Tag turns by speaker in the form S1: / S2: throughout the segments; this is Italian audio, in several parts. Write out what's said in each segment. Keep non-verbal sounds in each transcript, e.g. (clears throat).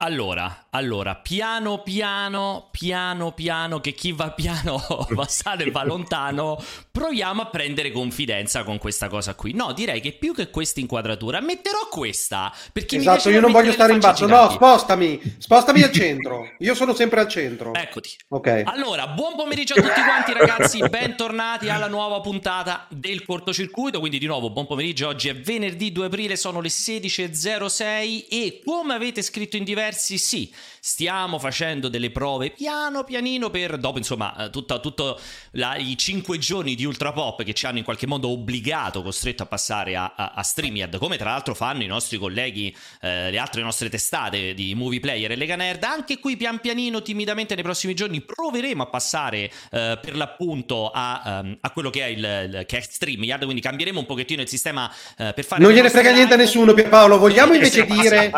S1: Allora, allora, piano piano, piano piano, che chi va piano (laughs) va sano e va lontano, proviamo a prendere confidenza con questa cosa qui. No, direi che più che questa inquadratura, metterò questa, perché
S2: esatto, io non voglio stare in basso, no, spostami, spostami al centro, io sono sempre al centro.
S1: Eccoti. Ok. Allora, buon pomeriggio a tutti quanti ragazzi, (laughs) bentornati alla nuova puntata del cortocircuito, quindi di nuovo buon pomeriggio, oggi è venerdì 2 aprile, sono le 16.06 e come avete scritto in diversi diversi, sì, stiamo facendo delle prove piano pianino per dopo insomma eh, la, i cinque giorni di Ultra Pop che ci hanno in qualche modo obbligato, costretto a passare a, a, a StreamYard, come tra l'altro fanno i nostri colleghi, eh, le altre nostre testate di Movie Player e Lega Nerd, anche qui pian pianino, timidamente nei prossimi giorni proveremo a passare eh, per l'appunto a, um, a, quello che è il, il che è StreamYard, quindi cambieremo un pochettino il sistema eh, per fare...
S2: Non gliene frega niente a nessuno Pierpaolo, vogliamo invece dire...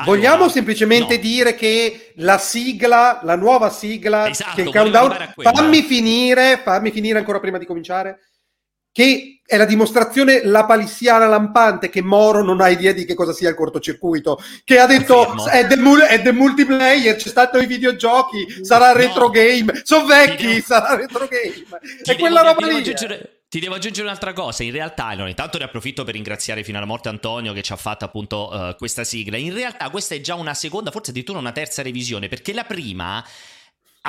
S2: Allora, Vogliamo semplicemente no. dire che la sigla, la nuova sigla, esatto, che il countdown, fammi finire, fammi finire ancora prima di cominciare, che è la dimostrazione la palissiana lampante che Moro non ha idea di che cosa sia il cortocircuito, che ha detto è the, è the, multiplayer, c'è stato i videogiochi, sarà no. retro game, sono vecchi, devo... sarà retro game. È quella roba lì.
S1: Aggiungere ti devo aggiungere un'altra cosa, in realtà, allora, intanto ne approfitto per ringraziare fino alla morte Antonio che ci ha fatto appunto uh, questa sigla. In realtà questa è già una seconda, forse addirittura una terza revisione, perché la prima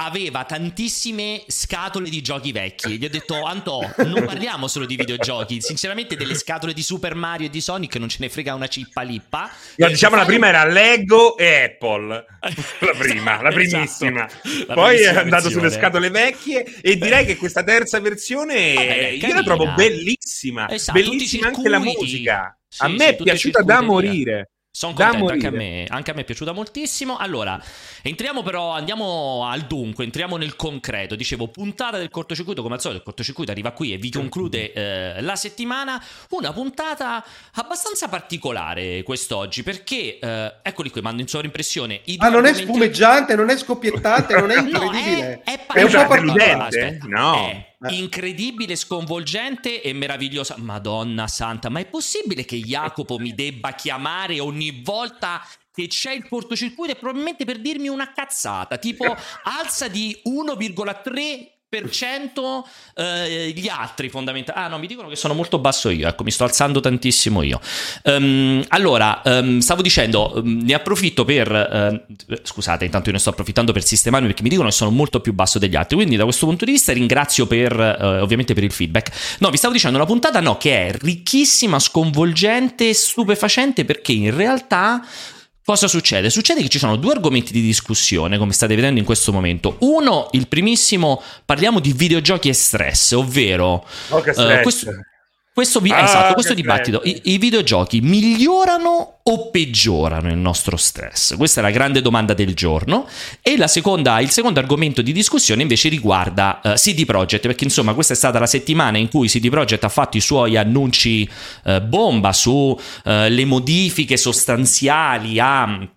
S1: aveva tantissime scatole di giochi vecchi. Gli ho detto, Antò, non (laughs) parliamo solo di videogiochi. Sinceramente, delle scatole di Super Mario e di Sonic non ce ne frega una cippa lippa.
S3: No, diciamo la prima era Lego e Apple. (laughs) La prima, la esatto. primissima. Esatto. Poi è andato versione. sulle scatole vecchie e direi che questa terza versione Vabbè, io la trovo bellissima. Esatto, bellissima anche la musica. Sì, a me è piaciuta da morire.
S1: Sono contento, anche a, me, anche a me è piaciuta moltissimo. Allora, entriamo però, andiamo al dunque, entriamo nel concreto. Dicevo, puntata del cortocircuito, come al solito il cortocircuito arriva qui e vi conclude eh, la settimana. Una puntata abbastanza particolare quest'oggi, perché, eh, eccoli qui, mando in sovrimpressione.
S2: I ah, non è spumeggiante, non è scoppiettante, non è incredibile. (laughs)
S1: no, è, è, è un po' particolare. No. È, incredibile, sconvolgente e meravigliosa. Madonna santa, ma è possibile che Jacopo mi debba chiamare ogni volta che c'è il cortocircuito e probabilmente per dirmi una cazzata, tipo (laughs) alza di 1,3 eh, gli altri fondamentalmente. Ah, no, mi dicono che sono molto basso io. Ecco, mi sto alzando tantissimo io. Um, allora, um, stavo dicendo, um, ne approfitto per. Uh, scusate, intanto io ne sto approfittando per sistemarmi perché mi dicono che sono molto più basso degli altri. Quindi, da questo punto di vista, ringrazio per uh, ovviamente per il feedback. No, vi stavo dicendo una puntata no, che è ricchissima, sconvolgente, stupefacente perché in realtà Cosa succede? Succede che ci sono due argomenti di discussione, come state vedendo in questo momento. Uno, il primissimo, parliamo di videogiochi e stress, ovvero...
S3: Oh, che stress. Uh, questo,
S1: questo, vi- ah, esatto, questo dibattito, i, i, videogiochi migliorano o peggiorano il nostro stress? Questa è la grande domanda del giorno. E seconda, il secondo argomento di discussione invece riguarda uh, CD Projekt, perché insomma questa è stata la settimana in cui CD Projekt ha fatto i suoi annunci uh, bomba sulle uh, modifiche sostanziali a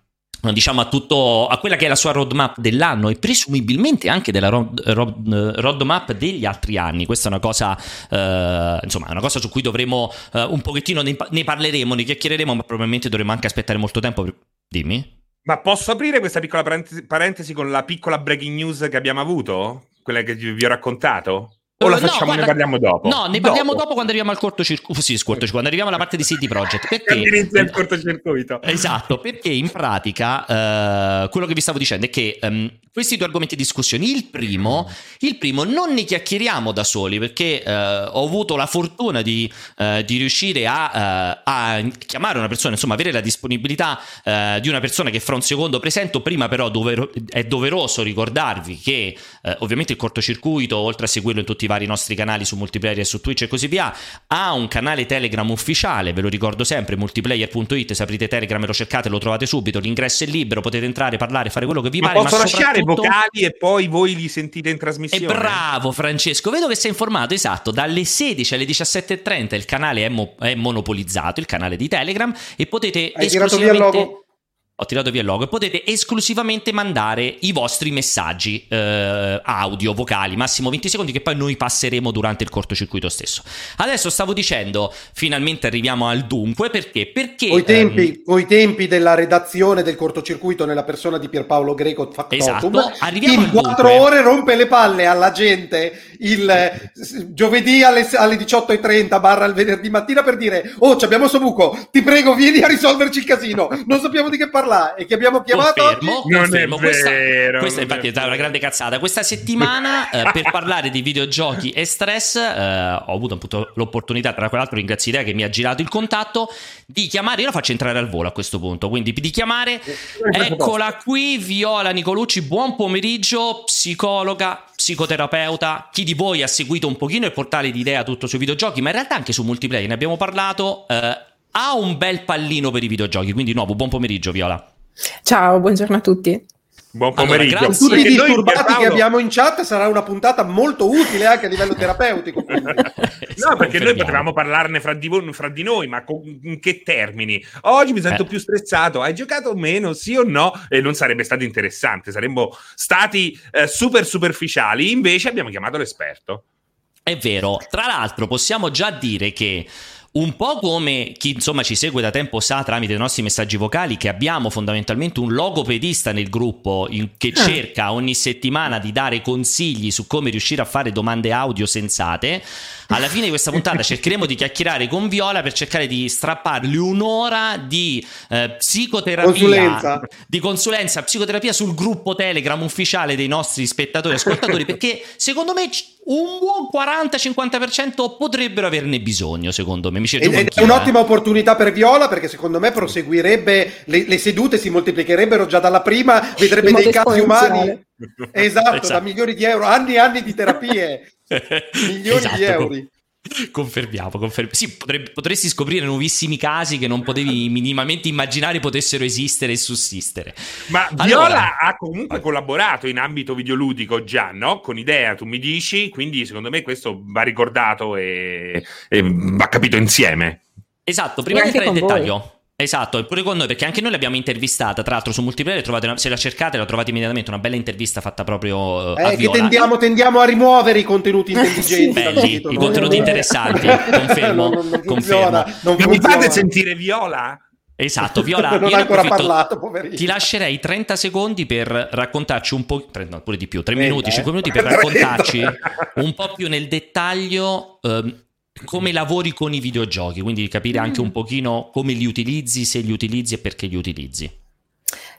S1: diciamo a tutto a quella che è la sua roadmap dell'anno e presumibilmente anche della road, road, roadmap degli altri anni. Questa è una cosa eh, insomma una cosa su cui dovremo eh, un pochettino ne, ne, parleremo ne chiacchiereremo ma probabilmente dovremo anche aspettare molto tempo per... dimmi?
S3: Ma posso aprire questa piccola parentesi, parentesi con la piccola breaking news che abbiamo avuto? Quella che vi ho raccontato o la facciamo, no, guarda, ne parliamo dopo?
S1: No, ne parliamo dopo, dopo quando arriviamo al cortocircuito. Sì, cortocircuito, quando arriviamo alla parte di City Project. Perché
S3: inizia il cortocircuito.
S1: Esatto, perché in pratica uh, quello che vi stavo dicendo è che um, questi due argomenti di discussione, il primo, il primo non ne chiacchieriamo da soli perché uh, ho avuto la fortuna di, uh, di riuscire a, a, chiamare una persona, insomma, avere la disponibilità di una persona che fra un secondo presento. Prima, però, dovero- è doveroso ricordarvi che ovviamente il cortocircuito, oltre a seguirlo in tutti i vari nostri canali su multiplayer e su Twitch e così via, ha un canale Telegram ufficiale, ve lo ricordo sempre, multiplayer.it, se aprite Telegram e lo cercate lo trovate subito, l'ingresso è libero, potete entrare, parlare, fare quello che vi
S3: ma
S1: pare.
S3: Posso ma lasciare i vocali e poi voi li sentite in trasmissione?
S1: E bravo Francesco, vedo che sei informato, esatto, dalle 16 alle 17.30 il canale è, mo- è monopolizzato, il canale di Telegram, e potete
S2: Hai esclusivamente...
S1: ho tirato via il logo e potete esclusivamente mandare i vostri messaggi eh, audio, vocali, massimo 20 secondi che poi noi passeremo durante il cortocircuito stesso. Adesso stavo dicendo, finalmente arriviamo al dunque, perché? Perché...
S2: Coi tempi, ehm, tempi della redazione del cortocircuito nella persona di Pierpaolo Greco Factotum, esatto, arriviamo in 4 ore rompe le palle alla gente il eh, giovedì alle, alle 18.30 barra il venerdì mattina per dire oh abbiamo sto buco, ti prego vieni a risolverci il casino, non sappiamo di che parlare parla e che abbiamo chiamato
S1: confermo, oggi... confermo. Questa, vero, questa infatti è stata una grande cazzata questa settimana eh, per (laughs) parlare di videogiochi e stress eh, ho avuto appunto l'opportunità tra l'altro ringrazio Idea che mi ha girato il contatto di chiamare io la faccio entrare al volo a questo punto quindi di chiamare eccola qui Viola Nicolucci buon pomeriggio psicologa psicoterapeuta chi di voi ha seguito un pochino il portale di Idea tutto sui videogiochi ma in realtà anche su multiplayer ne abbiamo parlato eh, ha un bel pallino per i videogiochi. Quindi, nuovo, buon pomeriggio, Viola.
S4: Ciao, buongiorno a tutti.
S3: Buon pomeriggio. Allora,
S2: tutti i disturbati Paolo... che abbiamo in chat sarà una puntata molto utile anche a livello terapeutico. (laughs)
S3: no, perché noi potevamo parlarne fra di, voi, fra di, noi, ma con, in che termini? Oggi mi sento eh. più stressato. Hai giocato o meno? Sì o no? E non sarebbe stato interessante. Saremmo stati eh, super superficiali. Invece abbiamo chiamato l'esperto.
S1: È vero. Tra l'altro, possiamo già dire che un po' come chi insomma ci segue da tempo sa tramite i nostri messaggi vocali che abbiamo fondamentalmente un logopedista nel gruppo in, che ah. cerca ogni settimana di dare consigli su come riuscire a fare domande audio sensate. Alla fine di questa puntata (laughs) cercheremo di chiacchierare con Viola per cercare di strappargli un'ora di eh, psicoterapia, consulenza. di consulenza, psicoterapia sul gruppo Telegram ufficiale dei nostri spettatori e ascoltatori (laughs) perché secondo me un buon 40-50% potrebbero averne bisogno, secondo me. Mi
S2: ed è un'ottima eh. opportunità per Viola perché secondo me proseguirebbe, le, le sedute si moltiplicherebbero già dalla prima, (laughs) vedrebbe dei casi umani. Esatto, esatto, da milioni di euro, anni e anni di terapie, (laughs) milioni esatto. di euro.
S1: Confermiamo, confermiamo. Sì, potrebbe, potresti scoprire nuovissimi casi che non potevi minimamente immaginare potessero esistere e sussistere.
S3: Ma allora, Viola ha comunque collaborato in ambito videoludico già, no? Con idea, tu mi dici, quindi secondo me questo va ricordato e, e va capito insieme.
S1: Esatto, prima di entrare in dettaglio. Voi. Esatto, e pure con noi, perché anche noi l'abbiamo intervistata. Tra l'altro, su multiplayer trovate una, se la cercate, la trovate immediatamente. Una bella intervista fatta proprio.
S2: Eh, che tendiamo, tendiamo, a rimuovere i contenuti intelligenti.
S1: Belli, i contenuti interessanti. Confermo. (laughs) non, non funziona,
S3: non, non mi fate sentire Viola?
S1: Esatto, Viola, (laughs)
S2: non ha ancora parlato, poverino.
S1: Ti lascerei 30 secondi per raccontarci un po', no, pure di più, 3 minuti, 5 minuti per raccontarci (laughs) un po' più nel dettaglio um, come lavori con i videogiochi, quindi capire anche un pochino come li utilizzi, se li utilizzi e perché li utilizzi.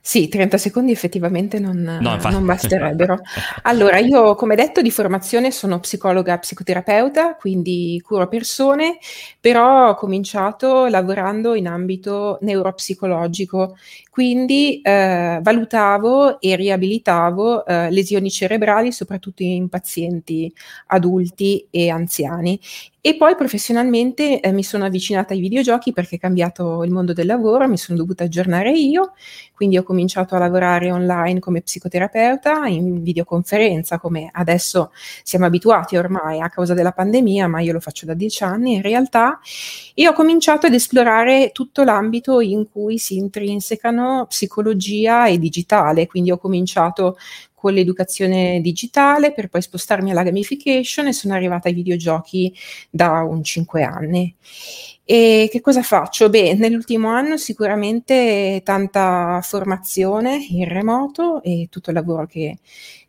S4: Sì, 30 secondi effettivamente non, no, non, basterebbero. (laughs) Allora, io come detto di formazione sono psicologa psicoterapeuta, quindi curo persone, però ho cominciato lavorando in ambito neuropsicologico, quindi eh, valutavo e riabilitavo eh, lesioni cerebrali, soprattutto in pazienti adulti e anziani. E poi professionalmente eh, mi sono avvicinata ai videogiochi perché è cambiato il mondo del lavoro, mi sono dovuta aggiornare io, quindi ho cominciato a lavorare online come psicoterapeuta, in videoconferenza, come adesso siamo abituati ormai a causa della pandemia, ma io lo faccio da dieci anni in realtà, e ho cominciato ad esplorare tutto l'ambito in cui si intrinsecano psicologia e digitale, quindi ho cominciato con l'educazione digitale per poi spostarmi alla gamification e sono arrivata ai videogiochi da un 5 anni. E che cosa faccio? Beh, nell'ultimo anno sicuramente tanta formazione in remoto e tutto il lavoro che,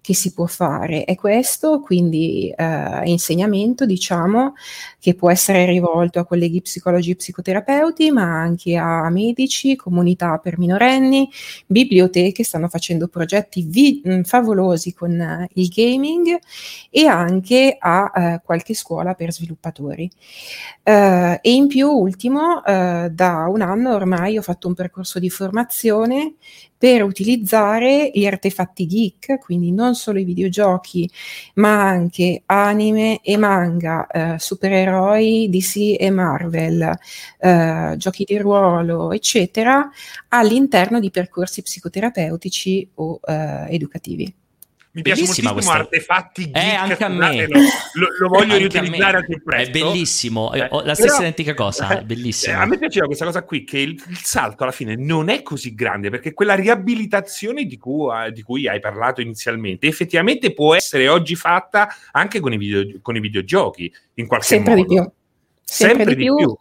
S4: che si può fare è questo, quindi eh, insegnamento, diciamo, che può essere rivolto a colleghi psicologi e psicoterapeuti, ma anche a medici, comunità per minorenni, biblioteche stanno facendo progetti vi- mm, favolosi con uh, il gaming e anche a uh, qualche scuola per sviluppatori. Uh, e in più, ultimo, da un anno ormai ho fatto un percorso di formazione per utilizzare gli artefatti geek, quindi non solo i videogiochi, ma anche anime e manga, eh, supereroi DC e Marvel, eh, giochi di ruolo, eccetera, all'interno di percorsi psicoterapeutici o eh, educativi.
S3: Mi piace moltissimo questa... artefatti
S1: geek, eh, anche a me.
S3: Lo, lo, lo (laughs) voglio riutilizzare al più presto.
S1: È bellissimo, eh, la stessa Però, identica cosa, è bellissimo.
S3: Eh, a me piaceva questa cosa qui, che il, il, salto alla fine non è così grande, perché quella riabilitazione di cui, di cui hai parlato inizialmente, effettivamente può essere oggi fatta anche con i, video, con i videogiochi, in qualche
S4: Sempre
S3: modo.
S4: Di più. Sempre, Sempre di, più. Di più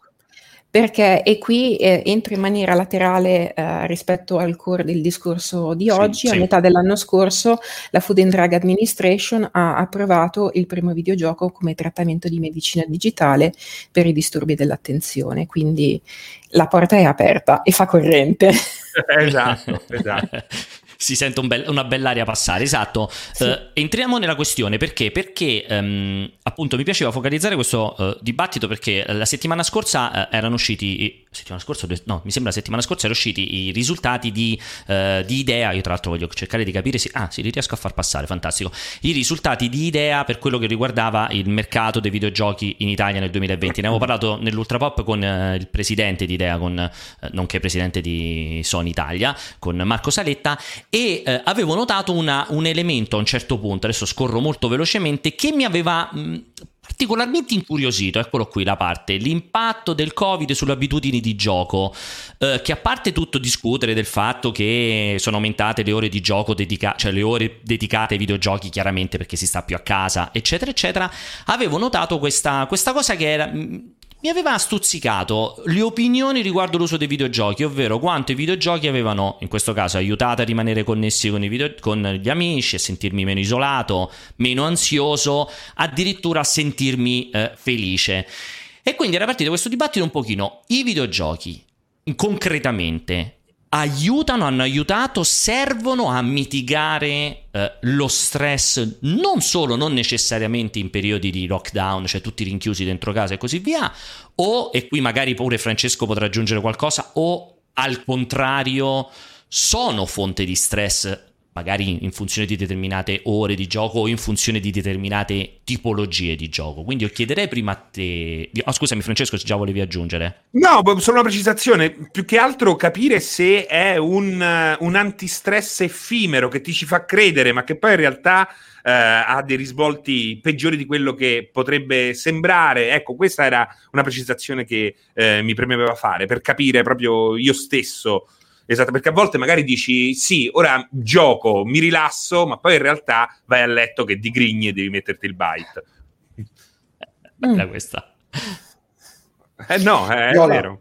S4: perché e qui eh, entro in maniera laterale eh, rispetto al core del discorso di oggi, sì, a metà dell'anno scorso la Food and Drug Administration ha approvato il primo videogioco come trattamento di medicina digitale per i disturbi dell'attenzione, quindi la porta è aperta e fa corrente. (laughs)
S3: esatto, esatto (laughs)
S1: si sente un bel, una bell'aria passare, esatto. Sì. Uh, entriamo nella questione perché? Perché um, appunto mi piaceva focalizzare questo uh, dibattito perché la settimana scorsa uh, erano usciti, settimana scorsa, no, mi sembra la settimana scorsa erano usciti i risultati di, di Idea, io tra l'altro voglio cercare di capire se, ah sì, li riesco a far passare, fantastico, i risultati di Idea per quello che riguardava il mercato dei videogiochi in Italia nel 2020. Ne avevo parlato nell'Ultrapop con il presidente di Idea, con, nonché presidente di Sony Italia, con Marco Saletta e eh, avevo notato una, un elemento a un certo punto, adesso scorro molto velocemente, che mi aveva mh, particolarmente incuriosito, eccolo qui la parte, l'impatto del Covid sulle abitudini di gioco, eh, che a parte tutto discutere del fatto che sono aumentate le ore di gioco dedicate, cioè le ore dedicate ai videogiochi chiaramente perché si sta più a casa, eccetera, eccetera, avevo notato questa, questa cosa che era mi aveva stuzzicato le opinioni riguardo l'uso dei videogiochi, ovvero quanto i videogiochi avevano, in questo caso, aiutato a rimanere connessi con, video- con gli amici, a sentirmi meno isolato, meno ansioso, addirittura a sentirmi eh, felice. E quindi era partito questo dibattito un pochino. I videogiochi, concretamente, aiutano, hanno aiutato, servono a mitigare eh, lo stress, non solo, non necessariamente in periodi di lockdown, cioè tutti rinchiusi dentro casa e così via, o, e qui magari pure Francesco potrà aggiungere qualcosa, o al contrario sono fonte di stress magari in funzione di determinate ore di gioco o in funzione di determinate tipologie di gioco. Quindi io chiederei prima a te... Oh, scusami Francesco, se già volevi aggiungere.
S3: No, solo una precisazione. Più che altro capire se è un, un antistress effimero che ti ci fa credere, ma che poi in realtà... Uh, ha dei risvolti peggiori di quello che potrebbe sembrare. Ecco, questa era una precisazione che uh, mi premeva fare per capire proprio io stesso Esatto, perché a volte magari dici sì, ora gioco, mi rilasso, ma poi in realtà vai a letto che digrigni e devi metterti il bite.
S1: Bella mm. questa.
S3: Eh no, è no, vero.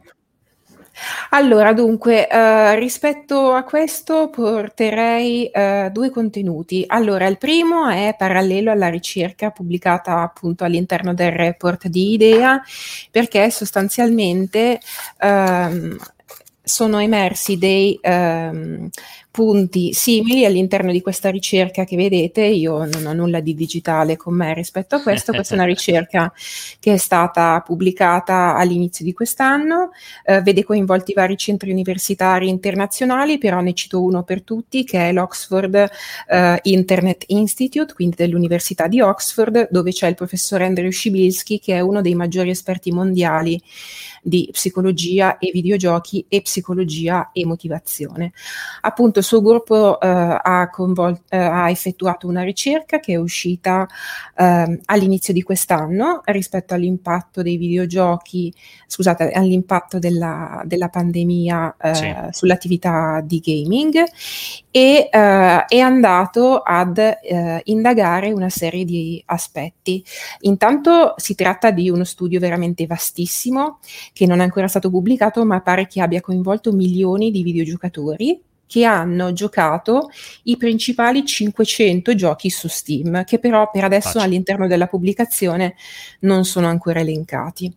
S4: Allora, dunque, eh, rispetto a questo porterei eh, due contenuti. Allora, il primo è parallelo alla ricerca pubblicata appunto all'interno del report di IDEA, perché sostanzialmente ehm, sono emersi dei ehm, punti simili all'interno di questa ricerca che vedete. Io non ho nulla di digitale con me rispetto a questo. (laughs) Questa è una ricerca che è stata pubblicata all'inizio di quest'anno, eh, vede coinvolti vari centri universitari internazionali, però ne cito uno per tutti che è l'Oxford eh, Internet Institute, quindi dell'Università di Oxford, dove c'è il professore Andrew Scibilski che è uno dei maggiori esperti mondiali di psicologia e videogiochi e psicologia e motivazione. Appunto suo gruppo eh, ha, convol- eh, ha, effettuato una ricerca che è uscita eh, all'inizio di quest'anno rispetto all'impatto dei videogiochi, scusate, all'impatto della, della pandemia eh, sì. sull'attività di gaming e eh, è andato ad eh, indagare una serie di aspetti. Intanto si tratta di uno studio veramente vastissimo che non è ancora stato pubblicato, ma pare che abbia coinvolto milioni di videogiocatori che hanno giocato i principali 500 giochi su Steam, che però per adesso Faccio. all'interno della pubblicazione non sono ancora elencati.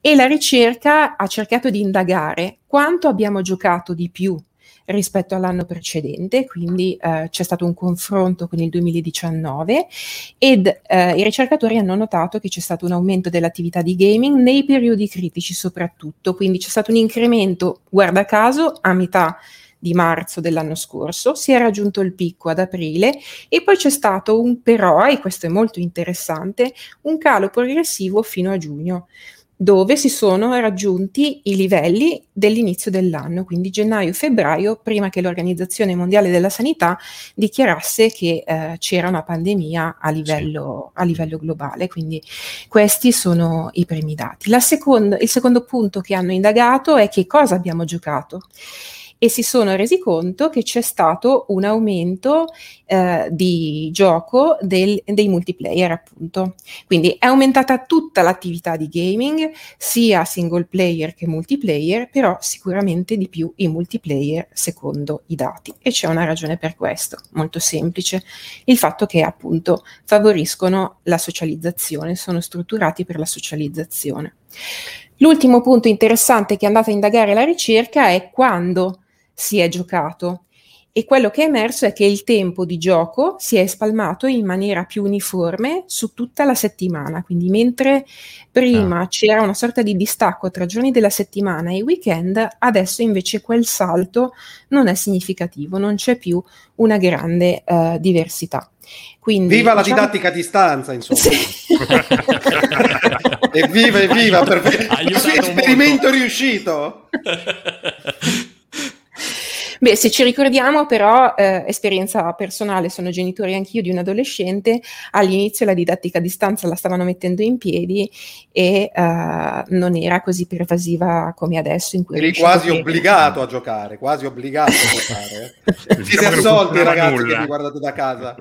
S4: E la ricerca ha cercato di indagare quanto abbiamo giocato di più rispetto all'anno precedente, quindi eh, c'è stato un confronto con il 2019 ed eh, i ricercatori hanno notato che c'è stato un aumento dell'attività di gaming nei periodi critici soprattutto, quindi c'è stato un incremento, guarda caso, a metà di marzo dell'anno scorso, si è raggiunto il picco ad aprile e poi c'è stato un però, e questo è molto interessante, un calo progressivo fino a giugno dove si sono raggiunti i livelli dell'inizio dell'anno, quindi gennaio-febbraio, prima che l'Organizzazione Mondiale della Sanità dichiarasse che eh, c'era una pandemia a livello, a livello, globale. Quindi questi sono i primi dati. Seconda, il secondo punto che hanno indagato è che cosa abbiamo giocato e si sono resi conto che c'è stato un aumento eh, di gioco del, dei multiplayer, appunto. Quindi è aumentata tutta l'attività di gaming, sia single player che multiplayer, però sicuramente di più i multiplayer secondo i dati. E c'è una ragione per questo, molto semplice, il fatto che appunto favoriscono la socializzazione, sono strutturati per la socializzazione. L'ultimo punto interessante che è andato a indagare la ricerca è quando si è giocato e quello che è emerso è che il tempo di gioco si è spalmato in maniera più uniforme su tutta la settimana, quindi mentre prima ah. c'era una sorta di distacco tra giorni della settimana e weekend, adesso invece quel salto non è significativo, non c'è più una grande uh, diversità. Quindi,
S2: viva diciamo... la didattica a distanza, insomma. Sì. (laughs) evviva, evviva, per... (laughs) esperimento molto. riuscito. (laughs)
S4: Beh, se ci ricordiamo però, eh, esperienza personale, sono genitore anch'io di un adolescente, all'inizio la didattica a distanza la stavano mettendo in piedi e uh, non era così pervasiva come adesso. In cui
S2: Eri quasi obbligato a giocare, quasi obbligato a giocare. Siete diciamo assolti ragazzi nulla. che mi guardate da casa.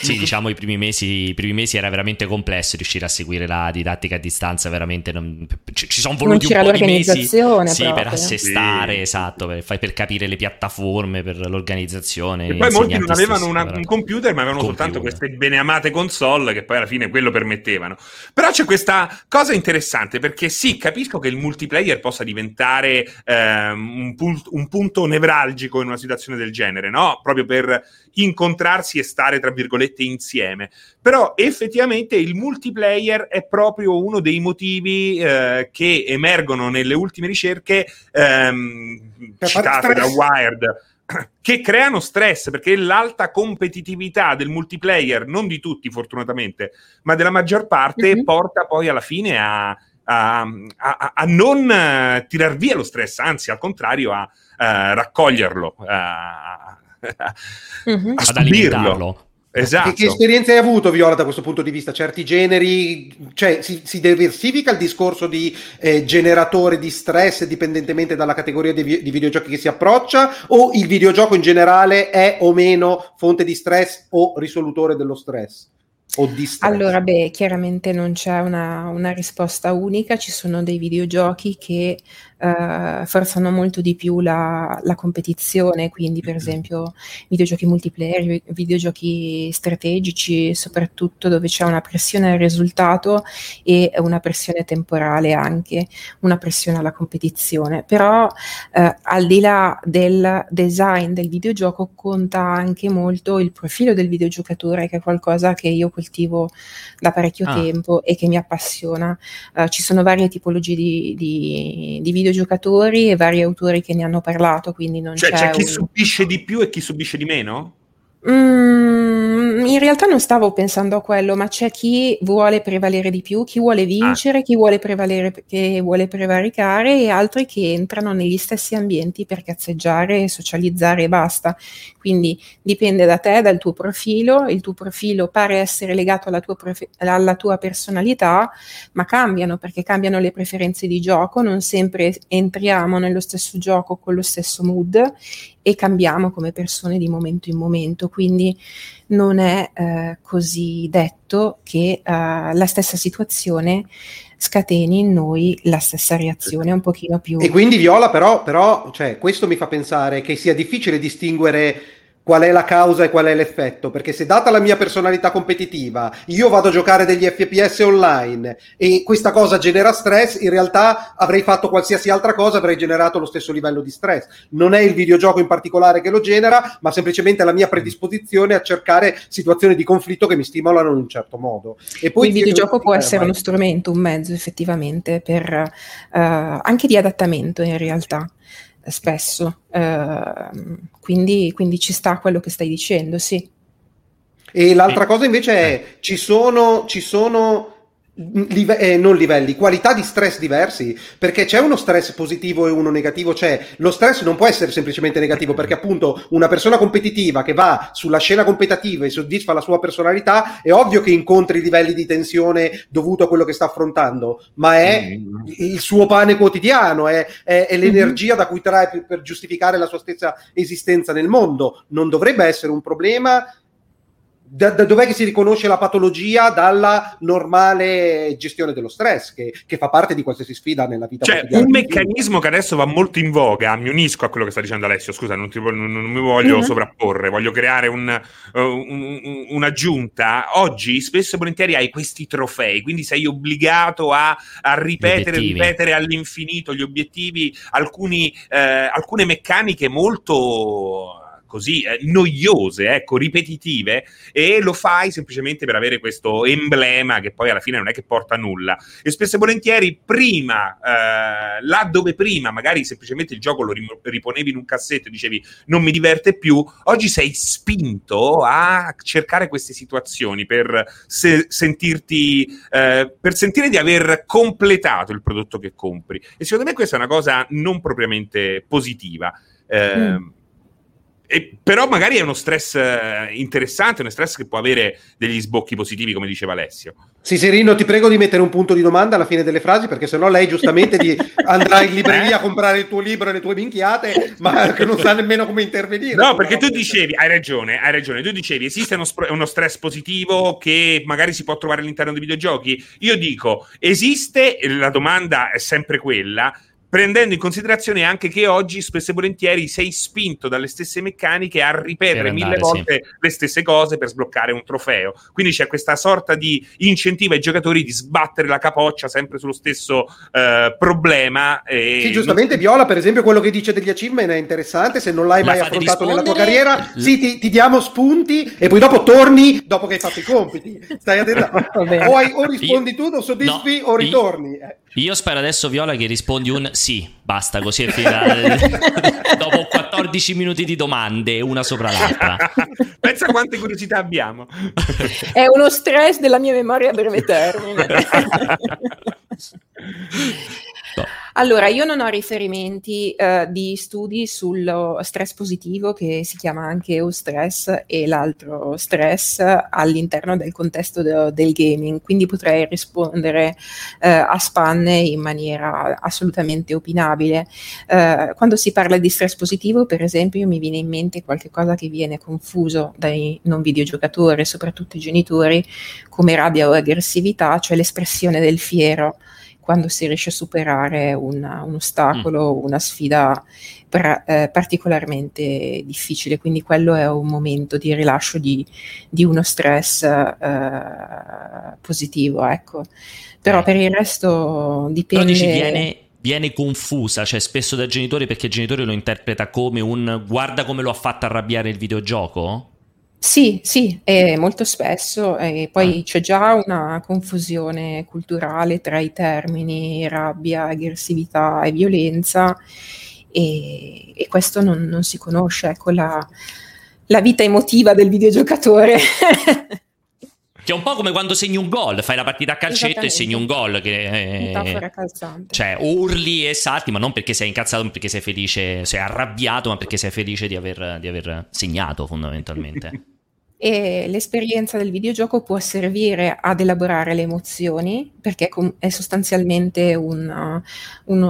S1: Sì, diciamo i primi, mesi, i primi mesi era veramente complesso riuscire a seguire la didattica a distanza, veramente non, ci, ci sono voluti un po' di mesi sì, per assestare, sì. esatto, per, per, capire le piattaforme, per l'organizzazione.
S3: E poi molti non avevano una, un computer, ma avevano computer. soltanto queste beneamate console che poi alla fine quello permettevano. Però c'è questa cosa interessante perché sì, capisco che il multiplayer possa diventare ehm, un, pu- un punto nevralgico in una situazione del genere, no? Proprio per incontrarsi e stare, tra virgolette, insieme. Però effettivamente il multiplayer è proprio uno dei motivi eh, che emergono nelle ultime ricerche ehm, citate da Wired (clears throat) che creano stress perché l'alta competitività del multiplayer, non di tutti fortunatamente, ma della maggior parte, mm-hmm. porta poi alla fine a, a, a, a non uh, tirar via lo stress, anzi al contrario a uh, raccoglierlo, a,
S1: mm-hmm. ad alimentarlo.
S2: Esatto. Che, che, esperienze hai avuto, Viola, da questo punto di vista? Certi generi, cioè si, si diversifica il discorso di eh, generatore di stress dipendentemente dalla categoria di, vi- di, videogiochi che si approccia o il videogioco in generale è o meno fonte di stress o risolutore dello stress? O di stress?
S4: Allora, beh, chiaramente non c'è una, una risposta unica, ci sono dei videogiochi che eh, forzano molto di più la, la, competizione, quindi per esempio videogiochi multiplayer, videogiochi strategici, soprattutto dove c'è una pressione al risultato e una pressione temporale anche, una pressione alla competizione. Però eh, al di là del design del videogioco conta anche molto il profilo del videogiocatore, che è qualcosa che io coltivo da parecchio ah. tempo e che mi appassiona. Uh, ci sono varie tipologie di, di, di videogiocatori e vari autori che ne hanno parlato, quindi non
S3: cioè,
S4: c'è...
S3: C'è chi un... subisce di più e chi subisce di meno?
S4: Mm, in realtà non stavo pensando a quello, ma c'è chi vuole prevalere di più, chi vuole vincere, ah. chi vuole prevalere, che vuole prevaricare e altri che entrano negli stessi ambienti per cazzeggiare, socializzare e basta. Quindi dipende da te, dal tuo profilo, il tuo profilo pare essere legato alla tua, profe- alla tua personalità, ma cambiano perché cambiano le preferenze di gioco, non sempre entriamo nello stesso gioco con lo stesso mood e cambiamo come persone di momento in momento, quindi non è eh, così detto che eh, la stessa situazione scateni in noi la stessa reazione un pochino più...
S2: E quindi Viola però, però cioè, questo mi fa pensare che sia difficile distinguere qual è la causa e qual è l'effetto, perché se data la mia personalità competitiva, io vado a giocare degli FPS online e questa cosa genera stress, in realtà avrei fatto qualsiasi altra cosa, avrei generato lo stesso livello di stress. Non è il videogioco in particolare che lo genera, ma semplicemente la mia predisposizione a cercare situazioni di conflitto che mi stimolano in un certo modo.
S4: E poi il videogioco può essere uno strumento, un mezzo effettivamente per uh, anche di adattamento in realtà spesso. Uh, quindi, quindi, ci sta quello che stai dicendo, sì.
S2: E l'altra cosa invece è, ci sono, ci sono Live- eh, non livelli, qualità di stress diversi, perché c'è uno stress positivo e uno negativo, c'è lo stress non può essere semplicemente negativo, perché appunto una persona competitiva che va sulla scena competitiva e soddisfa la sua personalità, è ovvio che incontri livelli di tensione dovuto a quello che sta affrontando, ma è mm. il suo pane quotidiano, è, è, è l'energia da cui trae per, per giustificare la sua stessa esistenza nel mondo. Non dovrebbe essere un problema da, da, dov'è che si riconosce la patologia dalla normale gestione dello stress, che, che fa parte di qualsiasi sfida nella vita
S3: cioè, un meccanismo che adesso va molto in voga, mi unisco a quello che sta dicendo Alessio, scusa, non, ti, non, non mi voglio mm-hmm. sovrapporre, voglio creare un, uh, un, un'aggiunta. Oggi spesso e volentieri hai questi trofei, quindi sei obbligato a, a ripetere ripetere all'infinito gli obiettivi, alcuni, eh, alcune meccaniche molto così eh, noiose, ecco, ripetitive, e lo fai semplicemente per avere questo emblema che poi alla fine non è che porta a nulla. E spesso e volentieri, prima, eh, là dove prima magari semplicemente il gioco lo riponevi in un cassetto e dicevi non mi diverte più, oggi sei spinto a cercare queste situazioni per se- sentirti, eh, per sentire di aver completato il prodotto che compri. E secondo me questa è una cosa non propriamente positiva. Eh, mm e, però magari è uno stress eh, interessante, uno stress che può avere degli sbocchi positivi, come diceva Alessio.
S2: Sì, Serino, ti prego di mettere un punto di domanda alla fine delle frasi, perché sennò lei giustamente (laughs) andrà in libreria eh? a comprare il tuo libro e le tue minchiate, ma che non sa nemmeno come intervenire.
S3: No, perché tu dicevi, hai ragione, hai ragione, tu dicevi, esiste uno, uno stress positivo che magari si può trovare all'interno dei videogiochi? Io dico, esiste, la domanda è sempre quella, prendendo in considerazione anche che oggi spesso e volentieri sei spinto dalle stesse meccaniche a ripetere andare, mille volte sì. le stesse cose per sbloccare un trofeo. Quindi c'è questa sorta di incentivo ai giocatori di sbattere la capoccia sempre sullo stesso eh, problema.
S2: E... Sì, giustamente Viola, per esempio, quello che dice degli achievement è interessante, se non l'hai la mai affrontato rispondere? nella tua carriera, sì, ti, ti, diamo spunti e poi dopo torni dopo che hai fatto i compiti. Stai attento. (laughs) o, hai, o, rispondi tu, non soddisfi no, o ritorni.
S1: Io, io spero adesso, Viola, che rispondi un sì, basta, così è finita. (laughs) Dopo 14 minuti di domande, una sopra l'altra.
S3: Pensa quante curiosità abbiamo.
S4: È uno stress della mia memoria a breve termine. (laughs) Allora, io non ho riferimenti uh, di studi sullo stress positivo, che si chiama anche eustress, e l'altro stress all'interno del contesto de- del gaming, quindi potrei rispondere uh, a spanne in maniera assolutamente opinabile. Uh, quando si parla di stress positivo, per esempio, mi viene in mente qualcosa che viene confuso dai non videogiocatori, soprattutto i genitori, come rabbia o aggressività, cioè l'espressione del fiero quando si riesce a superare una, un ostacolo, mm. una sfida pra, eh, particolarmente difficile. Quindi quello è un momento di rilascio di, di uno stress eh, positivo, ecco. Però eh. per il resto dipende...
S1: Però dici, viene, viene confusa, cioè spesso dai genitori perché il genitore lo interpreta come un guarda come lo ha fatto arrabbiare il videogioco?
S4: Sì, sì, e molto spesso, e poi ah. c'è già una confusione culturale tra i termini rabbia, aggressività e violenza e, e questo non, non, si conosce, ecco la, la vita emotiva del videogiocatore. (laughs)
S1: Che è un po' come quando segni un gol, fai la partita a calcetto e segni un gol. Che
S4: calzante.
S1: Cioè, urli e salti, ma non perché sei incazzato, non perché sei felice, sei arrabbiato, ma perché sei felice di aver, di aver segnato fondamentalmente. (laughs)
S4: e l'esperienza del videogioco può servire ad elaborare le emozioni perché è sostanzialmente un, un,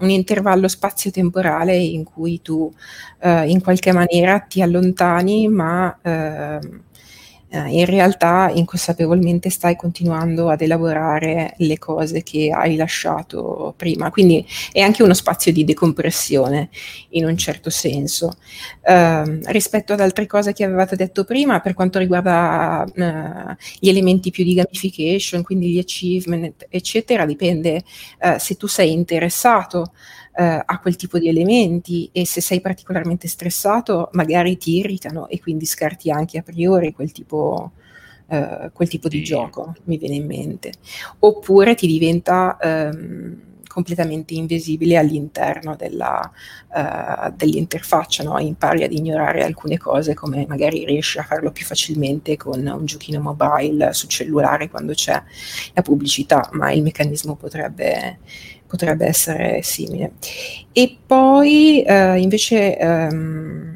S4: un intervallo spazio-temporale in cui tu eh, in qualche maniera ti allontani ma eh, eh, in realtà inconsapevolmente stai continuando ad elaborare le cose che hai lasciato prima. Quindi è anche uno spazio di decompressione in un certo senso. Eh, rispetto ad altre cose che avevate detto prima, per quanto riguarda eh, gli elementi più di gamification, quindi gli achievement, eccetera, dipende eh, se tu sei interessato eh, a quel tipo di elementi e se sei particolarmente stressato magari ti irritano e quindi scarti anche a priori quel tipo, eh, quel tipo di gioco, mi viene in mente. Oppure ti diventa... Ehm, completamente invisibile all'interno della, uh, dell'interfaccia, no? impari ad ignorare alcune cose come magari riesci a farlo più facilmente con un giochino mobile su cellulare quando c'è la pubblicità, ma il meccanismo potrebbe, potrebbe essere simile. E poi uh, invece... Um,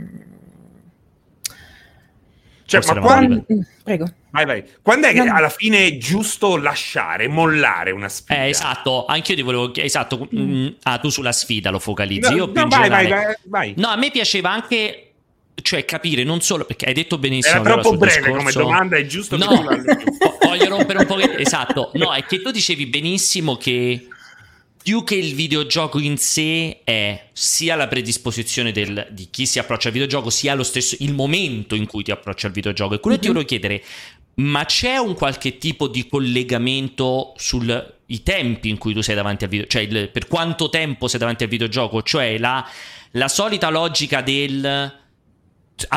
S3: cioè, ma quando... Prego. Vai, vai. Quando è che no. alla fine è giusto lasciare, mollare una sfida?
S1: Eh, esatto, anche io ti volevo chiedere, esatto, mm. ah, tu sulla sfida lo focalizzi, no, io
S3: no, vai, vai, vai, vai,
S1: No, a me piaceva anche cioè capire non solo perché hai detto benissimo
S3: era troppo breve discorso, come domanda è giusto
S1: no, (laughs) voglio rompere un po' esatto no è che tu dicevi benissimo che più che il videogioco in sé è sia la predisposizione del, di chi si approccia al videogioco sia lo stesso il momento in cui ti approccia al videogioco e quello mm-hmm. ti mhm. volevo chiedere ma c'è un qualche tipo di collegamento sui tempi in cui tu sei davanti al videogioco, cioè il, per quanto tempo sei davanti al videogioco, cioè la, la solita logica del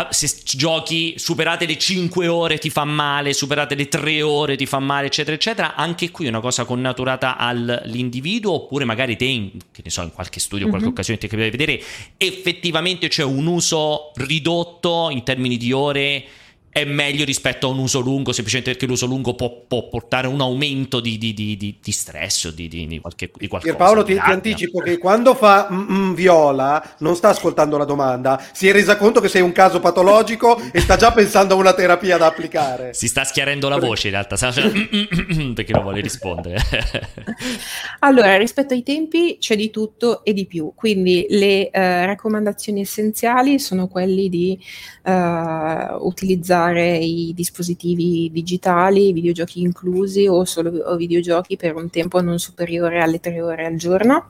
S1: se giochi superate le 5 ore ti fa male, superate le 3 ore ti fa male, eccetera, eccetera. Anche qui è una cosa connaturata all'individuo, oppure magari te, in, che ne so, in qualche studio, in qualche mm-hmm. occasione ti capita di vedere, effettivamente c'è un uso ridotto in termini di ore è meglio rispetto a un uso lungo, semplicemente perché l'uso lungo può, può portare a un aumento di, di, di, di stress o di, di, qualche, di qualcosa.
S2: Paolo, ti, ti, anticipo che quando fa mm, viola non sta ascoltando la domanda, si è resa conto che sei un caso patologico e sta già pensando a una terapia da applicare.
S1: Si sta schiarendo la voce in realtà, perché non vuole rispondere. (laughs)
S4: allora, rispetto ai tempi c'è di tutto e di più, quindi le uh, raccomandazioni essenziali sono quelli di uh, utilizzare usare i dispositivi digitali, videogiochi inclusi o solo o videogiochi per un tempo non superiore alle tre ore al giorno.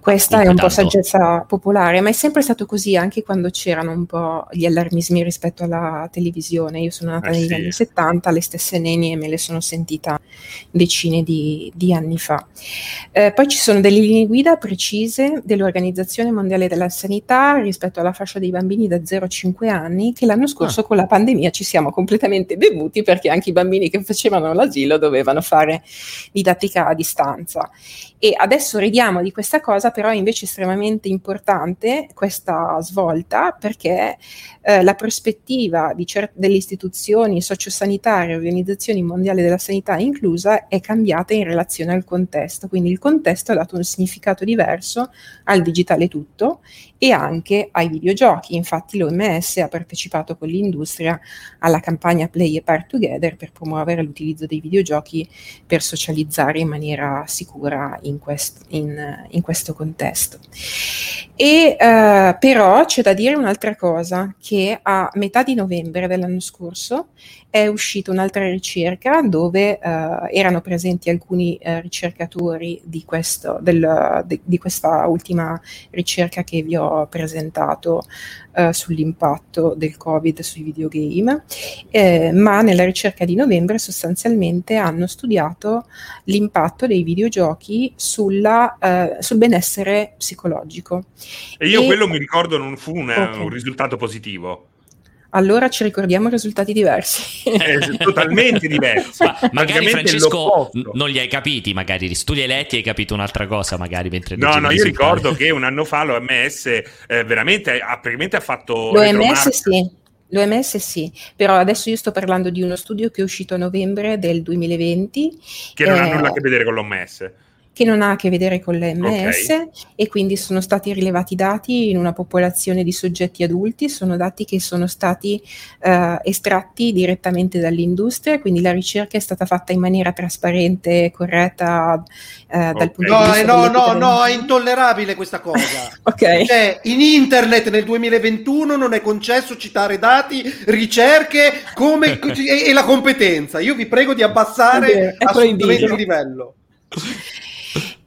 S4: Questa è un po' saggezza popolare, ma è sempre stato così anche quando c'erano un po' gli allarmismi rispetto alla televisione. Io sono nata eh negli sì. anni 70, le stesse nenie me le sono sentita decine di, di anni fa. Eh, poi ci sono delle linee guida precise dell'Organizzazione Mondiale della Sanità rispetto alla fascia dei bambini da 0 a 5 anni che l'anno scorso ah. con la pandemia ci siamo completamente bevuti perché anche i bambini che facevano l'asilo dovevano fare didattica a distanza. E adesso ridiamo di questa cosa, però è invece estremamente importante questa svolta perché eh, la prospettiva cer- delle istituzioni sociosanitarie, organizzazioni mondiali della sanità inclusa, è cambiata in relazione al contesto. Quindi il contesto ha dato un significato diverso al digitale tutto e anche ai videogiochi. Infatti l'OMS ha partecipato con l'industria alla campagna Play a Part Together per promuovere l'utilizzo dei videogiochi per socializzare in maniera sicura in, quest- in, in questo contesto. E uh, però c'è da dire un'altra cosa, che a metà di novembre dell'anno scorso è uscita un'altra ricerca dove uh, erano presenti alcuni uh, ricercatori di, questo, del, de, di, questa ultima ricerca che vi ho presentato uh, sull'impatto del Covid sui videogame, eh, ma nella ricerca di novembre sostanzialmente hanno studiato l'impatto dei videogiochi sulla, sul benessere psicologico.
S3: E io e, quello mi ricordo non fu una, okay. un risultato positivo
S4: allora ci ricordiamo risultati diversi.
S3: Eh, (laughs) totalmente diversi.
S1: Ma magari Francesco n- non li hai capiti, magari tu li hai letti e hai capito un'altra cosa, magari mentre
S3: No, no, io ricordo che un anno fa l'OMS eh, veramente ha, praticamente ha fatto
S4: L'OMS sì. L'OMS sì, però adesso io sto parlando di uno studio che è uscito a novembre del 2020.
S3: Che non eh, ha nulla a che vedere con l'OMS
S4: che non ha a che vedere con l'MS okay. e quindi sono stati rilevati dati in una popolazione di soggetti adulti, sono dati che sono stati uh, estratti direttamente dall'industria, quindi la ricerca è stata fatta in maniera trasparente e corretta uh, dal okay. punto
S2: no,
S4: di vista...
S2: No, no, no, è intollerabile questa cosa. (laughs)
S4: ok.
S2: Cioè, in internet nel 2021 non è concesso citare dati, ricerche come, (laughs) e, e, la competenza. Io vi prego di abbassare assolutamente il livello. (laughs)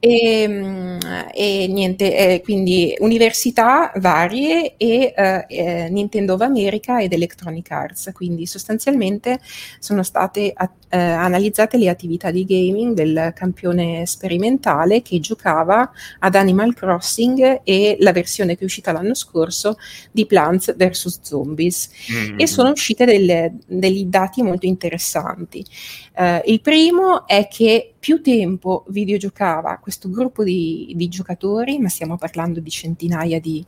S4: E, ehm, e niente, eh, quindi università varie e eh, eh, Nintendo of America ed Electronic Arts, quindi sostanzialmente sono state a, eh, analizzate le attività di gaming del campione sperimentale che giocava ad Animal Crossing e la versione che è uscita l'anno scorso di Plants vs Zombies mm-hmm. e sono uscite delle, degli dati molto interessanti. Uh, il primo è che più tempo videogiocava questo gruppo di, di giocatori, ma stiamo parlando di centinaia di,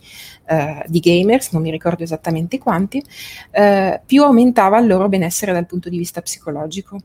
S4: uh, di gamers, non mi ricordo esattamente quanti, uh, più aumentava il loro benessere dal punto di vista psicologico.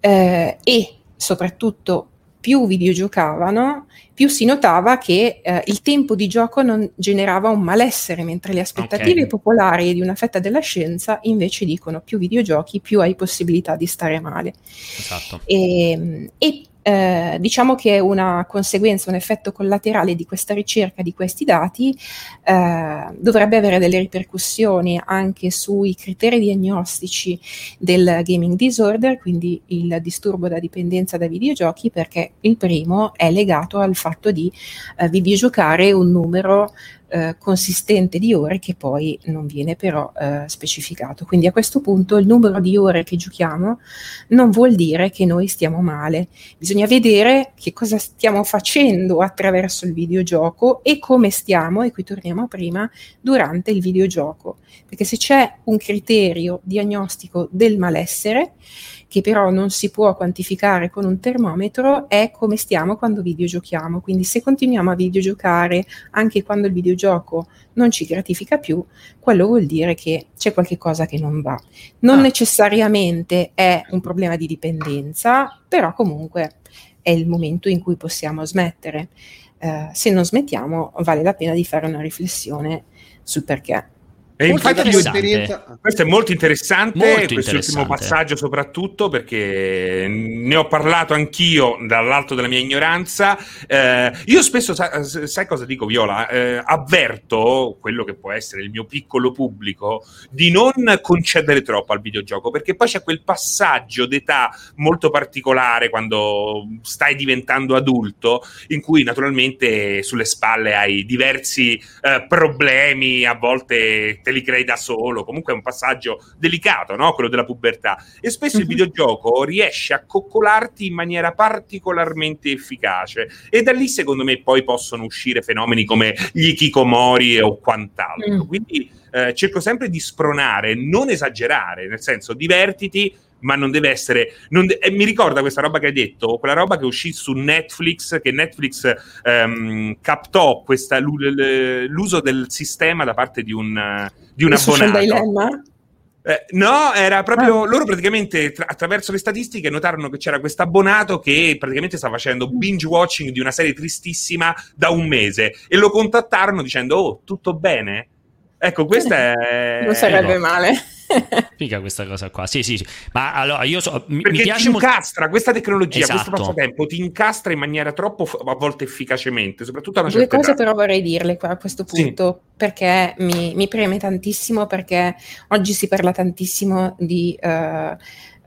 S4: Uh, e soprattutto più videogiocavano, più si notava che eh, il tempo di gioco non generava un malessere, mentre le aspettative okay. popolari di una fetta della scienza invece dicono più videogiochi, più hai possibilità di stare male. Esatto. E, ehm, e eh, diciamo che una conseguenza, un effetto collaterale di questa ricerca di questi dati eh, dovrebbe avere delle ripercussioni anche sui criteri diagnostici del gaming disorder, quindi il disturbo da dipendenza da videogiochi, perché il primo è legato al fatto di eh, videogiocare un numero eh, consistente di ore che poi non viene però eh, specificato. Quindi a questo punto il numero di ore che giochiamo non vuol dire che noi stiamo male, bisogna vedere che cosa stiamo facendo attraverso il videogioco e come stiamo, e qui torniamo a prima, durante il videogioco. Perché se c'è un criterio diagnostico del malessere, che però non si può quantificare con un termometro, è come stiamo quando videogiochiamo. Quindi se continuiamo a videogiocare anche quando il videogioco non ci gratifica più, quello vuol dire che c'è qualche cosa che non va. Non ah. necessariamente è un problema di dipendenza, però comunque è il momento in cui possiamo smettere. Uh, se non smettiamo, vale la pena di fare una riflessione sul perché.
S3: E infatti questo è molto interessante, molto quest'ultimo passaggio soprattutto perché ne ho parlato anch'io dall'alto della mia ignoranza. Eh, io spesso, sai, sai cosa dico Viola? Eh, avverto quello che può essere il mio piccolo pubblico di non concedere troppo al videogioco perché poi c'è quel passaggio d'età molto particolare quando stai diventando adulto in cui naturalmente sulle spalle hai diversi eh, problemi, a volte te li crei da solo, comunque è un passaggio delicato, no? quello della pubertà. E spesso mm-hmm. il mhm. videogioco riesce a coccolarti in maniera particolarmente efficace e da lì secondo me poi possono uscire fenomeni come gli Kikomori o quant'altro. Mm. Quindi eh, cerco sempre di spronare, non esagerare, nel senso divertiti, ma non deve essere. Non de- eh, mi ricorda questa roba che hai detto, quella roba che uscì su Netflix, che Netflix ehm, captò questa, l'uso del sistema da parte di un, di un abbonato. Eh, no, era proprio ah. loro praticamente tra- attraverso le statistiche notarono che c'era questo abbonato che praticamente stava facendo binge watching di una serie tristissima da un mese e lo contattarono dicendo "Oh, tutto bene?" Ecco, questa (laughs) è
S4: Non sarebbe ecco. male.
S1: Figa questa cosa qua. Sì, sì, sì. Ma allora io so.
S3: Mi, Perché mi piace ti incastra molto... questa tecnologia, esatto. questo passatempo ti incastra in maniera troppo a volte efficacemente, soprattutto a una
S4: Due
S3: certa
S4: cose
S3: età.
S4: però vorrei dirle qua a questo punto, sì. perché mi, mi, preme tantissimo, perché oggi si parla tantissimo di. Uh,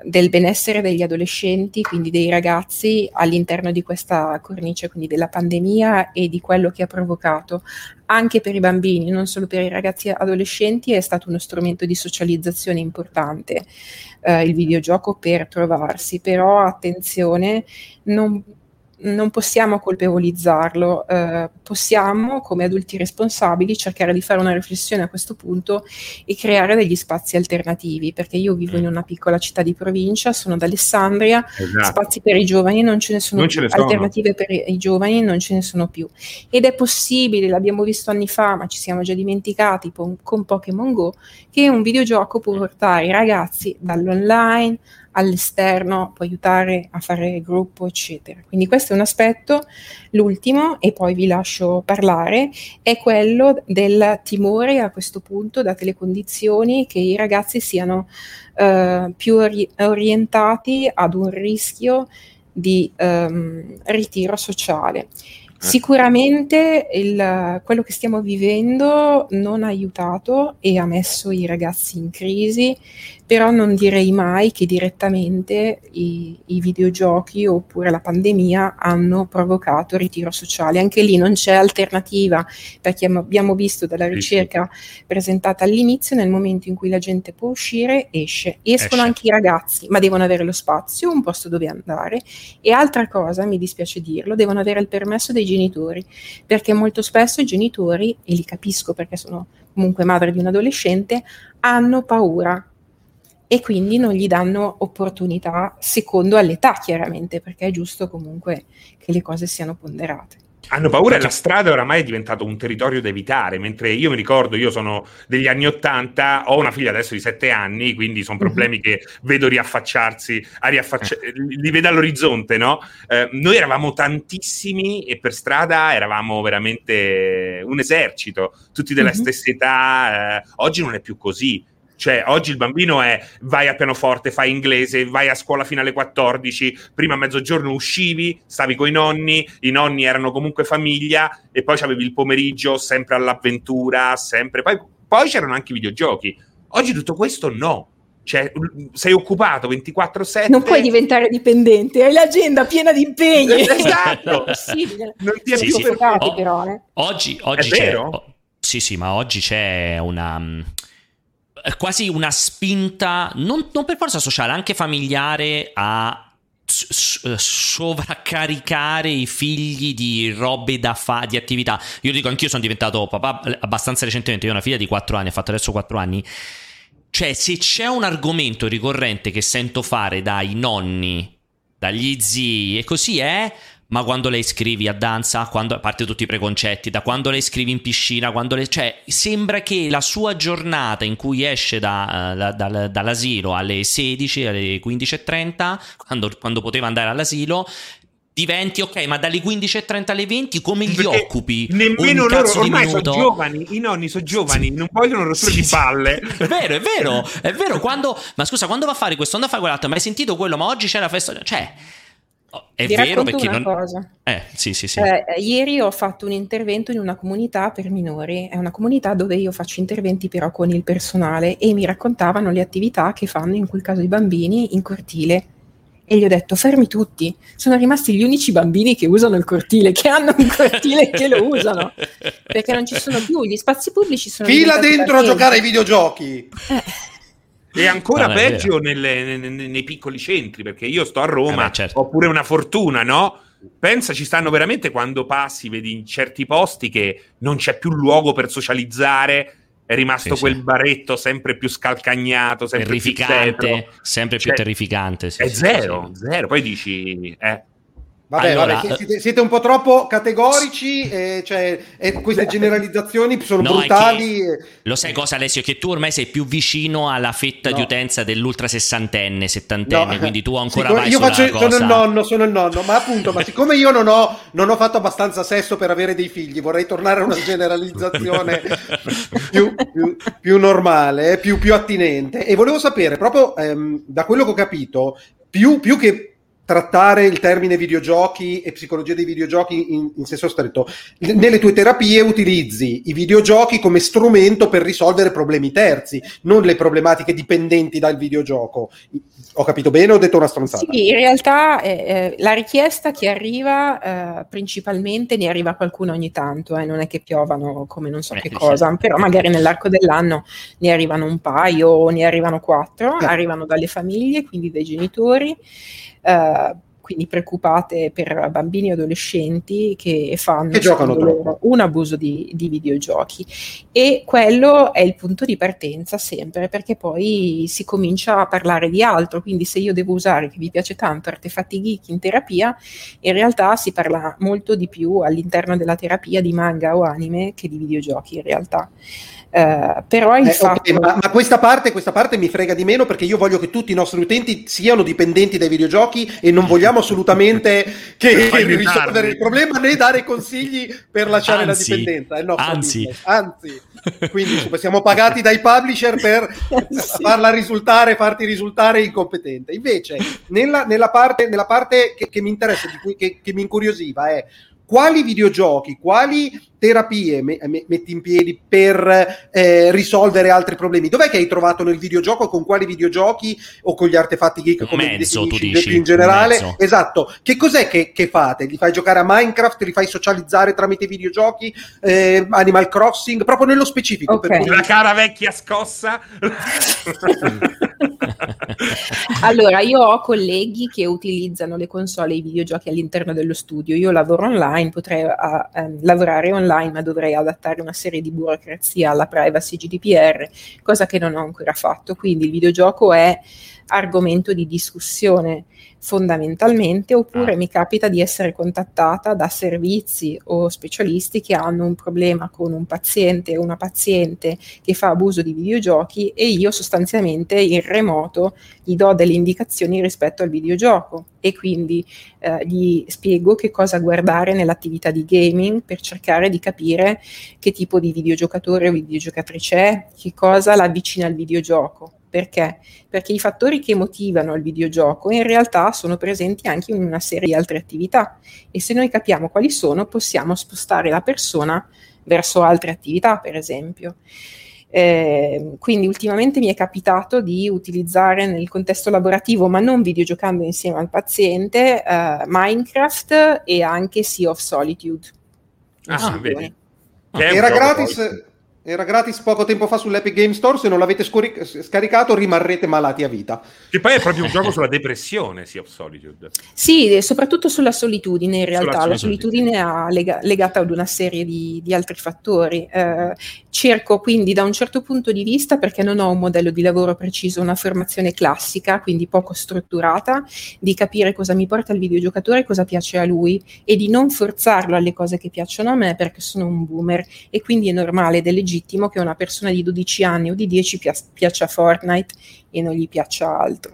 S4: del benessere degli adolescenti, quindi dei ragazzi all'interno di questa cornice, quindi della pandemia e di quello che ha provocato anche per i bambini, non solo per i ragazzi adolescenti, è stato uno strumento di socializzazione importante eh, il videogioco per trovarsi, però attenzione, non non possiamo colpevolizzarlo, eh, possiamo come adulti responsabili cercare di fare una riflessione a questo punto e creare degli spazi alternativi, perché io vivo in mm. una piccola città di provincia, sono ad Alessandria, esatto. spazi per i giovani non ce ne sono non più, sono. alternative per i giovani non ce ne sono più. Ed è possibile, l'abbiamo visto anni fa, ma ci siamo già dimenticati con Pokémon Go, che un videogioco può portare i ragazzi dall'online all'esterno, può aiutare a fare gruppo, eccetera. Quindi questo è un aspetto. L'ultimo, e poi vi lascio parlare, è quello del timore a questo punto, date le condizioni, che i ragazzi siano eh, più ori- orientati ad un rischio di um, ritiro sociale. Eh. Sicuramente il, quello che stiamo vivendo non ha aiutato e ha messo i ragazzi in crisi, però non direi mai che direttamente i, i, videogiochi oppure la pandemia hanno provocato ritiro sociale. Anche lì non c'è alternativa, perché abbiamo visto dalla ricerca presentata all'inizio, nel momento in cui la gente può uscire, esce. Escono esce. anche i ragazzi, ma devono avere lo spazio, un posto dove andare e altra cosa, mi dispiace dirlo, devono avere il permesso dei genitori, perché molto spesso i genitori, e li capisco perché sono comunque madre di un adolescente, hanno paura e quindi non gli danno opportunità secondo all'età chiaramente, perché è giusto comunque che le cose siano ponderate.
S3: Hanno paura che la strada oramai è diventato un territorio da evitare, mentre io mi ricordo, io sono degli anni Ottanta, ho una figlia adesso di sette anni, quindi sono mhm. problemi uh-huh. che vedo riaffacciarsi, a riaffacci- eh. li vedo all'orizzonte, no? Eh, noi eravamo tantissimi e per strada eravamo veramente un esercito, tutti della uh-huh. stessa età, eh, oggi non è più così cioè, oggi il bambino è vai a pianoforte, fai inglese, vai a scuola fino alle 14, prima a mezzogiorno uscivi, stavi con i nonni, i nonni erano comunque famiglia e poi avevi il pomeriggio sempre all'avventura, sempre. Poi, poi c'erano anche i videogiochi. Oggi tutto questo no. Cioè, sei occupato 24-7.
S4: Non puoi diventare dipendente, hai l'agenda piena di impegni. (laughs)
S3: Esatto.
S4: non ti è sì, più sì. Focati, però,
S1: eh. Oggi, oggi c'è. Vero? Sì, sì, ma oggi c'è una quasi una spinta, non, non, per forza sociale, anche familiare, a sovraccaricare i figli di robe da fare, di attività. Io dico, anch'io sono diventato papà abbastanza recentemente, io ho una figlia di 4 anni, ha fatto adesso 4 anni. Cioè, se c'è un argomento ricorrente che sento fare dai nonni, dagli zii e così è ma quando lei scrivi a danza, quando, a parte tutti i preconcetti, da quando lei scrivi in piscina, quando lei, cioè sembra che la sua giornata in cui esce da, da, da, dall'asilo alle 16, alle 15.30, quando, quando poteva andare all'asilo, diventi ok, ma dalle 15.30 alle 20 come gli Perché occupi?
S3: Nemmeno loro ormai sono giovani, i nonni sono giovani, sì. non vogliono rotture sì, di palle.
S1: È vero, è vero, è vero. Quando, ma scusa, quando va a fare questo? Quando fa quell'altro? Ma hai sentito quello? Ma oggi c'è la festa. Cioè,
S4: è Vi vero perché una non... cosa.
S1: Eh, sì, sì, sì.
S4: Eh, ieri ho fatto un intervento in una comunità per minori, è una comunità dove io faccio interventi però con il personale e mi raccontavano le attività che fanno in quel caso i bambini in cortile. E gli ho detto, fermi tutti, sono rimasti gli unici bambini che usano il cortile, che hanno un cortile che lo usano, perché non ci sono più, gli spazi pubblici sono...
S2: Fila dentro a giocare ai videogiochi! Eh.
S3: E ancora no, peggio nelle, nei, nei, piccoli centri, perché io sto a Roma, eh certo. ho pure una fortuna, no? Pensa, ci stanno veramente quando passi, vedi in certi posti che non c'è più luogo per socializzare, è rimasto sì, quel sì. baretto sempre più scalcagnato, sempre
S1: terrificante,
S3: più
S1: sempre più cioè, terrificante. Sì,
S3: è zero, zero. Poi dici, eh,
S2: Vabbè, allora, vabbè siete, siete, un po' troppo categorici, eh, cioè, eh, queste generalizzazioni sono no, brutali.
S1: Che, lo sai cosa Alessio? Che tu ormai sei più vicino alla fetta no. di utenza dell'ultra sessantenne, settantenne, no. quindi tu (laughs) ancora siccome, vai
S2: Io faccio,
S1: cosa...
S2: sono il nonno, sono il nonno, ma appunto, ma siccome io non ho, non ho, fatto abbastanza sesso per avere dei figli, vorrei tornare a una generalizzazione (laughs) più, più, più, normale, più, più, attinente. E volevo sapere, proprio ehm, da quello che ho capito, più, più che trattare il termine videogiochi e psicologia dei videogiochi in, in, senso stretto. Nelle tue terapie utilizzi i videogiochi come strumento per risolvere problemi terzi, non le problematiche dipendenti dal videogioco. Ho capito bene o ho detto una stronzata?
S4: Sì, in realtà eh, eh la richiesta che arriva eh, principalmente ne arriva qualcuno ogni tanto, eh, non è che piovano come non so eh, che cosa, però magari nell'arco dell'anno ne arrivano un paio o ne arrivano quattro, eh. arrivano dalle famiglie, quindi dai genitori. Uh, quindi preoccupate per bambini e adolescenti che fanno
S2: che loro,
S4: un abuso di, di, videogiochi. E quello è il punto di partenza sempre, perché poi si comincia a parlare di altro. Quindi se io devo usare, che vi piace tanto, artefatti geek in terapia, in realtà si parla molto di più all'interno della terapia di manga o anime che di videogiochi in realtà. Uh, però il eh, fatto... Okay,
S2: ma, ma questa, parte, questa, parte, mi frega di meno perché io voglio che tutti i nostri utenti siano dipendenti dai videogiochi e non vogliamo assolutamente che risolvere il problema né dare consigli per lasciare anzi, la dipendenza. Eh, no,
S1: anzi.
S2: anzi, quindi siamo pagati dai publisher per (laughs) sì. farla risultare, farti risultare incompetente. Invece, nella, nella parte, nella parte che, che, mi interessa, cui, che, che mi incuriosiva è quali videogiochi, quali terapie me- me- metti in piedi per eh, risolvere altri problemi? Dov'è che hai trovato nel videogioco? Con quali videogiochi o con gli artefatti geek come
S1: mezzo, tu dici,
S2: in generale? Mezzo. Esatto. Che cos'è che, che, fate? Li fai giocare a Minecraft? Li fai socializzare tramite videogiochi? Eh, Animal Crossing? Proprio nello specifico.
S3: Okay. Per La cara vecchia scossa. (laughs)
S4: allora, io ho colleghi che utilizzano le console e i videogiochi all'interno dello studio. Io lavoro online, potrei a, a, lavorare online, ma dovrei adattare una serie di burocrazia alla privacy GDPR, cosa che non ho ancora fatto. Quindi il videogioco è argomento di discussione fondamentalmente, oppure ah. mi capita di essere contattata da servizi o specialisti che hanno un problema con un paziente o una paziente che fa abuso di videogiochi e io sostanzialmente in remoto gli do delle indicazioni rispetto al videogioco e quindi eh, gli spiego che cosa guardare nell'attività di gaming per cercare di capire che tipo di videogiocatore o videogiocatrice è, che cosa l'avvicina al videogioco perché? Perché i fattori che motivano il videogioco in realtà sono presenti anche in una serie di altre attività e se noi capiamo quali sono possiamo spostare la persona verso altre attività, per esempio. Eh, quindi ultimamente mi è capitato di utilizzare nel contesto lavorativo, ma non videogiocando insieme al paziente, eh, Minecraft e anche Sea of Solitude.
S2: Ah, vedi. Era gratis, era gratis poco tempo fa sull'Epic Game Store, se non l'avete scori- scaricato rimarrete malati a vita.
S3: Che poi è proprio un gioco sulla depressione, Sea of Solitude.
S4: Sì, soprattutto sulla solitudine in realtà, la solitudine è lega- legata ad una serie di, di altri fattori. Eh, cerco quindi da un certo punto di vista, perché non ho un modello di lavoro preciso, una formazione classica, quindi poco strutturata, di capire cosa mi porta il videogiocatore, cosa piace a lui e di non forzarlo alle cose che piacciono a me perché sono un boomer e quindi è normale delle legittimo che una persona di 12 anni o di 10 pia- piaccia Fortnite e non gli piaccia altro.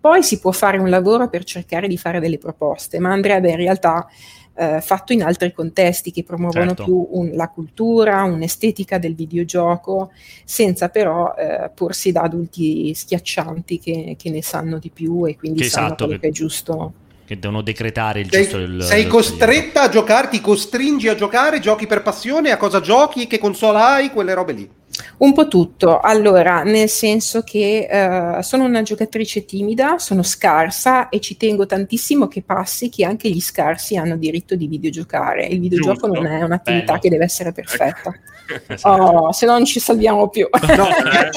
S4: Poi si può fare un lavoro per cercare di fare delle proposte, ma andrebbe in realtà eh, fatto in altri contesti che promuovono certo. più un, la cultura, un'estetica del videogioco, senza però eh, porsi da adulti schiaccianti che, che, ne sanno di più e quindi che sanno esatto, quello che, che è giusto
S1: che devono decretare il
S2: sei,
S1: giusto del,
S2: sei costretta a giocare, ti costringi a giocare, giochi per passione, a cosa giochi, che console hai, quelle robe lì.
S4: Un po' tutto, allora, nel senso che uh, sono una giocatrice timida, sono scarsa e ci tengo tantissimo che passi che anche gli scarsi hanno diritto di videogiocare. Il videogioco Giusto. non è un'attività Bello. che deve essere perfetta. (laughs) oh, se no non ci salviamo più. No, (laughs)
S2: eh,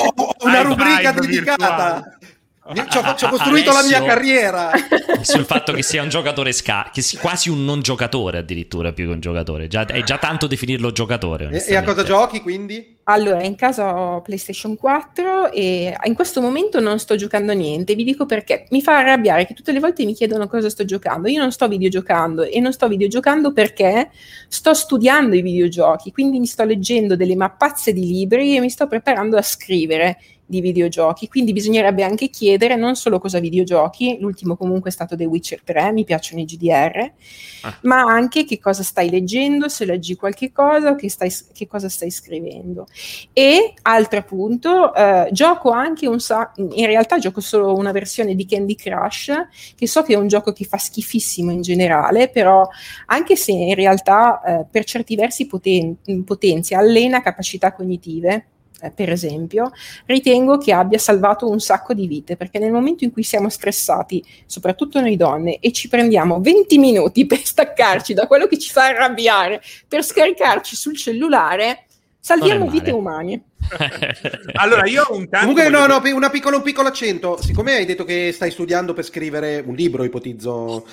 S2: una rubrica dedicata. Ci ho, ci ho costruito la mia carriera
S1: sul fatto che sia un giocatore scarso, che sia quasi un non giocatore addirittura più che un giocatore. Già, è già tanto definirlo giocatore.
S2: E, e a cosa giochi quindi?
S4: Allora, in casa ho PlayStation 4 e in questo momento non sto giocando niente. Vi dico perché mi fa arrabbiare che tutte le volte mi chiedono cosa sto giocando. Io non sto videogiocando e non sto videogiocando perché sto studiando i videogiochi, quindi mi sto leggendo delle mappazze di libri e mi sto preparando a scrivere di videogiochi, quindi bisognerebbe anche chiedere non solo cosa videogiochi, l'ultimo comunque è stato The Witcher 3, mi piacciono i GDR, ah. ma anche che cosa stai leggendo, se leggi qualche cosa o che, stai, che cosa stai scrivendo. E altro punto, eh, gioco anche un sacco, in realtà gioco solo una versione di Candy Crush, che so che è un gioco che fa schifissimo in generale, però anche se in realtà eh, per certi versi poten- potenzia, allena capacità cognitive, eh, per esempio, ritengo che abbia salvato un sacco di vite, perché nel momento in cui siamo stressati, soprattutto noi donne, e ci prendiamo 20 minuti per staccarci da quello che ci fa arrabbiare, per scaricarci sul cellulare, salviamo vite umane. (laughs)
S3: allora, io ho un tanto.
S2: Comunque, no, no, una piccola, un piccolo accento. Siccome hai detto che stai studiando per scrivere un libro, ipotizzo.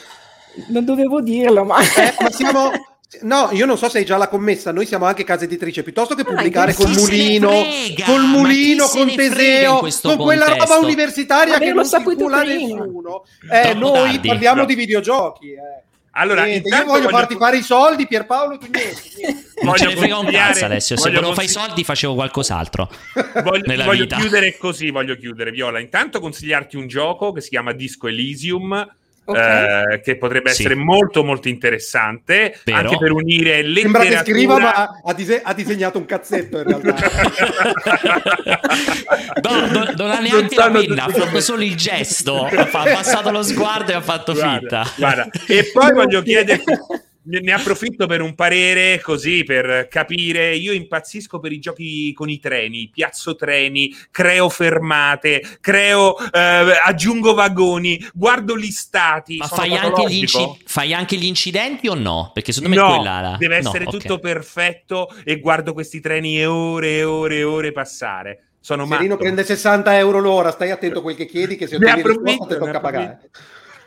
S4: Non dovevo dirlo, ma.
S2: Eh, ma siamo, No, io non so se hai già la commessa, noi siamo anche casa editrice, piuttosto che pubblicare col mulino, frega, col mulino, con Teseo, con quella contesto. roba universitaria che non circola nessuno. Eh, noi tardi, parliamo no. di videogiochi. Eh.
S3: Allora,
S2: niente, io voglio, voglio farti fare i soldi, Pierpaolo, tu niente. (laughs) niente.
S1: Non ce ne frega un cazzo Alessio, se volevo fare i soldi facevo qualcos'altro. (laughs)
S3: voglio, voglio chiudere così, voglio chiudere, Viola. Intanto consigliarti un gioco che si chiama Disco Elysium Okay. Eh, che potrebbe essere molto molto interessante Però... anche per unire
S2: letteratura sembra che scriva ma ha, dise- ha disegnato un cazzetto in realtà. (laughs)
S1: No, no, non ha neanche non la penna ha fatto solo il gesto ha passato lo sguardo e ha fatto guarda, finta.
S3: guarda. e poi voglio chiederti (laughs) ne approfitto per un parere così per capire. Io impazzisco per i giochi con i treni, piazzo treni, creo fermate, creo, eh, aggiungo vagoni, guardo gli stati.
S1: Ma fai anche, inci- fai anche, gli incidenti o no? Perché secondo me
S3: no,
S1: è quella la...
S3: deve essere no, tutto okay. perfetto e guardo questi treni e ore e ore e ore passare. Sono
S2: Serino prende 60 euro l'ora, stai attento a quel che chiedi, che se ottieni risposta ti tocca pagare.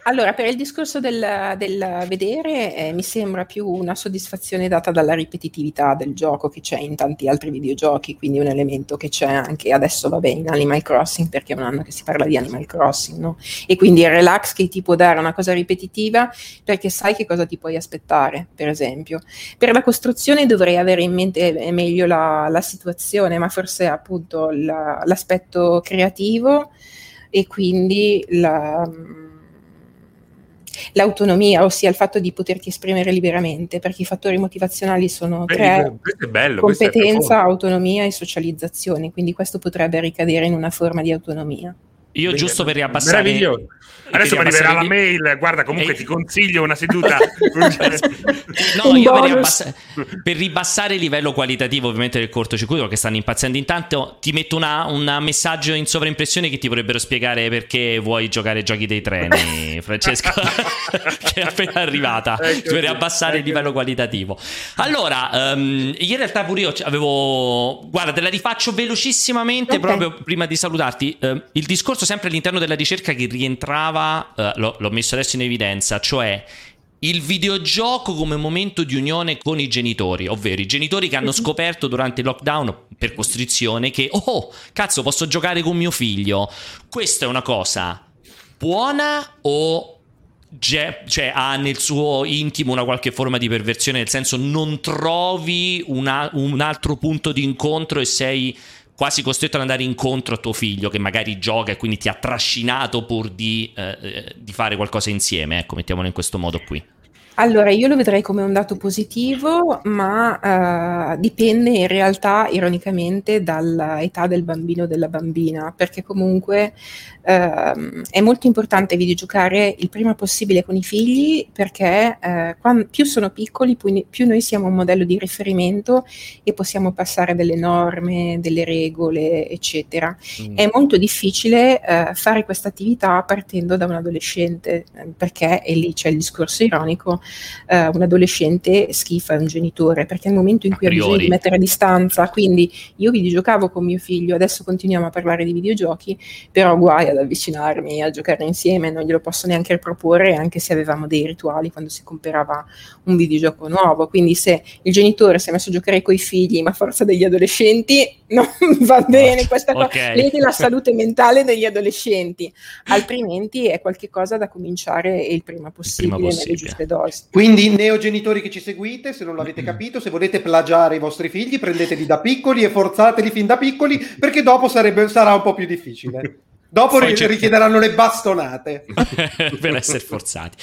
S4: Allora, per il discorso del, del vedere, eh, mi sembra più una soddisfazione data dalla ripetitività del gioco che c'è in tanti altri videogiochi, quindi un elemento che c'è anche adesso, vabbè, in Animal Crossing, perché è un anno che si parla di Animal Crossing, no? E quindi il relax che ti può dare una cosa ripetitiva, perché sai che cosa ti puoi aspettare, per esempio. Per la costruzione dovrei avere in mente meglio la, la situazione, ma forse appunto la, l'aspetto creativo e quindi la l'autonomia, ossia il fatto di poterti esprimere liberamente, perché i fattori motivazionali sono tre, bello, competenza, autonomia e socializzazione, quindi questo potrebbe ricadere in una forma di autonomia.
S1: Io giusto per riabbassare
S3: Meraviglioso. Adesso mi arriverà la mail, guarda comunque e... ti consiglio una seduta. (laughs)
S1: no, io per, riabbass- per, ribassare il livello qualitativo ovviamente del cortocircuito che stanno impazzendo intanto ti metto un messaggio in sovraimpressione che ti vorrebbero spiegare perché vuoi giocare giochi dei treni, (laughs) Francesco, (laughs) che è appena arrivata, ecco per riabbassare ecco. il livello qualitativo. Allora, um, in realtà pure io avevo... Guarda, te la rifaccio velocissimamente okay. proprio prima di salutarti. Uh, il discorso sempre all'interno della ricerca che rientrava, uh, l'ho, l'ho messo adesso in evidenza, cioè il videogioco come momento di unione con i genitori, ovvero i genitori che hanno mhm. scoperto durante il lockdown per costrizione che, oh, cazzo, posso giocare con mio figlio. Questa è una cosa buona o cioè, ha nel suo intimo una qualche forma di perversione, nel senso non trovi una, un altro punto di incontro e sei quasi costretto ad andare incontro a tuo figlio che magari gioca e quindi ti ha trascinato pur di, eh, eh di fare qualcosa insieme, ecco, mettiamolo in questo modo qui.
S4: Allora, io lo vedrei come un dato positivo, ma uh, dipende in realtà, ironicamente, dall'età del bambino o della bambina, perché comunque uh, è molto importante videogiocare il prima possibile con i figli, perché uh, quando, più sono piccoli, più, più, noi siamo un modello di riferimento e possiamo passare delle norme, delle regole, eccetera. Mm. È molto difficile fare questa attività partendo da un adolescente, perché, e lì c'è il discorso ironico, eh, un adolescente schifa un genitore, perché nel momento in cui ha bisogno di mettere a distanza, quindi io videogiocavo con mio figlio, adesso continuiamo a parlare di videogiochi, però guai ad avvicinarmi a giocare insieme, non glielo posso neanche proporre, anche se avevamo dei rituali quando si comprava un videogioco nuovo, quindi se il genitore si è messo a giocare con i figli, ma forza degli adolescenti, (laughs) non va bene questa okay. cosa, vedi la salute mentale degli adolescenti, altrimenti è qualcosa da cominciare il prima possibile, il prima possibile. nelle giuste dosi.
S2: Quindi, neogenitori che ci seguite, se non l'avete capito, se volete plagiare i vostri figli, prendeteli da piccoli e forzateli fin da piccoli, perché dopo sarebbe, sarà un po' più difficile. Dopo ri- richiederanno le bastonate (laughs)
S1: per essere forzati.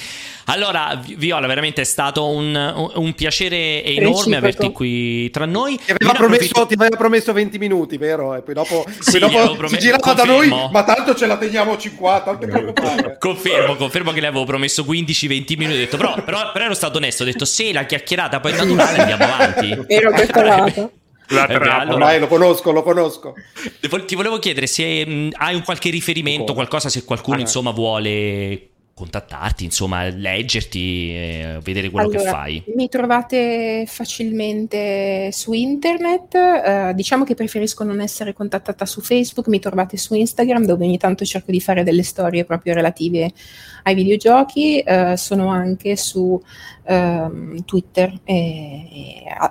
S1: Allora, Viola, veramente è stato un, un piacere enorme averti qui tra noi.
S2: Ti aveva, promesso, ti aveva, promesso, 20 minuti, vero? E poi dopo, sì, poi dopo promesso, si girava da noi, ma tanto ce la teniamo 50. (laughs)
S1: confermo, confermo che le avevo promesso 15-20 minuti. Ho detto, però, però, però, ero stato onesto. Ho detto, se la chiacchierata poi è naturale, andiamo avanti.
S4: Ero (laughs) lato.
S2: La trappola. Ormai lo conosco, lo conosco.
S1: Ti volevo chiedere se mh, hai un qualche riferimento, qualcosa se qualcuno ah, insomma vuole contattarti, insomma, leggerti, eh, vedere quello allora, che fai?
S4: Mi trovate facilmente su internet, eh, diciamo che preferisco non essere contattata su Facebook, mi trovate su Instagram dove ogni tanto cerco di fare delle storie proprio relative ai videogiochi, eh, sono anche su ehm, Twitter,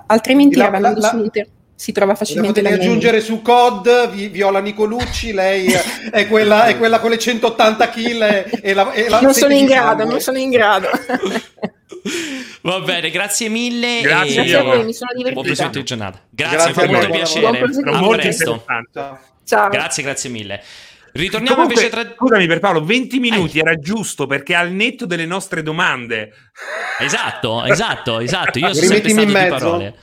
S4: altrimenti la, la, la, su internet si trova facilmente
S2: da aggiungere su COD Vi- Viola Nicolucci lei è quella, è quella, con le 180 kill e la, e
S4: la non sono in grado non sono in grado (laughs)
S1: Va bene, grazie mille.
S3: Grazie,
S1: grazie
S3: a voi,
S1: mi sono divertito. Buon proseguimento di giornata. Grazie, grazie molto piacere.
S3: A presto.
S1: Ciao. Grazie, grazie mille. Ritorniamo Comunque, invece tra...
S3: Scusami per Paolo, 20 minuti eh. era giusto perché al netto delle nostre domande.
S1: Esatto, esatto, esatto. Io (laughs) sono sempre stato in mezzo. di parole.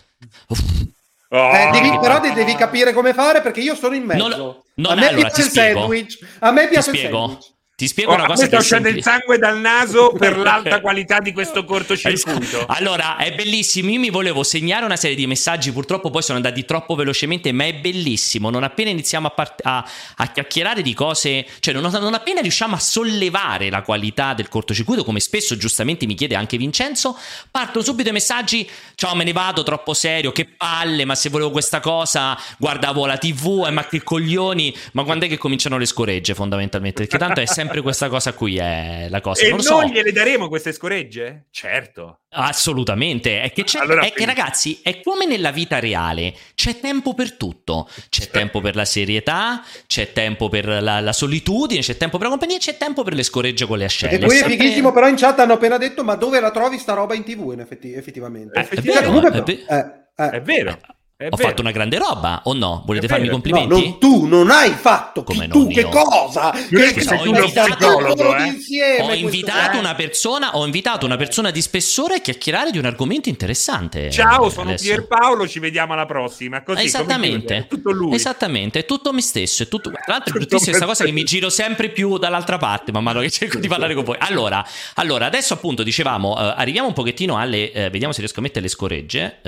S2: Uff. Oh, eh, devi, però de- devi capire come fare perché io sono in mezzo. Non, non, a me allora, piace il sandwich. A me piace il sandwich.
S1: Ti spiego oh, una cosa.
S3: Sta uscendo il sangue dal naso per (laughs) l'alta qualità di questo cortocircuito.
S1: Allora, è bellissimo. Io mi volevo segnare una serie di messaggi, purtroppo poi sono andati troppo velocemente, ma è bellissimo. Non appena iniziamo a, part- a, a chiacchierare di cose, cioè non, non, appena riusciamo a sollevare la qualità del cortocircuito, come spesso giustamente mi chiede anche Vincenzo, partono subito i messaggi. Ciao, me ne vado, troppo serio, che palle, ma se volevo questa cosa guardavo la TV, eh, ma che coglioni. Ma quando è che cominciano le scoregge, fondamentalmente? Perché tanto è sempre sempre questa cosa qui è la cosa.
S3: E
S1: non
S3: noi
S1: so.
S3: gliele daremo queste scoregge? Certo.
S1: Assolutamente. È che, allora, è che ragazzi, è come nella vita reale, c'è tempo per tutto. C'è tempo per la serietà, c'è tempo per la, la, solitudine, c'è tempo per la compagnia, c'è tempo per le scoregge con le ascelle.
S2: E poi è sempre... fighissimo, però in chat hanno appena detto, ma dove la trovi sta roba in tv in effetti, effettivamente?
S1: Eh, è, vero,
S2: è,
S1: ve- eh, eh.
S3: è vero.
S1: È Ho vero. fatto una grande roba o no? Volete farmi complimenti?
S2: No, non, tu non hai fatto Come tu che cosa?
S3: Che, che sei uno psicologo, eh?
S1: insieme, ho invitato una persona, ho invitato una persona di spessore a chiacchierare di un argomento interessante.
S3: Ciao, sono adesso. Pierpaolo, ci vediamo alla prossima. Così,
S1: Esattamente.
S3: È tutto lui.
S1: Esattamente, è tutto me stesso, è tutto Tra l'altro è bruttissima questa cosa che mi giro sempre più dall'altra parte, man mano che cerco di parlare con voi. Allora, allora adesso appunto dicevamo, uh, arriviamo un pochettino alle uh, vediamo se riesco a mettere le scoregge.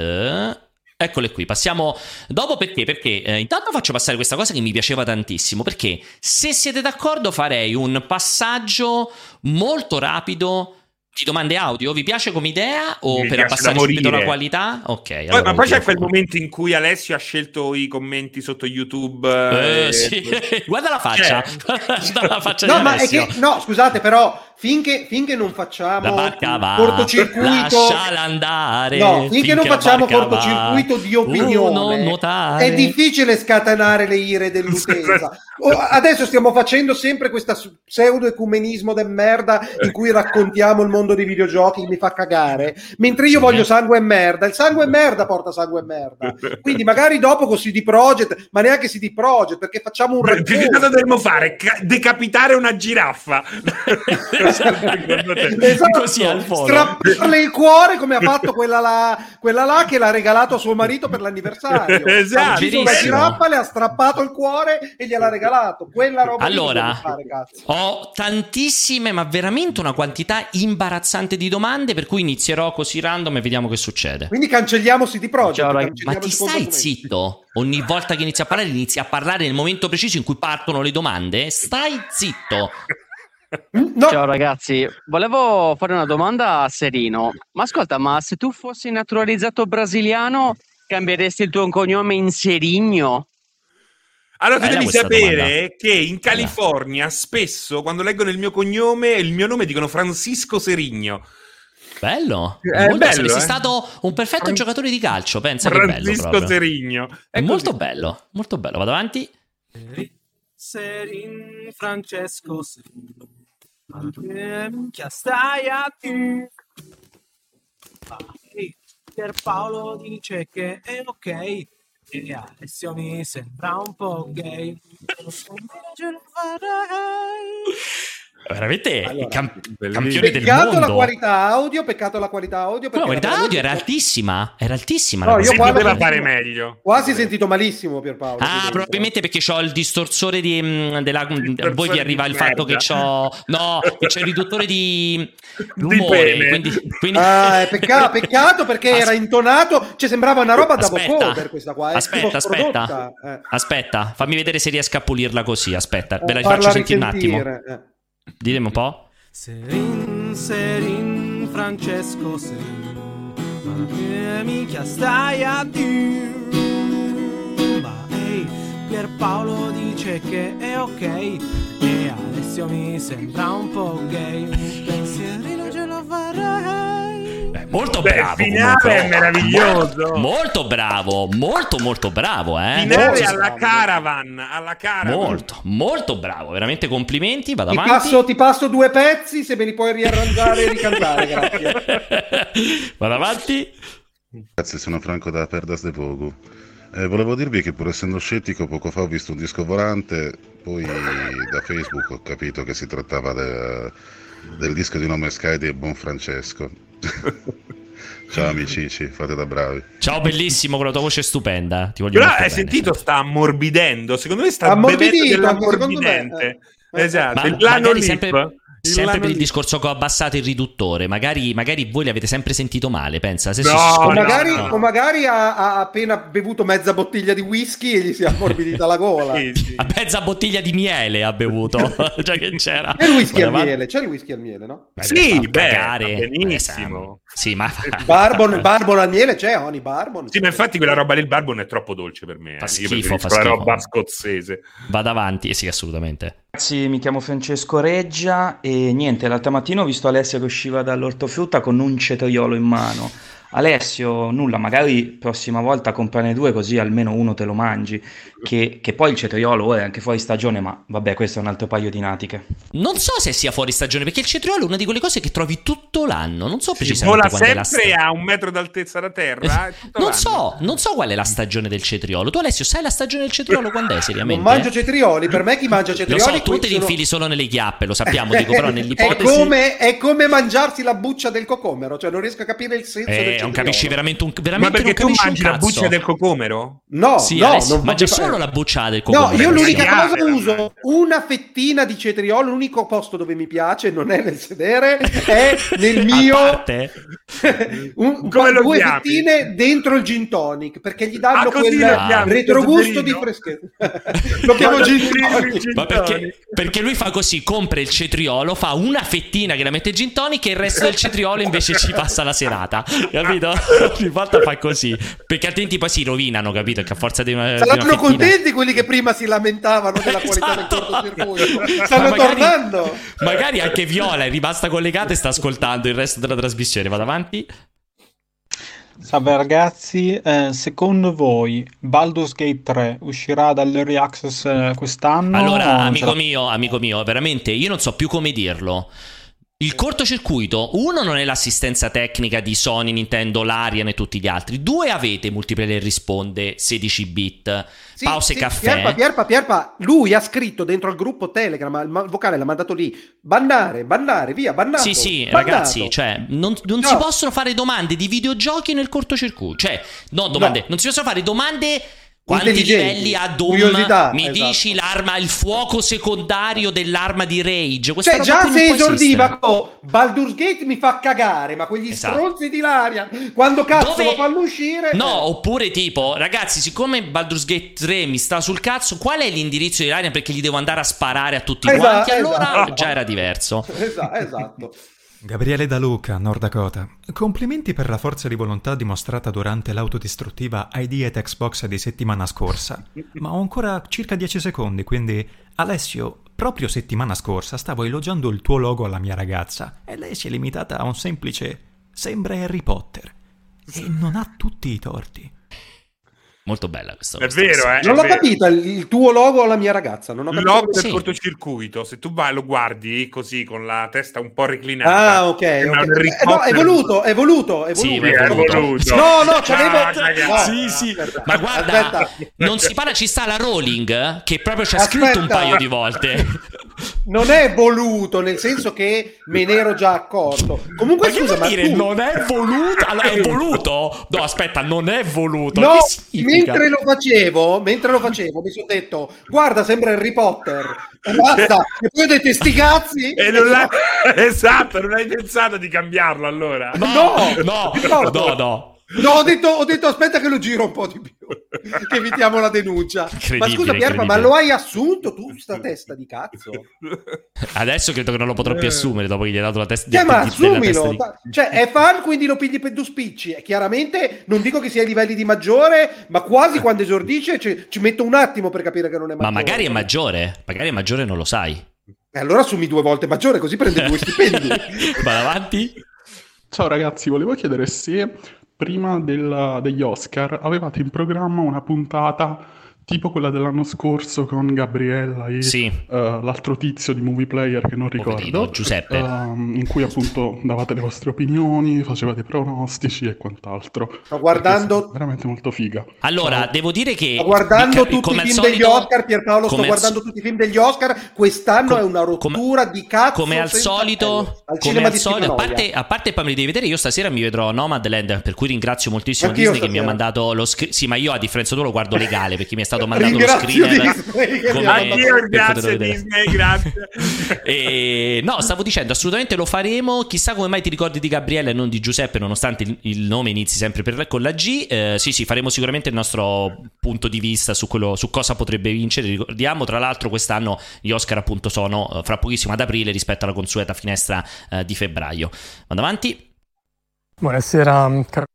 S1: Eccole qui, passiamo dopo perché? Perché eh, intanto faccio passare questa cosa che mi piaceva tantissimo, perché se siete d'accordo farei un passaggio molto rapido di domande audio? Vi piace come idea o Mi per abbassare subito la qualità? Ok.
S3: Poi, allora ma poi c'è quel momento in cui Alessio ha scelto i commenti sotto YouTube.
S1: Eh, eh, sì. (laughs) Guarda la faccia. (laughs) Guarda la faccia
S2: no, ma Alessio. è che, no, scusate, però finché, finché non facciamo va, cortocircuito
S1: lasciala andare
S2: no, finché, finché non facciamo cortocircuito va, di opinione. è difficile scatenare le ire dell'utenza. (laughs) Adesso stiamo facendo sempre questo pseudo ecumenismo del merda in cui raccontiamo il mondo dei videogiochi che mi fa cagare mentre io sì. voglio sangue e merda. Il sangue e merda porta sangue e merda. Quindi magari dopo con CD Projekt ma neanche CD Projekt perché facciamo un
S3: racconto che cosa dovremmo fare? decapitare una giraffa (laughs) (laughs)
S2: esatto. così al volo. Strapparle il cuore come ha fatto quella là, quella là che l'ha regalato a suo marito per l'anniversario.
S3: esatto. Ha
S2: una giraffa, le ha strappato il cuore e gliel'ha regalato. Quella roba
S1: allora, fare, ho tantissime, ma veramente una quantità imbarazzante di domande, per cui inizierò così random e vediamo che succede.
S2: Quindi cancelliamo City Project. Ciao,
S1: ma ti stai zitto? Ogni volta che inizi a parlare, inizi a parlare nel momento preciso in cui partono le domande. Stai zitto.
S5: No. Ciao ragazzi, volevo fare una domanda a Serino. Ma ascolta, ma se tu fossi naturalizzato brasiliano, cambieresti il tuo cognome in Serigno?
S3: Allora, tu devi sapere domanda. che in California spesso quando leggono il mio cognome, il mio nome dicono Francisco Serigno.
S1: Bello, è molto, bello saresti eh? stato un perfetto Fran... giocatore di calcio. Pensa
S3: Francisco
S1: che bello.
S3: Serigno.
S1: È, è molto bello, molto bello. Vado avanti.
S6: Serin Francesco Serin. Minchia, stai a te. Pierpaolo dice che è ok. E Alessio mi sembra un po' gay. Non ce lo farei.
S1: Veramente allora, cam- campione del
S2: mondo.
S1: Peccato
S2: la qualità audio, peccato la qualità audio.
S1: la qualità audio era altissima, era altissima.
S3: No, io poteva fare meglio.
S2: Quasi sentito malissimo Pierpaolo.
S1: Ah, probabilmente perché ho il distorsore di, mm, della... A voi vi arriva il fatto che ho... No, che c'è il riduttore di rumore. Di quindi, quindi...
S2: Ah, peccato, (laughs) peccato perché As... era intonato, cioè sembrava una roba da per questa qua.
S1: Aspetta, aspetta. Eh. Aspetta, fammi vedere se riesco a pulirla così, aspetta. Ve la faccio sentire un attimo. Eh. Ditemi un po'.
S6: Serin, Serin, Francesco Serin, ma che minchia stai a dire? Ma ehi, Pierpaolo dice che è ok e Alessio mi sembra un po' gay.
S1: Molto Beh, bravo.
S3: Il finale comunque. è meraviglioso.
S1: Molto bravo, molto molto bravo. Eh?
S3: Finale
S1: molto
S3: alla caravan, alla caravan.
S1: Molto, molto bravo. Veramente complimenti. Vado
S2: ti
S1: avanti.
S2: Passo, ti passo due pezzi se me li puoi riarrangiare e ricantare. Grazie. (laughs)
S1: Vado avanti.
S7: Grazie, sono Franco da Perdas de Vogu. Eh, volevo dirvi che pur essendo scettico, poco fa ho visto un disco volante, poi da Facebook ho capito che si trattava de, del disco di nome Sky di Buon Francesco. Ciao amici, fate da bravi.
S1: Ciao bellissimo, con la tua voce stupenda. Ti voglio
S3: Però hai bene, sentito, sta ammorbidendo. Secondo me sta bevendo dell'ammorbidente. Esatto,
S1: Ma, magari sempre, sempre per il discorso che ho abbassato il riduttore, magari, magari voi l'avete sempre sentito male, pensa. Se
S2: no, o, magari, no. o magari ha, ha, appena bevuto mezza bottiglia di whisky e gli si è ammorbidita la gola. (laughs)
S1: sì, sì. Mezza bottiglia di miele ha bevuto, (laughs) cioè che c'era.
S2: C'è il whisky al miele, c'è il whisky al miele, no?
S3: Beh, sì, beh, benissimo.
S1: Sì, ma... (laughs)
S2: Barbon, barbon al miele c'è, Oni Barbon.
S3: Sì, ma infatti quella roba lì, il Barbon è troppo dolce per me.
S1: Fa eh. schifo, fa
S3: schifo. la roba scozzese.
S1: Vado avanti, eh sì, assolutamente.
S8: Ragazzi, mi chiamo Francesco Reggia e niente, l'altra mattina ho visto Alessia che usciva dall'ortofrutta con un cetriolo in mano. Alessio, nulla, magari prossima volta comprane due così almeno uno te lo mangi, che, che poi il cetriolo è anche fuori stagione, ma vabbè, questo è un altro paio di natiche.
S1: Non so se sia fuori stagione, perché il cetriolo è una di quelle cose che trovi tutto l'anno, non so precisamente
S3: vola
S1: qual è la
S3: sempre a un metro d'altezza da terra.
S1: Eh, (laughs) non so, non so qual è la stagione del cetriolo. Tu Alessio, sai la stagione del cetriolo quando è (laughs) seriamente?
S2: Non mangio cetrioli, per me chi mangia cetrioli...
S1: Lo so, tu te li sono... infili solo nelle chiappe, lo sappiamo, dico però (laughs) nell'ipotesi...
S2: È come, è come mangiarsi la buccia del cocomero, cioè non riesco a capire il senso eh, del cetriolo.
S1: Non capisci veramente un, veramente
S3: Ma perché tu mangi la buccia del cocomero?
S2: No,
S1: sì,
S2: no,
S1: Alessio,
S2: non
S1: mangia solo la buccia del cocomero.
S2: No, io l'unica cosa uso una fettina di cetriolo, l'unico posto dove mi piace non è nel sedere, è nel (laughs) mio (laughs) un, Come due chiami? fettine dentro il gin tonic, perché gli danno ah, quel retrogusto di freschezza. (laughs) lo chiamo gin tonic.
S1: Ma perché, perché lui fa così, compra il cetriolo, fa una fettina che la mette gin tonic e il resto del cetriolo invece ci passa la serata. Capito? (laughs) Ogni volta fa così, perché altrimenti poi si rovinano, capito? Che a forza di una
S2: Saranno contenti quelli che prima si lamentavano della (laughs) qualità esatto. del cortocircuito. Stanno ma magari, tornando.
S1: Magari anche Viola è rimasta collegata e sta ascoltando il resto della trasmissione. Vado avanti.
S9: Salve ragazzi, eh, secondo voi Baldur's Gate 3 uscirà dall'Early Access eh, quest'anno?
S1: Allora, amico mio, amico mio, veramente io non so più come dirlo. Il cortocircuito, uno, non è l'assistenza tecnica di Sony, Nintendo, Larian e tutti gli altri. Due, avete Multiplayer risponde 16 bit, sì, pause sì, caffè.
S2: Pierpa, Pierpa, Pierpa, lui ha scritto dentro al gruppo Telegram, il vocale l'ha mandato lì, bannare, bannare, via, bannato.
S1: Sì, sì,
S2: bannato.
S1: ragazzi, cioè, non, non no. si possono fare domande di videogiochi nel cortocircuito. Cioè, no, domande, no. non si possono fare domande quanti livelli ha Doom? Curiosità, mi esatto. dici l'arma, il fuoco secondario dell'arma di Rage?
S2: Questa cioè, già se esordiva con Baldur's Gate mi fa cagare, ma quegli esatto. stronzi di Laria, quando cazzo Dove... lo fanno uscire?
S1: No, eh. oppure tipo, ragazzi, siccome Baldur's Gate 3 mi sta sul cazzo, qual è l'indirizzo di Laria perché gli devo andare a sparare a tutti esatto, quanti? Allora esatto. (laughs) già era diverso.
S2: Esatto, esatto.
S10: Gabriele Da Luca, Nord Dakota. Complimenti per la forza di volontà dimostrata durante l'autodistruttiva ID at Xbox di settimana scorsa. Ma ho ancora circa 10 secondi, quindi Alessio, proprio settimana scorsa stavo elogiando il tuo logo alla mia ragazza e lei si è limitata a un semplice sembra Harry Potter. E non ha tutti i torti.
S1: Molto bella questa
S3: È vero, eh?
S2: Non
S3: l'ho
S2: capito, il tuo logo alla mia ragazza. Non ho
S3: il logo del sì. cortocircuito, se tu vai lo guardi così con la testa un po' reclinata.
S2: Ah, ok. okay. Eh, no, è voluto, è voluto, è voluto. Sì, è voluto. No, no, c'avevo...
S1: No, sì, sì. Ma guarda, Aspetta. non si parla, ci sta la Rowling che proprio ci ha scritto un paio di volte. (laughs)
S2: Non è voluto, nel senso che me ne ero già accorto. Comunque, ma scusa, ma
S1: dire
S2: tu...
S1: non è voluto? Allora, è (laughs) voluto? No, aspetta, non è voluto.
S2: No, mentre lo facevo, mentre lo facevo, mi sono detto, guarda, sembra Harry Potter. E basta. e poi ho detto, sti cazzi.
S3: E non l'hai... (laughs) esatto, non hai pensato di cambiarlo allora?
S1: No, no, no, no. no.
S2: No, ho detto, ho detto, aspetta che lo giro un po' di più, che evitiamo la denuncia. Ma scusa Pierpa, ma lo hai assunto tu, sta testa di cazzo?
S1: Adesso credo che non lo potrò più eh. assumere dopo che gli hai dato la testa di
S2: cazzo. Eh, ma assumilo! Di... Cioè, è fan, quindi lo pigli per due spicci. Chiaramente, non dico che sia ai livelli di maggiore, ma quasi quando esordisce ci, ci metto un attimo per capire che non è maggiore.
S1: Ma magari è maggiore, magari è maggiore non lo sai.
S2: E allora assumi due volte maggiore, così prende due (laughs) stipendi.
S1: Va avanti.
S9: Ciao ragazzi, volevo chiedere se prima della, degli Oscar avevate in programma una puntata tipo quella dell'anno scorso con Gabriella e
S1: sì.
S9: uh, l'altro tizio di Movie Player che non ricordo, Poverino,
S1: Giuseppe,
S9: uh, in cui appunto davate le vostre opinioni, facevate pronostici e quant'altro.
S2: Sto guardando
S9: veramente molto figa.
S1: Allora, Ciao. devo dire che
S2: sto guardando tutti i film solito, degli Oscar, Pierpaolo, sto guardando so... tutti i film degli Oscar, quest'anno com... è una rottura
S1: come...
S2: di cazzo
S1: come al solito, al come al solito, a parte, a parte poi me li devi vedere, io stasera mi vedrò Nomadland, per cui ringrazio moltissimo Anch'io Disney che mi ha mandato lo script. Sì, ma io a differenza tua lo guardo legale perché mi è stato mandato lo screener.
S3: Come... Addio, grazie Disney, grazie. (laughs)
S1: e... No, stavo dicendo, assolutamente lo faremo. Chissà come mai ti ricordi di Gabriele e non di Giuseppe, nonostante il, il nome inizi sempre per, con la G. Eh, sì, sì, faremo sicuramente il nostro punto di vista su, quello, su cosa potrebbe vincere. Ricordiamo, tra l'altro, quest'anno gli Oscar appunto sono eh, fra pochissimo ad aprile rispetto alla consueta finestra eh, di febbraio. Vado avanti.
S11: Buonasera, car-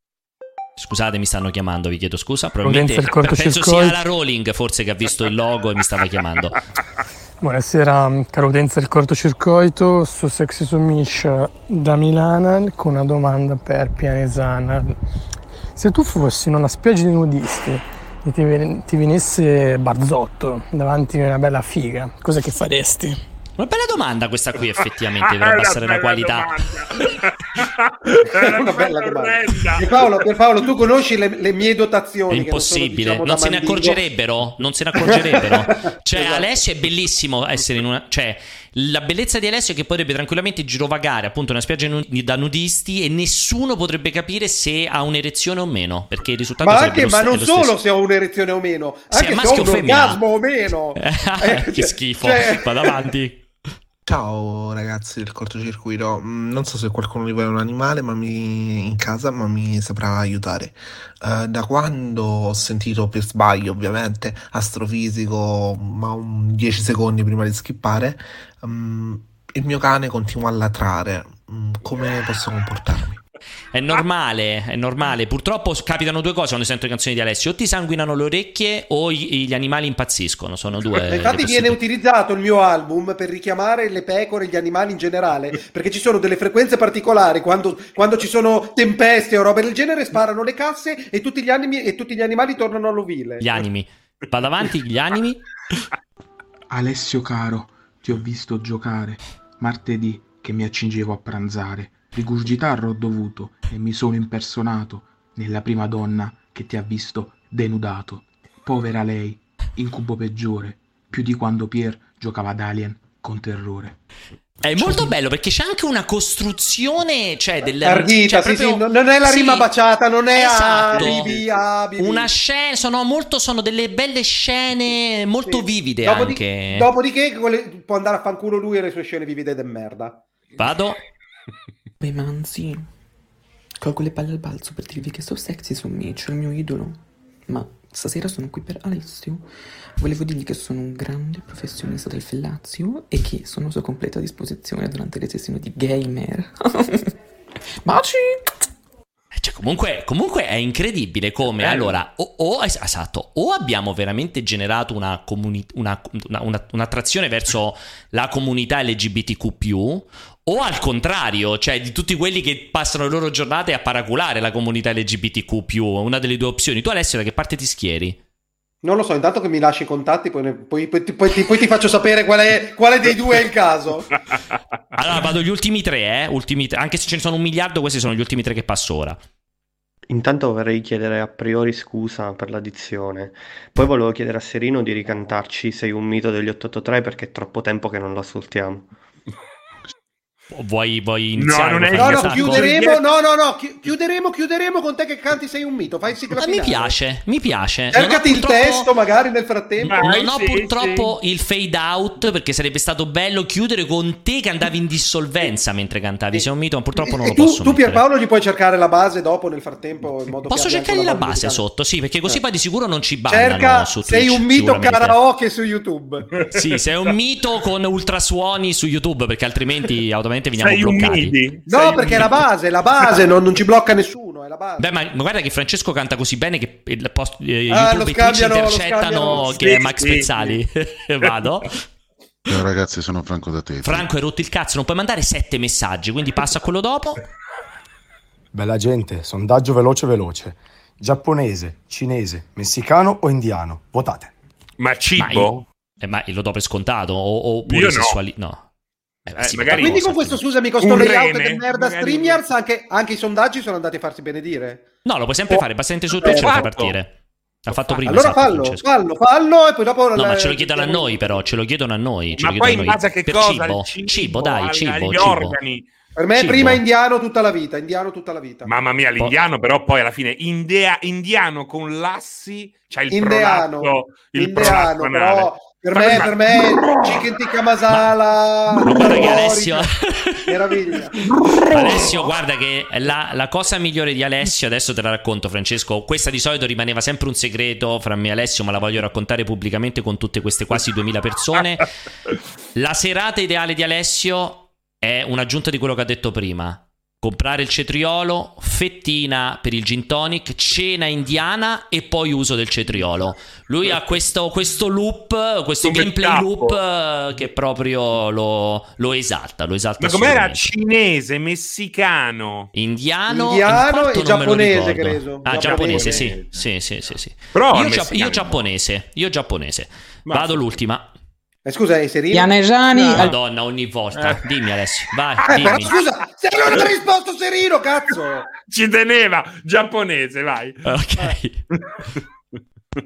S1: Scusate, mi stanno chiamando, vi chiedo scusa. Probabilmente penso sia la Rowling forse che ha visto il logo e mi stava chiamando. (laughs)
S11: Buonasera, caro utenza del cortocircuito, su Sexy Sumish da Milano con una domanda per Pianesana. Se tu fossi in una spiaggia di nudisti e ti, ti venisse Barzotto davanti a una bella figa, cosa che faresti?
S1: Una bella domanda questa qui effettivamente per abbassare la qualità.
S2: È una bella domanda. (laughs) Pierpaolo, Pierpaolo, tu conosci le, le mie dotazioni?
S1: È impossibile, non, diciamo, non se ne accorgerebbero, non se ne accorgerebbero. (laughs) Cioè esatto. Alessio è bellissimo essere in una... Cioè, la bellezza di Alessio è che potrebbe tranquillamente girovagare appunto una spiaggia da nudisti e nessuno potrebbe capire se ha un'erezione o meno, perché il risultato
S2: ma anche, ma non solo se ho un'erezione o meno, anche se, se ho un orgasmo o meno.
S1: eh, (laughs) che schifo, cioè... vado avanti.
S12: Ciao ragazzi del cortocircuito, mm, non so se qualcuno di voi è un animale ma mi, in casa, ma mi saprà aiutare. Uh, da quando ho sentito per sbaglio, ovviamente, astrofisico, ma un 10 secondi prima di skippare, um, il mio cane continua a latrare. Um, come posso comportarmi?
S1: È normale, è normale. Purtroppo capitano due cose quando sento le canzoni di Alessio: o ti sanguinano le orecchie o gli animali impazziscono. Sono due.
S2: Infatti, viene utilizzato il mio album per richiamare le pecore e gli animali in generale. Perché ci sono delle frequenze particolari. Quando, quando ci sono tempeste o robe del genere, sparano le casse e tutti gli, animi, e tutti gli animali tornano all'ovile.
S1: Gli animi. Vado avanti, gli animi.
S13: Alessio caro, ti ho visto giocare martedì che mi accingevo a pranzare Rigurgitare ho dovuto e mi sono impersonato nella prima donna che ti ha visto denudato. Povera lei, incubo peggiore, più di quando Pier giocava ad Alien con terrore.
S1: È molto bello perché c'è anche una costruzione, cioè del
S2: Ardita,
S1: cioè,
S2: sì, sì, non è la rima sì, baciata, non è esatto. Bibi, ah,
S1: bibi. una scena, sono molto sono delle belle scene molto sì. vivide
S2: Dopodiché,
S1: anche.
S2: Dopodiché può andare a fanculo lui e le sue scene vivide de merda.
S1: Vado.
S14: Beh, manzi, colgo le palle al balzo per dirvi che sto sexy su Mitch, il mio idolo. Ma stasera sono qui per Alessio. Volevo dirgli che sono un grande professionista del fellazio e che sono a sua completa disposizione durante le sessioni di gamer. (laughs) Baci!
S1: Cioè, comunque, comunque, è incredibile come eh. allora o, o, esatto, o abbiamo veramente generato una comuni- una, una, un'attrazione verso la comunità LGBTQ, o al contrario, cioè di tutti quelli che passano le loro giornate a paraculare la comunità LGBTQ, una delle due opzioni. Tu, Alessio, da che parte ti schieri?
S2: Non lo so, intanto che mi lasci i contatti, poi, ne, poi, poi, poi ti, ti, faccio sapere qual è, quale dei due è il caso. (laughs)
S1: Allora, vado gli ultimi tre, eh? ultimi tre, anche se ce ne sono un miliardo, questi sono gli ultimi tre che passo ora.
S15: Intanto vorrei chiedere a priori scusa per l'addizione. Poi volevo chiedere a Serino di ricantarci Sei un mito degli 883 perché è troppo tempo che non lo ascoltiamo.
S1: Vuoi, vuoi iniziare?
S2: No, non è no, no, chiuderemo, no, no, no, chiuderemo, chiuderemo con te che canti sei un mito. Fai
S1: sigla ah, mi piace, mi piace.
S2: Cercati il testo magari nel frattempo.
S1: Vai, non ho sì, purtroppo sì. il fade out perché sarebbe stato bello chiudere con te che andavi in dissolvenza mentre cantavi. Sei un mito, ma purtroppo non e lo
S2: tu,
S1: posso.
S2: Tu Pierpaolo gli puoi cercare la base dopo nel frattempo in modo
S1: Posso cercargli la base sotto, sì, perché così eh. poi di sicuro non ci bannano
S2: Cerca
S1: su
S2: Twitch, sei un mito karaoke su YouTube.
S1: Sì, sei un mito con ultrasuoni su YouTube perché altrimenti automaticamente (laughs) veniamo bloccati.
S2: Vedi? No, perché è la base, la base, non, non, ci blocca nessuno, è la base.
S1: Beh, ma, ma, guarda che Francesco canta così bene che il post, eh, ah, YouTube e Twitch intercettano che è Max Pezzali. (laughs) Vado.
S7: Ciao ragazzi, sono Franco da te.
S1: Franco, hai rotto il cazzo, non puoi mandare sette messaggi, quindi passa a quello dopo.
S16: Bella gente, sondaggio veloce veloce. Giapponese, cinese, messicano o indiano? Votate.
S3: Ma cibo? Ma, io,
S1: eh, ma lo do per scontato? O, oppure sessuali... No. no.
S2: Eh, eh, sì, magari quindi con questo, scusami, con sto layout rene, del merda StreamYards anche, anche, i sondaggi sono andati a farsi benedire?
S1: No, lo puoi sempre oh, fare, basta niente su Twitch per partire. L'ha fatto prima.
S2: Allora esatto, fallo, Francesco. fallo, fallo e poi dopo...
S1: No, ma ce lo chiedono a noi però, ce lo chiedono a noi.
S3: ma poi in base a che
S1: per
S3: cosa?
S1: Cibo, cibo, cibo dai, cibo, agli cibo. organi.
S2: Per me Cibo. prima indiano tutta la vita, indiano tutta la vita.
S3: Mamma mia, l'indiano però poi alla fine indea, indiano con lassi, c'ha il
S2: indiano,
S3: prolatto, il
S2: indiano, però per me, per me, chicken tikka masala.
S1: Ma, guarda che Alessio.
S2: Meraviglia.
S1: Alessio, guarda che la, la, cosa migliore di Alessio, adesso te la racconto, Francesco. Questa di solito rimaneva sempre un segreto fra me e Alessio, ma la voglio raccontare pubblicamente con tutte queste quasi 2000 persone. (laughs) La serata ideale di Alessio è un'aggiunta di quello che ha detto prima comprare il cetriolo, fettina per il gin tonic, cena indiana e poi uso del cetriolo. Lui ha questo, questo loop, questo Come gameplay capo. loop eh, che proprio lo, lo esalta. Lo esalta
S3: Ma com'era cinese, messicano,
S2: indiano, indiano e giapponese,
S1: credo. Ah, giapponese, sì. Sì, sì, sì, sì. io, gia- io giapponese, io giapponese. Ma Vado l'ultima.
S2: Eh, scusa, è Serino?
S1: Pianesani. Madonna, ogni volta. Eh. Dimmi Alessio, vai. Eh, dimmi.
S2: scusa, se non ha risposto Serino, cazzo. (laughs)
S3: Ci teneva, giapponese, vai.
S1: Ok.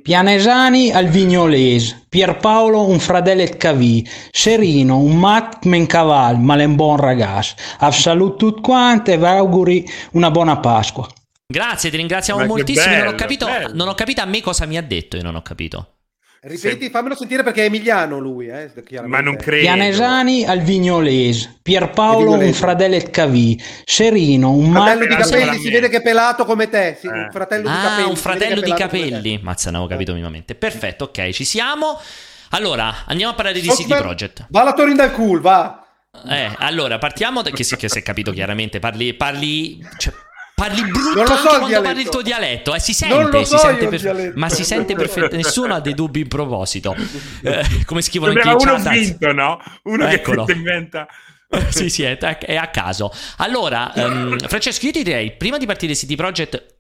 S17: Pianesani al Vignolese, Pierpaolo un fradellet cavì, Serino un mat mencaval, ma un buon ragazzo. A saluto tutti quanti e vi auguri una buona Pasqua.
S1: Grazie, ti ringraziamo ma moltissimo. Bello, non, ho capito, non ho capito a me cosa mi ha detto, io non ho capito.
S2: Ripeti, Se... fammelo sentire perché è emiliano lui, eh,
S3: Ma non credo.
S17: Pianesani al Vignolese, Pierpaolo un fradellet cavì, Serino un
S2: fratello di capelli, si vede che è pelato come te, sì, eh. un fratello
S1: ah,
S2: di capelli.
S1: un fratello di capelli. Mazza, non avevo capito minimamente. Perfetto, ok, ci siamo. Allora, andiamo a parlare di City Project.
S2: Va la Torin dal cool, va.
S1: Eh, allora, partiamo da che si è capito chiaramente, parli, parli cioè, Parli brutto
S2: so
S1: quando dialetto. parli il tuo dialetto, eh, si sente, so si sente per... ma si sente perfettamente, (laughs) nessuno ha dei dubbi in proposito. (laughs) Eh, come scrivono in
S3: uno vinto, no? Uno Eccolo. che inventa (laughs)
S1: sì, sì, è, è, a caso. Allora, um, Francesco, io ti direi, prima di partire City Project,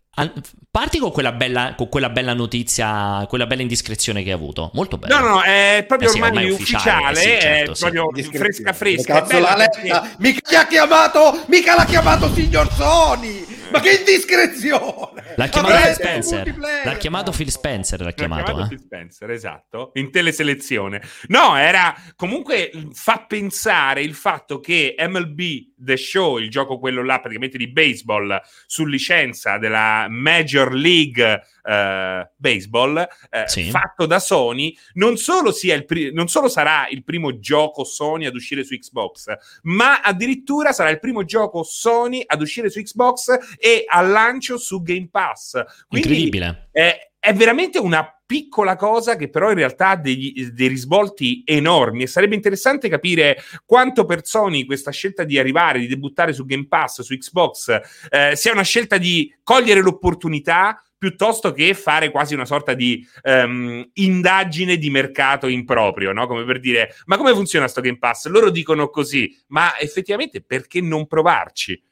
S1: Parti con quella, bella, con quella bella notizia, quella bella indiscrezione che hai avuto. Molto bella.
S3: No, no, è proprio eh sì, ormai, ormai ufficiale, ufficiale eh sì, certo, è sì. proprio fresca fresca.
S2: Cazzo letta. Mica l'ha chiamato, mica l'ha chiamato signor Sony. Ma che indiscrezione!
S1: L'ha chiamato Phil Spencer. L'ha chiamato Phil Spencer. L'ha chiamato,
S3: chiamato
S1: eh?
S3: Phil Spencer, esatto. In teleselezione. No, era comunque fa pensare il fatto che MLB The Show, il gioco quello là praticamente di baseball su licenza della Major League uh, Baseball, uh, sì. fatto da Sony, non solo, pri- non solo sarà il primo gioco Sony ad uscire su Xbox, ma addirittura sarà il primo gioco Sony ad uscire su Xbox e al lancio su Game Pass.
S1: Quindi Incredibile.
S3: È, è veramente una piccola cosa che però in realtà ha degli, dei risvolti enormi e sarebbe interessante capire quanto per Sony questa scelta di arrivare, di debuttare su Game Pass, su Xbox, eh, sia una scelta di cogliere l'opportunità piuttosto che fare quasi una sorta di um, indagine di mercato improprio, no? Come per dire, ma come funziona sto Game Pass? Loro dicono così, ma effettivamente perché non provarci?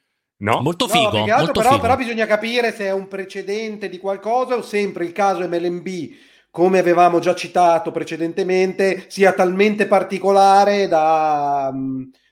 S3: No?
S1: Molto figo. No, molto
S2: però,
S1: figo.
S2: però bisogna capire se è un precedente di qualcosa o sempre il caso MLB come avevamo già citato precedentemente, sia talmente particolare da,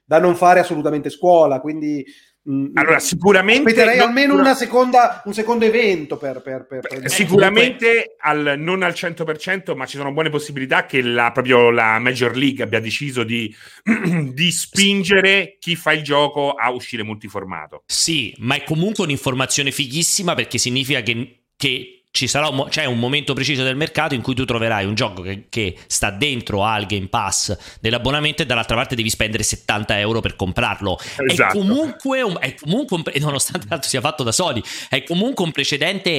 S2: da non fare assolutamente scuola. Quindi
S3: Mm, allora, sicuramente.
S2: Aspetterei almeno una seconda, un secondo evento per. per, per, per
S3: sicuramente al, non al 100%, ma ci sono buone possibilità che la, proprio la Major League abbia deciso di, (clears throat) di spingere chi fa il gioco a uscire multiformato.
S1: Sì, ma è comunque un'informazione fighissima perché significa che, che un, c'è un momento preciso del mercato in cui tu troverai un gioco che, che, sta dentro al Game Pass dell'abbonamento e dall'altra parte devi spendere 70 euro per comprarlo. Esatto. È comunque, un, è comunque un, nonostante tanto sia fatto da Sony, è comunque un precedente,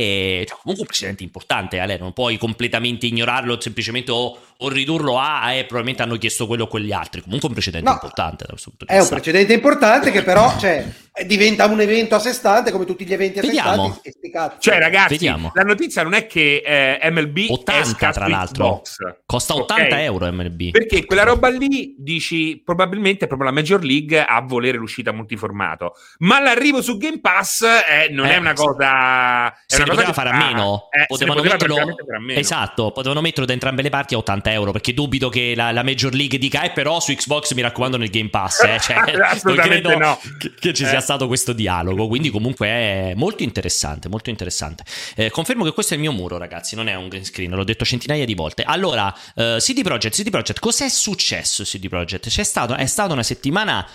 S1: cioè comunque un precedente importante, Ale, non puoi completamente ignorarlo semplicemente o, o ridurlo a eh, probabilmente hanno chiesto quello o quegli altri. Comunque un precedente no, importante.
S2: È un precedente importante che però cioè, diventa un evento a sé stante come tutti gli eventi a sé stanti.
S3: Cioè ragazzi, Vediamo. la notizia non è che eh, MLB
S1: 80 tra l'altro costa 80 okay? euro MLB
S3: perché quella roba lì dici probabilmente è proprio la Major League a volere l'uscita multiformato ma l'arrivo su Game Pass eh, non eh, è una cosa è
S1: se
S3: una
S1: cosa poteva fare a meno eh, potevano metterlo a meno. esatto potevano metterlo da entrambe le parti a 80 euro perché dubito che la, la Major League dica eh però su Xbox mi raccomando nel Game Pass eh. cioè, (laughs)
S3: assolutamente no
S1: che, che ci sia eh. stato questo dialogo quindi comunque è molto interessante molto interessante eh, confermo che questo è il mio muro, ragazzi, non è un green screen, l'ho detto centinaia di volte. Allora, uh, CD Projekt, CD Projekt, cos'è successo CD Projekt? C'è stato, è stata una settimana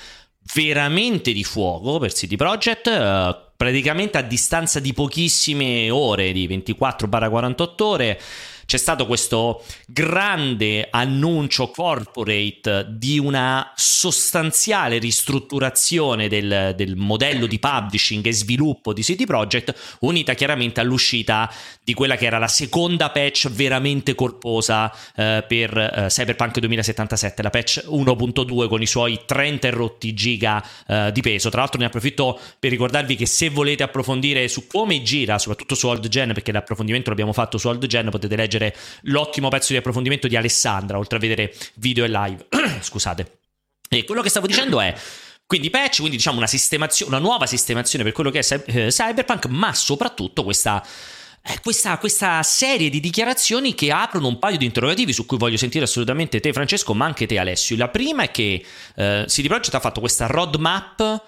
S1: veramente di fuoco per CD Projekt. Uh, praticamente a distanza di pochissime ore, di 24-48 ore, c'è stato questo grande annuncio corporate di una sostanziale ristrutturazione del, del, modello di publishing e sviluppo di City Project, unita chiaramente all'uscita di quella che era la seconda patch veramente corposa eh, per eh, Cyberpunk 2077, la patch 1.2 con i suoi 30 rotti giga eh, di peso. Tra l'altro ne approfitto per ricordarvi che se volete approfondire su come gira, soprattutto su Old Gen, perché l'approfondimento l'abbiamo fatto su Old Gen, potete leggere leggere l'ottimo pezzo di approfondimento di Alessandra, oltre a vedere video e live. (clears throat) Scusate. E quello che stavo dicendo è. Quindi patch, quindi diciamo una, una nuova sistemazione per quello che è eh, Cyberpunk, ma soprattutto questa, eh, questa, questa, serie di dichiarazioni che aprono un paio di interrogativi su cui voglio sentire assolutamente te Francesco, ma anche te Alessio. La prima è che eh, CD Projekt ha fatto questa roadmap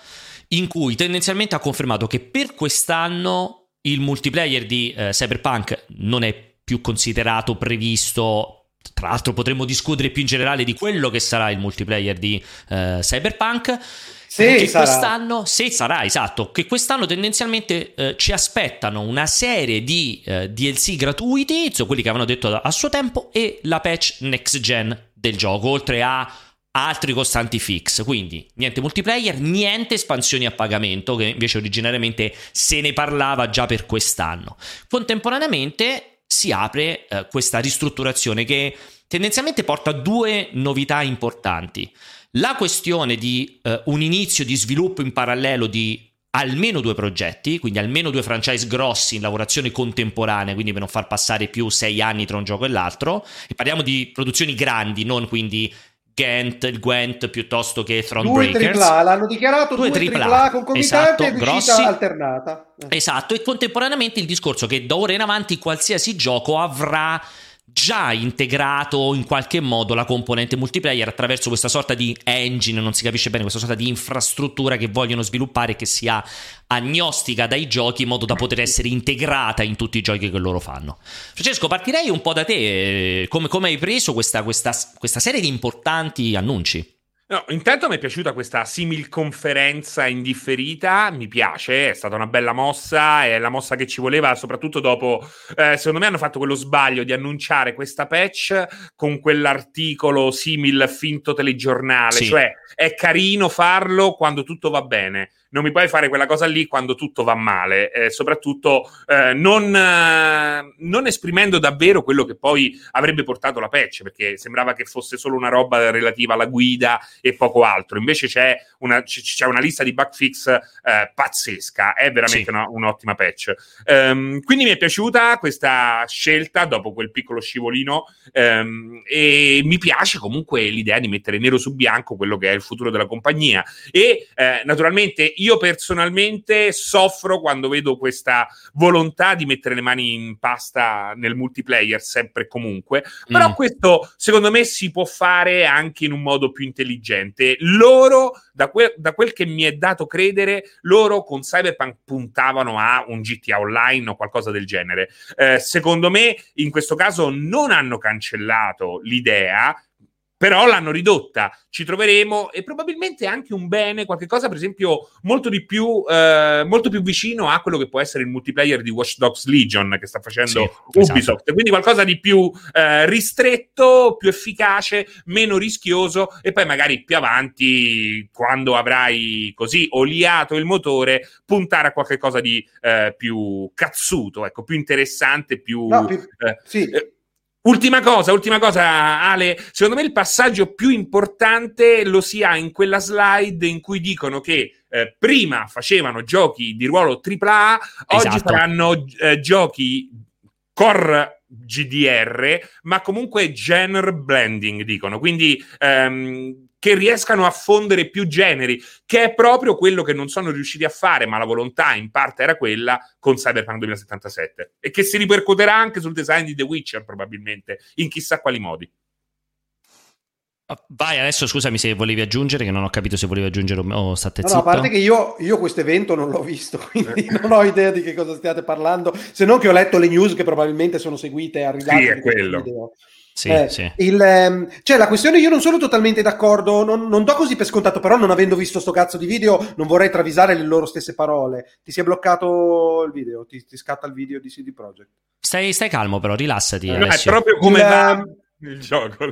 S1: in cui tendenzialmente ha confermato che per quest'anno il multiplayer di eh, Cyberpunk non è più considerato, previsto. Tra l'altro potremmo discutere più in generale di quello che sarà il multiplayer di uh, Cyberpunk.
S2: Se
S1: che
S2: sarà.
S1: quest'anno, se sarà esatto, che quest'anno tendenzialmente eh, ci aspettano una serie di eh, DLC gratuiti, so quelli che avevano detto a, a suo tempo, e la patch next gen del gioco, oltre a altri costanti fix. Quindi niente multiplayer, niente espansioni a pagamento, che invece originariamente se ne parlava già per quest'anno. Contemporaneamente si apre eh, questa ristrutturazione che tendenzialmente porta due novità importanti. La questione di eh, un inizio di sviluppo in parallelo di almeno due progetti, quindi almeno due franchise grossi in lavorazione contemporanea, quindi per non far passare più sei anni tra un gioco e l'altro. E parliamo di produzioni grandi, non quindi Ghent, il Gwent piuttosto che Thronebreakers.
S2: Due AAA, l'hanno dichiarato due, due AAA, AAA concomitanti esatto, grossi, alternata.
S1: Esatto, e contemporaneamente il discorso che da ora in avanti qualsiasi gioco avrà già integrato in qualche modo la componente multiplayer attraverso questa sorta di engine, non si capisce bene, questa sorta di infrastruttura che vogliono sviluppare e che sia agnostica dai giochi in modo da poter essere integrata in tutti i giochi che loro fanno. Francesco, partirei un po' da te, come, come hai preso questa, questa, questa serie di importanti annunci?
S3: No, intanto mi è piaciuta questa simil conferenza indifferita, mi piace, è stata una bella mossa, è la mossa che ci voleva, soprattutto dopo, eh, secondo me hanno fatto quello sbaglio di annunciare questa patch con quell'articolo simil finto telegiornale, sì. cioè è carino farlo quando tutto va bene non mi puoi fare quella cosa lì quando tutto va male, eh, soprattutto eh, non, eh, non, esprimendo davvero quello che poi avrebbe portato la patch, perché sembrava che fosse solo una roba relativa alla guida e poco altro. Invece c'è una, c'è una lista di bug fix eh, pazzesca, è veramente sì. una, un'ottima patch. Um, quindi mi è piaciuta questa scelta dopo quel piccolo scivolino um, e mi piace comunque l'idea di mettere nero su bianco quello che è il futuro della compagnia e eh, naturalmente io personalmente soffro quando vedo questa volontà di mettere le mani in pasta nel multiplayer sempre e comunque, però mm. questo secondo me si può fare anche in un modo più intelligente. Loro, da, que- da quel che mi è dato credere, loro con Cyberpunk puntavano a un GTA Online o qualcosa del genere. Eh, secondo me, in questo caso non hanno cancellato l'idea, però l'hanno ridotta. Ci troveremo e probabilmente anche un bene, qualche cosa per esempio molto di più, eh, molto più vicino a quello che può essere il multiplayer di Watch Dogs Legion che sta facendo sì, Ubisoft. Esatto. Quindi qualcosa di più eh, ristretto, più efficace, meno rischioso e poi magari più avanti, quando avrai così oliato il motore, puntare a qualcosa di eh, più cazzuto, ecco, più interessante, più...
S2: No, più eh, sì
S3: eh, Ultima cosa, ultima cosa, Ale. Secondo me il passaggio più importante lo si ha in quella slide in cui dicono che eh, prima facevano giochi di ruolo AAA, oggi esatto. faranno eh, giochi core GDR, ma comunque genre blending, dicono. Quindi ehm, che riescano a fondere più generi, che è proprio quello che non sono riusciti a fare, ma la volontà in parte era quella con Cyberpunk 2077 e che si ripercuoterà anche sul design di The Witcher probabilmente, in chissà quali modi.
S1: Vai adesso scusami se volevi aggiungere, che non ho capito se volevi aggiungere o state
S2: no. No, a parte che io, io questo evento non l'ho visto, (laughs) quindi non ho idea di che cosa stiate parlando, se non che ho letto le news che probabilmente sono seguite a rilascio
S3: sì, è quello.
S2: Video.
S1: Sì, eh, sì.
S2: Il, ehm, cioè, la questione, io non sono totalmente d'accordo, non, non, do così per scontato, però non avendo visto sto cazzo di video, non vorrei travisare le loro stesse parole. Ti si è bloccato il video, ti, ti scatta il video di CD Projekt.
S1: Stai, stai calmo, però, rilassati.
S3: No, è proprio come il, va ehm, il gioco.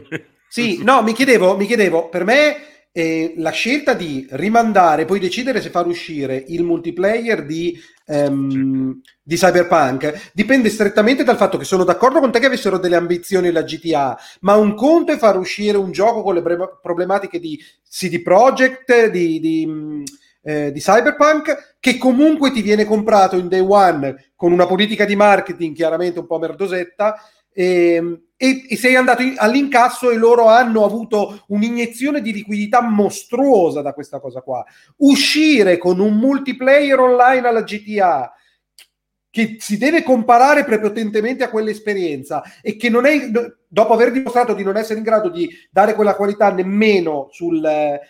S2: Sì, no, mi chiedevo, mi chiedevo, per me eh, la scelta di rimandare, poi decidere se far uscire il multiplayer di, um, di, Cyberpunk dipende strettamente dal fatto che sono d'accordo con te che avessero delle ambizioni la GTA, ma un conto è far uscire un gioco con le problematiche di CD Projekt, di, di, eh, di Cyberpunk, che comunque ti viene comprato in day one con una politica di marketing chiaramente un po' merdosetta. E, ehm, e, e sei andato in, all'incasso e loro hanno avuto un'iniezione di liquidità mostruosa da questa cosa qua. Uscire con un multiplayer online alla GTA che si deve comparare prepotentemente a quell'esperienza e che non è, dopo aver dimostrato di non essere in grado di dare quella qualità nemmeno sul,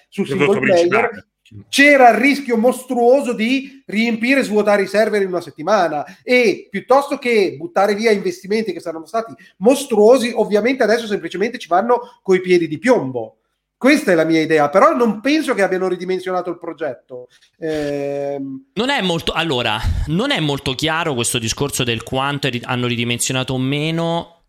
S2: sul single player, c'era il rischio mostruoso di riempire e svuotare i server in una settimana e piuttosto che buttare via investimenti che saranno stati mostruosi, ovviamente adesso semplicemente ci vanno coi piedi di piombo. Questa è la mia idea, però non penso che abbiano ridimensionato il progetto.
S1: Eh... Non è molto, allora, non è molto chiaro questo discorso del quanto hanno ridimensionato o meno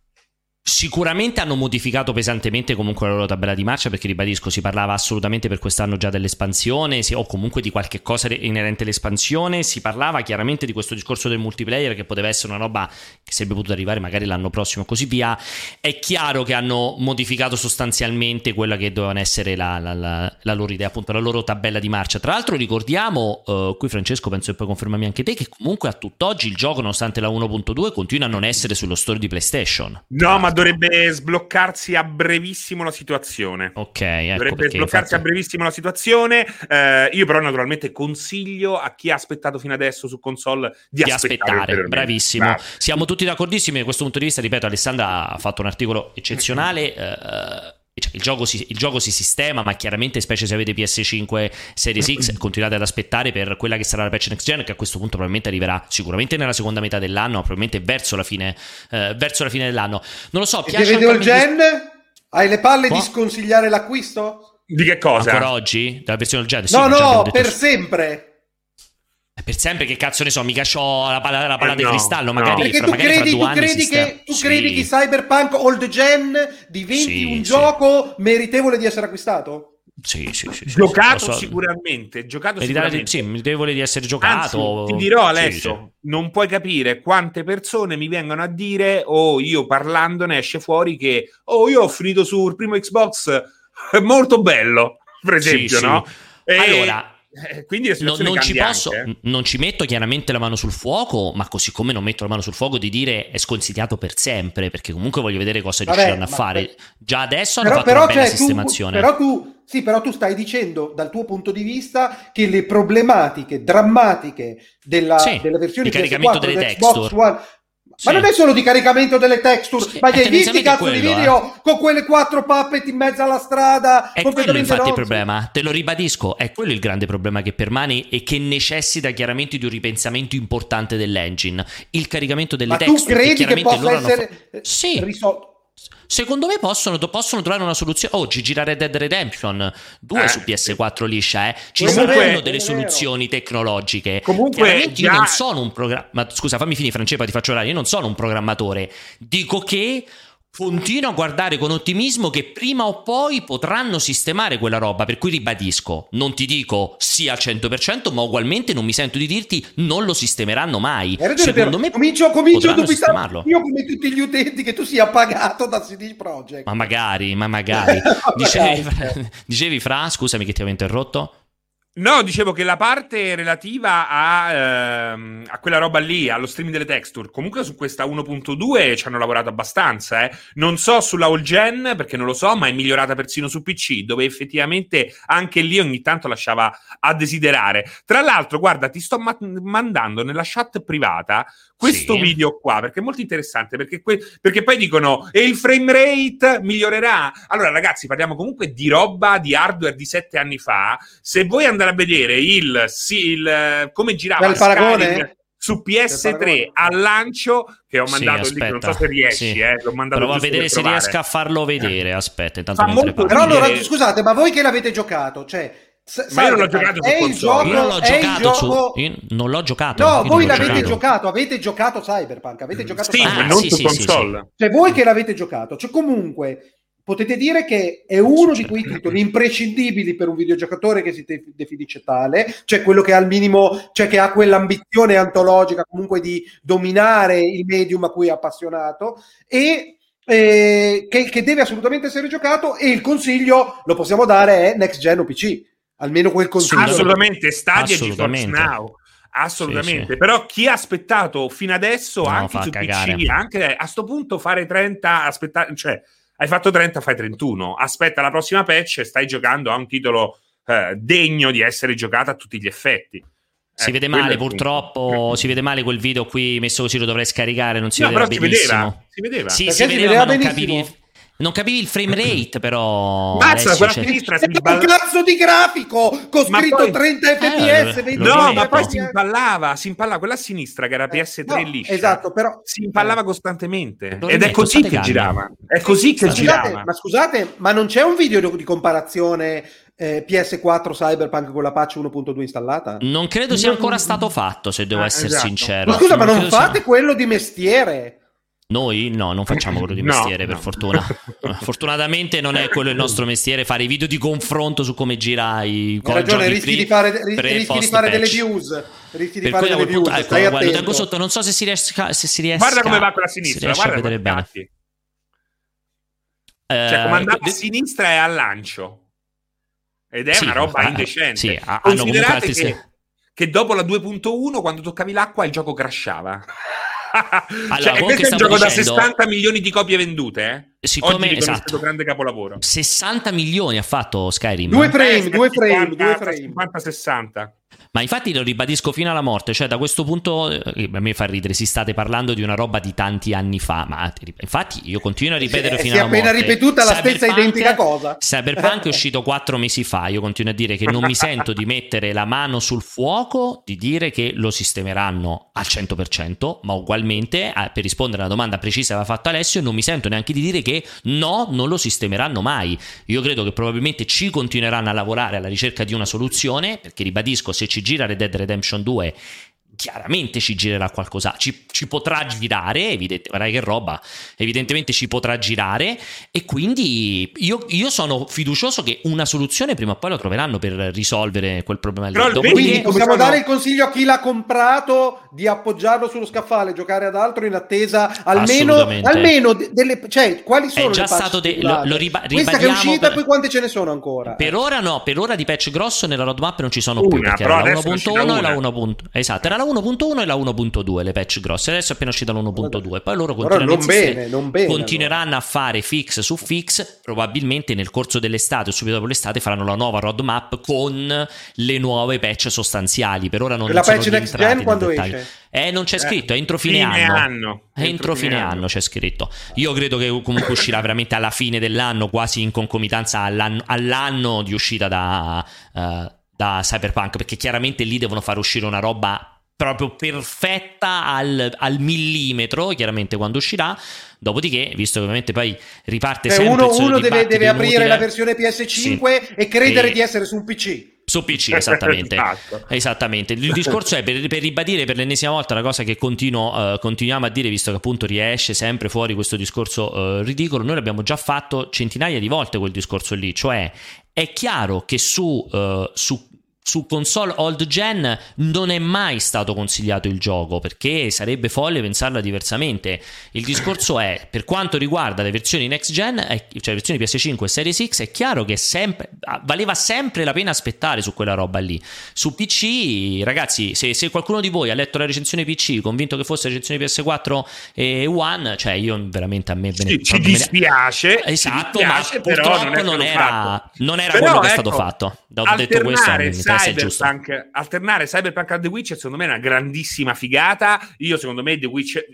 S1: Sicuramente hanno modificato pesantemente comunque la loro tabella di marcia perché ribadisco si parlava assolutamente per quest'anno già dell'espansione o comunque di qualche cosa inerente all'espansione, si parlava chiaramente di questo discorso del multiplayer che poteva essere una roba che sarebbe potuta arrivare magari l'anno prossimo e così via. È chiaro che hanno modificato sostanzialmente quella che doveva essere la, la, la, la, loro idea, appunto la loro tabella di marcia. Tra l'altro ricordiamo, uh, qui Francesco penso che puoi confermarmi anche te, che comunque a tutt'oggi il gioco nonostante la 1.2 continua a non essere sullo store di PlayStation.
S3: No, ma dovrebbe sbloccarsi a brevissimo la situazione.
S1: Ok, ecco
S3: dovrebbe sbloccarsi infatti... a brevissimo la situazione. Eh, io però naturalmente consiglio a chi ha aspettato fino adesso su console di,
S1: di aspettare. bravissimo. Bravo. Siamo tutti d'accordissimi da questo punto di vista, ripeto, Alessandra ha fatto un articolo eccezionale. Eh, cioè, il, gioco si, il, gioco si, sistema, ma chiaramente, specie se avete PS5 Series X, continuate ad aspettare per quella che sarà la patch next gen, che a questo punto probabilmente arriverà sicuramente nella seconda metà dell'anno, probabilmente verso la fine, eh, verso la fine dell'anno. Non lo so,
S2: e piace anche gen? Hai le palle Qua? di sconsigliare l'acquisto?
S3: Di che cosa?
S1: Ancora oggi? Della versione del gen?
S2: Sì, no, no, per sempre.
S1: Per sempre che cazzo ne so, mica c'ho la palla, la palla eh, di no, cristallo, magari, no. fra, magari
S2: credi,
S1: fra due
S2: tu credi che, tu sì. credi che Cyberpunk Old Gen diventi sì, un sì. gioco meritevole di essere acquistato?
S1: Sì, sì, sì.
S3: Giocato so. sicuramente. Giocato
S1: meritevole,
S3: sicuramente.
S1: Sì, meritevole di essere giocato.
S3: Anzi, ti dirò adesso, non puoi capire quante persone mi vengono a dire, o oh, io parlandone esce fuori che, oh, io ho finito sul primo Xbox, è molto bello, per esempio, no?
S1: E... Allora,
S3: eh, quindi
S1: no, non, ci posso, eh? non ci metto chiaramente la mano sul fuoco, ma così come non metto la mano sul fuoco di dire è sconsigliato per sempre, perché comunque voglio vedere cosa Vabbè, riusciranno a fare. Già adesso però, hanno fatto però, una bella cioè, sistemazione.
S2: Tu, però tu, sì, però tu stai dicendo dal tuo punto di vista che le problematiche drammatiche della, sì, della versione
S1: di caricamento delle texture One,
S2: ma non è solo di caricamento delle texture, sì, ma hai visto cazzo quello, di video eh. con quelle quattro puppet in mezzo alla strada?
S1: È quello infatti il problema, te lo ribadisco, è quello il grande problema che permane e che necessita chiaramente di un ripensamento importante dell'engine. Il caricamento delle
S2: ma
S1: texture.
S2: Ma tu credi che, che possa essere
S1: fa... sì. risolto? Secondo me possono, possono, trovare una soluzione. Oggi girare Red Dead Redemption 2 eh, su PS4 liscia, eh. Ci comunque, saranno delle soluzioni tecnologiche. Comunque, già... io non sono un programmatore. Scusa, fammi finire, Francesca, ti faccio orare. Io non sono un programmatore. Dico che Continuo a guardare con ottimismo che prima o poi potranno sistemare quella roba, per cui ribadisco, non ti dico sì al 100%, ma ugualmente non mi sento di dirti non lo sistemeranno mai.
S2: Ragione, Secondo me comincio, comincio a dubitare io come tutti gli utenti che tu sia pagato da CD Projekt.
S1: Ma magari, ma magari. (laughs) dicevi, dicevi Fra, scusami che ti avevo interrotto.
S3: No, dicevo che la parte relativa a, ehm, a, quella roba lì, allo streaming delle texture, comunque su questa 1.2 ci hanno lavorato abbastanza. Eh. Non so sulla all gen, perché non lo so, ma è migliorata persino su PC, dove effettivamente anche lì ogni tanto lasciava a desiderare. Tra l'altro, guarda, ti sto ma- mandando nella chat privata questo sì. video qua, perché è molto interessante, perché, que- perché poi dicono, e il frame rate migliorerà? Allora ragazzi, parliamo comunque di roba, di hardware di sette anni fa. Se voi andate a vedere il, sì, il come girava
S2: il paragone?
S3: su PS3 al lancio che ho mandato sì, lì, non so se riesci, sì. eh, l'ho mandato
S1: Provo a vedere se riesco a farlo vedere, aspetta, intanto
S2: Però allora, scusate, ma voi che l'avete giocato, cioè
S3: S- ma io non l'ho giocato su console.
S1: Gioco, io non l'ho giocato gioco... su. Io non l'ho giocato.
S2: No, voi l'avete giocato. giocato. avete giocato Cyberpunk. Avete giocato
S3: sì,
S2: Cyberpunk.
S3: non sì, su sì, console.
S2: Cioè, voi che l'avete giocato, cioè, comunque potete dire che è uno di quei titoli imprescindibili per un videogiocatore che si de- definisce tale, cioè quello che ha al minimo, cioè che ha quell'ambizione antologica comunque di dominare il medium a cui è appassionato e eh, che, che deve assolutamente essere giocato e il consiglio lo possiamo dare è next gen o PC almeno quel consiglio.
S3: Assolutamente, Stadia Assolutamente. GeForce Now. Assolutamente, sì, sì. però chi ha aspettato fino adesso no, anche su cagare. PC, anche a sto punto fare 30, aspettare, cioè hai fatto 30, fai 31, aspetta la prossima patch e stai giocando a un titolo eh, degno di essere giocato a tutti gli effetti.
S1: Si eh, vede male, purtroppo. Si vede male quel video qui messo così, lo dovrei scaricare. Non si no, vedeva benissimo.
S3: Si vedeva.
S1: Si vedeva. Sì, si vedeva, si vedeva ma non capivi non capivi il frame rate, però.
S3: Mazza, quella c'è... sinistra
S2: si balla... un cazzo di grafico con ma scritto poi... 30 fps.
S3: Eh, no, ma poi si impallava, si impallava quella a sinistra che era PS3 eh, no, liscia.
S2: Esatto, però
S3: si impallava eh. costantemente. Ed è così che girava. È così che
S2: scusate,
S3: girava.
S2: Ma scusate, ma non c'è un video di comparazione eh, PS4 Cyberpunk con la patch 1.2 installata?
S1: Non credo sia ancora stato fatto, se devo ah, essere esatto. sincero.
S2: Ma scusa,
S1: non
S2: ma non fate sia... quello di mestiere?
S1: Noi no, non facciamo quello di (laughs) mestiere, no, per no. fortuna. (laughs) Fortunatamente non è quello il nostro mestiere, fare i video di confronto su come gira i
S2: Hai ragione, rischi di fare, rischi di fare delle views. Rischi di per fare delle views. Ecco, guarda, lo tengo
S1: sotto, non so se si riesca, se si riesca
S3: Guarda come va quella sinistra, guarda a vedere bene. Eh, cioè, comandante a sinistra è al lancio. Ed è sì, una roba ah, indecente. Sì, Considerate che, che dopo la 2.1, quando toccavi l'acqua, il gioco crashava. Allora, cioè, questo è un gioco dicendo... da 60 milioni di copie vendute, eh?
S1: Siccome
S3: Oggi
S1: esatto.
S3: grande capolavoro.
S1: 60 milioni ha fatto Skyrim.
S2: Due frame, eh, due frame, 50, due frame.
S3: 50-60.
S1: Ma infatti lo ribadisco fino alla morte, cioè da questo punto eh, a me fa ridere, si state parlando di una roba di tanti anni fa, ma infatti io continuo a ripetere fino alla morte. Si è appena
S2: ripetuta la stessa identica cosa.
S1: Cyberpunk è (laughs) uscito quattro mesi fa, io continuo a dire che non mi sento di mettere la mano sul fuoco, di dire che lo sistemeranno al 100%, ma ugualmente per rispondere alla domanda precisa che aveva fatto Alessio, non mi sento neanche di dire che no, non lo sistemeranno mai. Io credo che probabilmente ci continueranno a lavorare alla ricerca di una soluzione, perché ribadisco, se ci gira Red Dead Redemption 2 chiaramente ci girerà qualcosa, ci, ci potrà girare, evidente, guarda che roba, evidentemente ci potrà girare e quindi io, io, sono fiducioso che una soluzione prima o poi la troveranno per risolvere quel problema.
S2: Però
S1: lì.
S2: quindi possiamo dare il consiglio a chi l'ha comprato di appoggiarlo sullo scaffale, giocare ad altro in attesa almeno, almeno delle, cioè quali sono
S1: è già
S2: le
S1: stato de- lo, lo riba-
S2: Questa che è uscita per... poi quante ce ne sono ancora?
S1: Per ora no, per ora di patch grosso nella roadmap non ci sono una, più perché era la 1.1 e la 1. Esatto, era la 1.1 e la 1.2 le patch grosse, adesso è appena uscita la 1.2, poi loro continueranno,
S2: non bene, non bene,
S1: continueranno allora. a fare fix su fix, probabilmente nel corso dell'estate o subito dopo l'estate faranno la nuova roadmap con le nuove patch sostanziali, per ora non,
S2: la
S1: sono
S2: patch next gen quando esce?
S1: Eh, non c'è scritto, è entro fine,
S3: fine
S1: anno.
S3: anno.
S1: Entro, entro fine, fine anno. anno c'è scritto. Io credo che comunque uscirà (laughs) veramente alla fine dell'anno, quasi in concomitanza all'anno, all'anno di uscita da, uh, da Cyberpunk, perché chiaramente lì devono far uscire una roba proprio perfetta al, al, millimetro, chiaramente quando uscirà. Dopodiché, visto che ovviamente poi riparte
S2: Beh,
S1: sempre
S2: uno, uno deve, deve aprire la versione PS5 sì. e credere e... di essere su un PC.
S1: Su PC, esattamente. (laughs) esatto. esattamente. Il discorso è per, per, ribadire per l'ennesima volta la cosa che continuo, uh, continuiamo a dire, visto che appunto riesce sempre fuori questo discorso uh, ridicolo. Noi l'abbiamo già fatto centinaia di volte quel discorso lì, cioè è chiaro che su, uh, su su console old gen non è mai stato consigliato il gioco perché sarebbe folle pensarla diversamente. Il discorso è, per quanto riguarda le versioni next gen, cioè le versioni PS5 e Series X, è chiaro che sempre, valeva sempre la pena aspettare su quella roba lì. Su PC, ragazzi, se, se, qualcuno di voi ha letto la recensione PC convinto che fosse la recensione PS4 e One, cioè io veramente a me
S3: bene, sì, ci dispiace.
S1: Esatto,
S3: ci
S1: dispiace, ma purtroppo non, non, era, non era quello che è stato ecco, fatto. Dopo detto questo,
S3: Cyberpunk, alternare Cyberpunk a The Witcher secondo me è una grandissima figata. Io secondo me The Witcher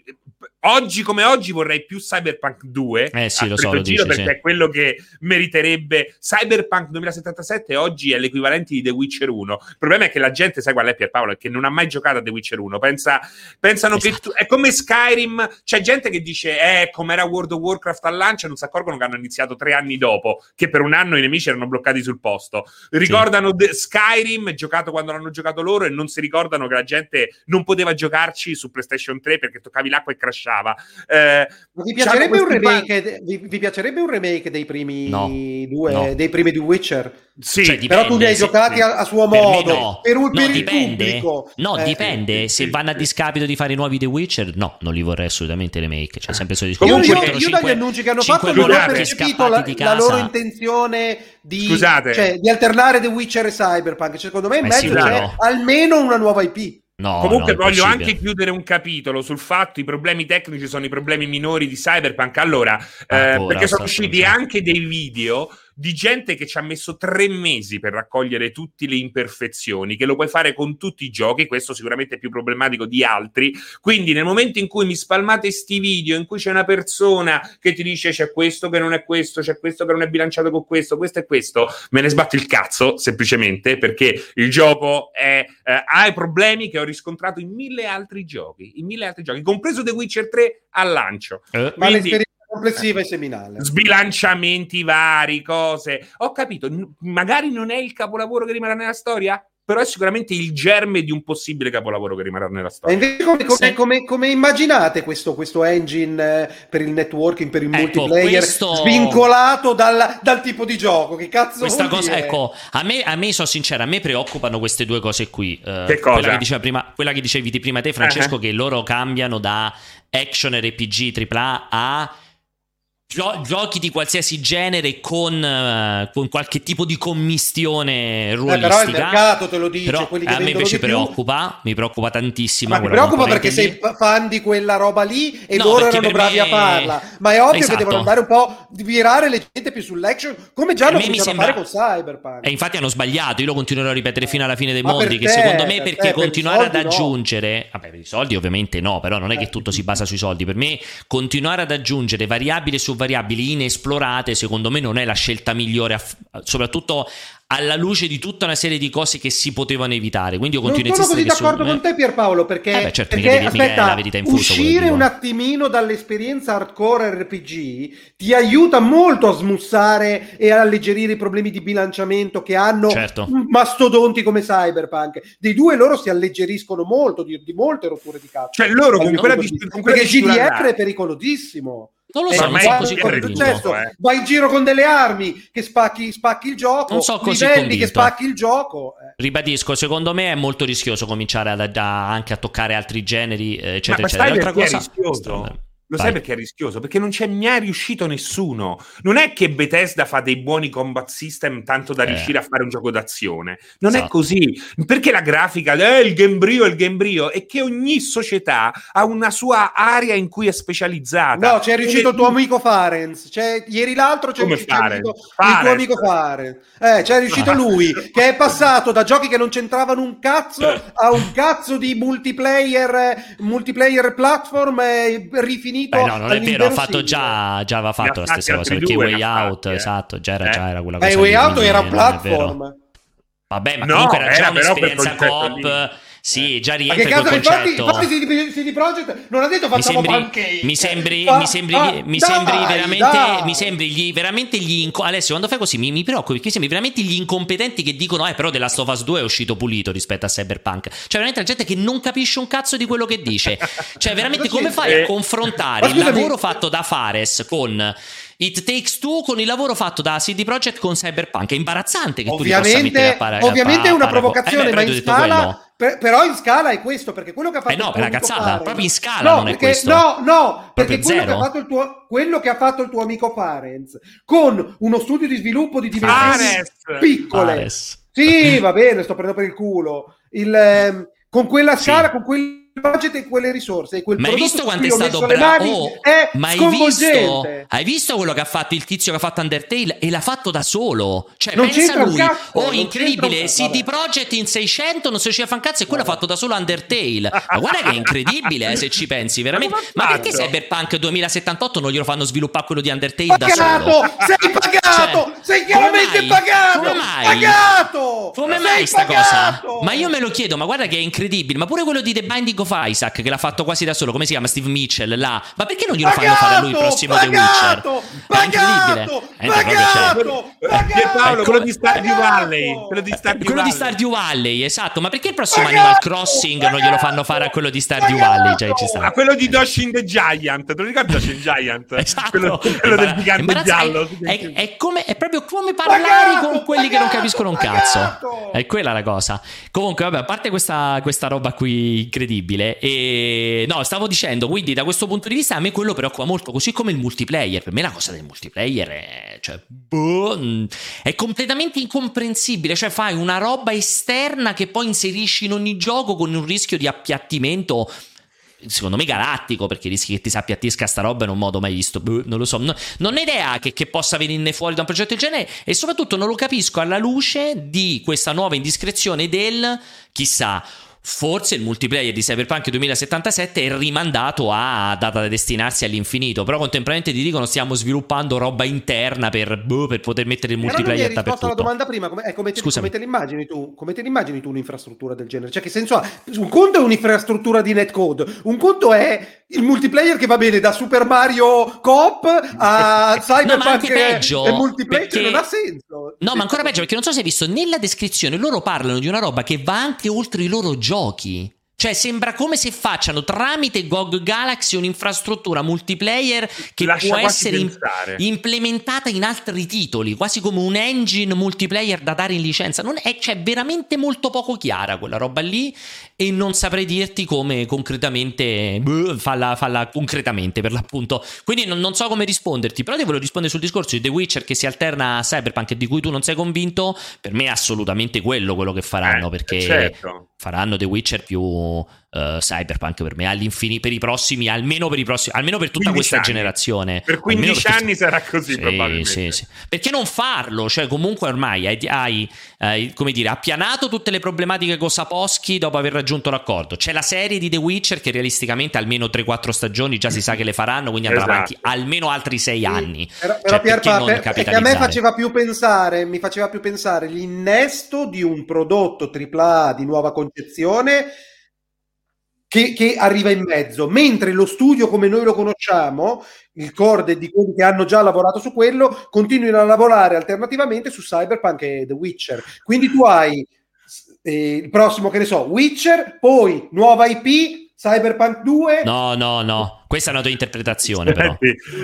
S3: oggi come oggi vorrei più Cyberpunk 2
S1: eh sì, lo so, lo
S3: giro
S1: dici,
S3: perché
S1: sì.
S3: è quello che meriterebbe Cyberpunk 2077 oggi è l'equivalente di The Witcher 1 il problema è che la gente sai qual è Pierpaolo è che non ha mai giocato a The Witcher 1 Pensa, pensano esatto. che tu, è come Skyrim c'è gente che dice eh com'era World of Warcraft al lancio non si accorgono che hanno iniziato tre anni dopo che per un anno i nemici erano bloccati sul posto ricordano sì. Skyrim giocato quando l'hanno giocato loro e non si ricordano che la gente non poteva giocarci su PlayStation 3 perché toccavi l'acqua e crashava
S2: eh, vi, piacerebbe un remake, de, vi, vi, piacerebbe un remake dei primi
S1: no,
S2: due
S1: no.
S2: dei primi due Witcher?
S3: Sì,
S1: cioè,
S2: dipende, però tu li hai
S1: se,
S2: giocati a, a, suo modo
S1: per, no.
S2: per,
S1: no,
S2: per
S1: dipende,
S2: il pubblico.
S1: No,
S2: eh,
S1: dipende.
S2: sì,
S1: se
S2: sì,
S1: vanno
S2: sì.
S1: a discapito di fare i nuovi The Witcher, no, non li vorrei assolutamente remake. Cioè, sempre solo
S2: io, io,
S1: io,
S2: io dagli annunci che hanno fatto non ho percepito la, la, loro intenzione di, cioè, di, alternare The Witcher e Cyberpunk. Secondo me in mezzo c'è
S1: no.
S2: almeno una nuova IP.
S1: No,
S3: Comunque
S1: no,
S3: voglio anche chiudere un capitolo sul fatto i problemi tecnici sono i problemi minori di Cyberpunk. Allora, eh, perché sono usciti anche dei video di gente che ci ha messo tre mesi per raccogliere tutte le imperfezioni, che lo puoi fare con tutti i giochi, questo sicuramente è più problematico di altri. Quindi nel momento in cui mi spalmate sti video in cui c'è una persona che ti dice c'è questo che non è questo, c'è questo che non è bilanciato con questo, questo e questo, me ne sbatto il cazzo semplicemente perché il gioco è, eh, ha i problemi che ho riscontrato in mille altri giochi, in mille altri giochi, compreso The Witcher 3 al lancio.
S2: Eh. Quindi, complessiva e seminale.
S3: Sbilanciamenti vari, cose. Ho capito, magari non è il capolavoro che rimarrà nella storia, però è sicuramente il germe di un possibile capolavoro che rimarrà nella storia.
S2: E invece come, come, come, come immaginate questo, questo engine eh, per il networking, per il
S1: ecco,
S2: multiplayer,
S1: questo...
S2: svincolato dal, dal, tipo di gioco? Che cazzo
S1: Questa
S2: vuol
S1: cosa,
S2: dire?
S1: ecco, a me, a me sono sincero, a me preoccupano queste due cose qui. Uh,
S3: che cosa?
S1: Quella che, prima, quella che dicevi di prima te, Francesco, uh-huh. che loro cambiano da action RPG AAA a Gio- giochi di qualsiasi genere con, uh, con, qualche tipo di commistione ruolistica.
S2: Eh, però il mercato te lo dice.
S1: Però a me invece
S2: più...
S1: preoccupa, mi preoccupa tantissimo.
S2: Ma mi preoccupa perché sei fan di quella roba lì e
S1: No,
S2: loro erano
S1: per
S2: bravi
S1: me-
S2: a farla. Ma è ovvio
S1: Esatto.
S2: che devono andare un po' virare le gente più sull'action, come già hanno cominciato
S1: sembra-
S2: a fare con Cyberpunk.
S1: E infatti hanno sbagliato, io lo continuerò a ripetere fino alla fine dei
S2: Ma
S1: mondi.
S2: per
S1: Che
S2: te,
S1: secondo me,
S2: per
S1: perché
S2: te, per
S1: continuare ad
S2: soldi no.
S1: aggiungere, vabbè, per i soldi ovviamente no, però non è che tutto si basa sui soldi. Per me, continuare ad aggiungere variabili su variabili inesplorate, secondo me, non è la scelta migliore, aff- soprattutto alla luce di tutta una serie di cose che si potevano evitare. Quindi io
S2: Non
S1: continuo a
S2: sono
S1: insistere
S2: così
S1: che
S2: d'accordo
S1: secondo
S2: con te Pierpaolo perché,
S1: Eh beh, certo,
S2: perché
S1: mica-
S2: aspetta,
S1: la verità che
S2: uscire un attimino dall'esperienza hardcore RPG ti aiuta molto a smussare e a alleggerire i problemi di bilanciamento che hanno
S1: Certo.
S2: mastodonti come Cyberpunk. Dei due loro si alleggeriscono molto di, di molte rotture di cazzo.
S3: Cioè loro con
S2: Dal
S3: quella di- con quella
S2: perché GDR è pericolosissimo.
S1: Non lo
S2: Eh,
S1: so, non so così convinto.
S2: successo?
S3: eh.
S2: Vai in giro con delle armi che spacchi, spacchi il gioco,
S1: Non so così
S2: livelli che
S1: convinto.
S2: spacchi il gioco. eh.
S1: Ribadisco, secondo me è molto rischioso cominciare ad- a- anche a toccare altri generi, eh, eccetera,
S3: ma
S1: eccetera. L'altra cosa,
S3: rischioso? Lo
S1: Vai.
S3: sai perché è rischioso? Perché non c'è mai riuscito nessuno. Non è che Bethesda fa dei buoni combat system tanto da
S1: Eh.
S3: riuscire a fare un gioco d'azione. Non è
S1: Esatto.
S3: così. Perché la grafica, eh, il gambrio, il gambrio, è che ogni società ha una sua area in cui è specializzata.
S2: No, c'è riuscito il tuo amico Farenz. C'è, ieri l'altro c'è
S3: Come
S2: riuscito il,
S3: Farenz?
S2: il tuo amico Farenz. Eh, c'è riuscito (laughs) lui, che è passato da giochi che non c'entravano un cazzo a un cazzo di multiplayer, multiplayer platform eh, rifinito.
S1: Beh, no, non è vero, ha fatto già, già aveva fatto la stessa cosa. Perché
S3: due,
S1: Way Out,
S3: fatti, eh.
S1: esatto, già era,
S3: Eh.
S1: già era quella
S2: Eh,
S1: cosa.
S2: Way
S1: lì,
S2: Out era platform.
S1: Vabbè, ma
S3: No,
S1: comunque era già
S3: era per
S1: un'esperienza coop. Sì, già
S2: Ma
S1: rientra in quel
S2: cazzo, infatti,
S1: concetto.
S2: infatti CD, CD Projekt non ha detto
S1: mi
S2: facciamo
S1: sembri,
S2: pancake.
S1: mi sembri,
S2: Fa-
S1: mi sembri,
S2: ah,
S1: mi
S2: dai,
S1: sembri veramente,
S2: dai.
S1: mi sembri gli, veramente gli inco- Alessio, quando fai così mi, mi preoccupi perché sembri veramente gli incompetenti che dicono, eh, però The Last of Us 2 è uscito pulito rispetto a Cyberpunk. Cioè, veramente la gente che non capisce un cazzo di quello che dice. Cioè, veramente come fai
S3: Eh.
S1: a confrontare
S2: Ma
S1: il lavoro fatto da Fares con It Takes Two con il lavoro fatto da CD Projekt con Cyberpunk? È imbarazzante che tu li possa mettere
S2: Ovviamente,
S1: a pare-
S2: ovviamente è una
S1: paragone.
S2: provocazione,
S1: Eh,
S2: ma
S1: però
S2: in scala, per- però in scala è questo, perché quello che ha fatto
S1: Eh no, è una
S2: amico
S1: cazzata,
S2: Farenz-
S1: proprio in scala
S2: no,
S1: non è
S2: perché-
S1: questo.
S2: No, no, perché quello che, ha
S1: zero.
S2: fatto il tuo, quello che ha fatto il tuo amico Farenz con uno studio di sviluppo di dimensioni piccole.
S1: Fares.
S2: Sì, va bene, sto prendendo per il culo. Il, ehm, con quella scala, con quello budget e quelle risorse e quel
S1: ma hai visto quanto è stato bravo? Oh, ma hai visto, hai visto quello che ha fatto il tizio che ha fatto Undertale e l'ha fatto da solo? Cioè, non pensa lui. Cazzo, oh, incredibile, CD Projekt in 600 non si riusciva a fare un cazzo e quello ha fatto da solo Undertale. Ma guarda che è incredibile, eh, se ci pensi, (laughs) veramente. Ma, ma perché Cyberpunk 2078 non glielo fanno sviluppare quello di Undertale
S2: pagato,
S1: da solo?
S2: Sei pagato! Cioè, sei chiaramente pagato! Come mai? Pagato!
S1: Come mai sta cosa? Ma io me lo chiedo, ma guarda che è incredibile. Ma pure quello di The Binding of Isaac, che l'ha fatto quasi da solo, come si chiama? Steve Mitchell, là. Ma perché non glielo pagato, fanno fare a lui il prossimo
S2: pagato,
S1: The Witcher?
S2: È incredibile.
S3: Pagato, pagato, Paolo, quello di Stardew Valley.
S1: Quello di Stardew quello Valley. di Stardew Valley, esatto. Ma perché il prossimo Animal Crossing non glielo fanno fare a quello di Stardew Valley? Cioè, ci sta.
S3: A quello di Doshin the Giant. Te lo ricordi Doshin Giant? (laughs) Esatto. Quello, quello del gigante giallo.
S1: È, è, è, come, è proprio come parlare pagato, con quelli pagato, che non capiscono un cazzo. È quella la cosa. Comunque, vabbè, a parte questa, questa roba qui incredibile, e no, stavo dicendo, quindi da questo punto di vista a me quello preoccupa molto, così come il multiplayer. Per me la cosa del multiplayer è, cioè, boh, mm, è completamente incomprensibile. Cioè, fai una roba esterna che poi inserisci in ogni gioco con un rischio di appiattimento secondo me galattico perché rischi che ti si appiattisca sta roba in un modo mai visto Buh, non lo so no, non ho idea che, che, possa venirne fuori da un progetto del genere e soprattutto non lo capisco alla luce di questa nuova indiscrezione del chissà Forse il multiplayer di Cyberpunk 2077 è rimandato a data da destinarsi all'infinito, però contemporaneamente ti dicono stiamo sviluppando roba interna per, boh, per poter mettere il multiplayer
S2: dappertutto. Ma alla domanda prima, come, eh, come, te, come, te l'immagini tu? Come te l'immagini tu un'infrastruttura del genere? Cioè che senso ha? Un conto è un'infrastruttura di netcode, un conto è il multiplayer che va bene da Super Mario Coop a (laughs) Cyberpunk no, peggio, e multiplayer perché... non ha senso.
S1: No, ma ancora peggio perché non so se hai visto nella descrizione loro parlano di una roba che va anche oltre i loro giochi. Cioè, sembra come se facciano tramite GOG Galaxy un'infrastruttura multiplayer che Lascia può essere in- implementata in altri titoli, quasi come un engine multiplayer da dare in licenza. Non è, cioè, veramente molto poco chiara quella roba lì e non saprei dirti come concretamente beh, falla, falla, concretamente per l'appunto. Quindi non, non, so come risponderti, però ti volevo rispondere sul discorso di The Witcher che si alterna a Cyberpunk e di cui tu non sei convinto. Per me è assolutamente quello quello che faranno, eh, perché certo. faranno The Witcher più uh, Cyberpunk per me all'infinito per i prossimi almeno per i prossimi almeno per tutta questa
S3: anni.
S1: generazione.
S3: Per 15 per anni sarà così sì, probabilmente.
S1: sì, sì. perché non farlo? Cioè comunque ormai hai, hai, hai come dire appianato tutte le problematiche con Sapowski dopo aver raggiunto l'accordo. C'è la serie di The Witcher che realisticamente almeno 3-4 stagioni già si sa che le faranno quindi andrà esatto. avanti almeno altri 6 anni.
S2: Però, però cioè, Pierpa, per, che a me faceva più pensare mi faceva più pensare l'innesto di un prodotto AAA di nuova concezione che, che, arriva in mezzo, mentre lo studio come noi lo conosciamo, il core di quelli che hanno già lavorato su quello, continuano a lavorare alternativamente su Cyberpunk e The Witcher. Quindi tu hai eh, il prossimo, che ne so, Witcher, poi nuova IP, Cyberpunk 2.
S1: No, no, no. Questa è una tua interpretazione, (laughs) però.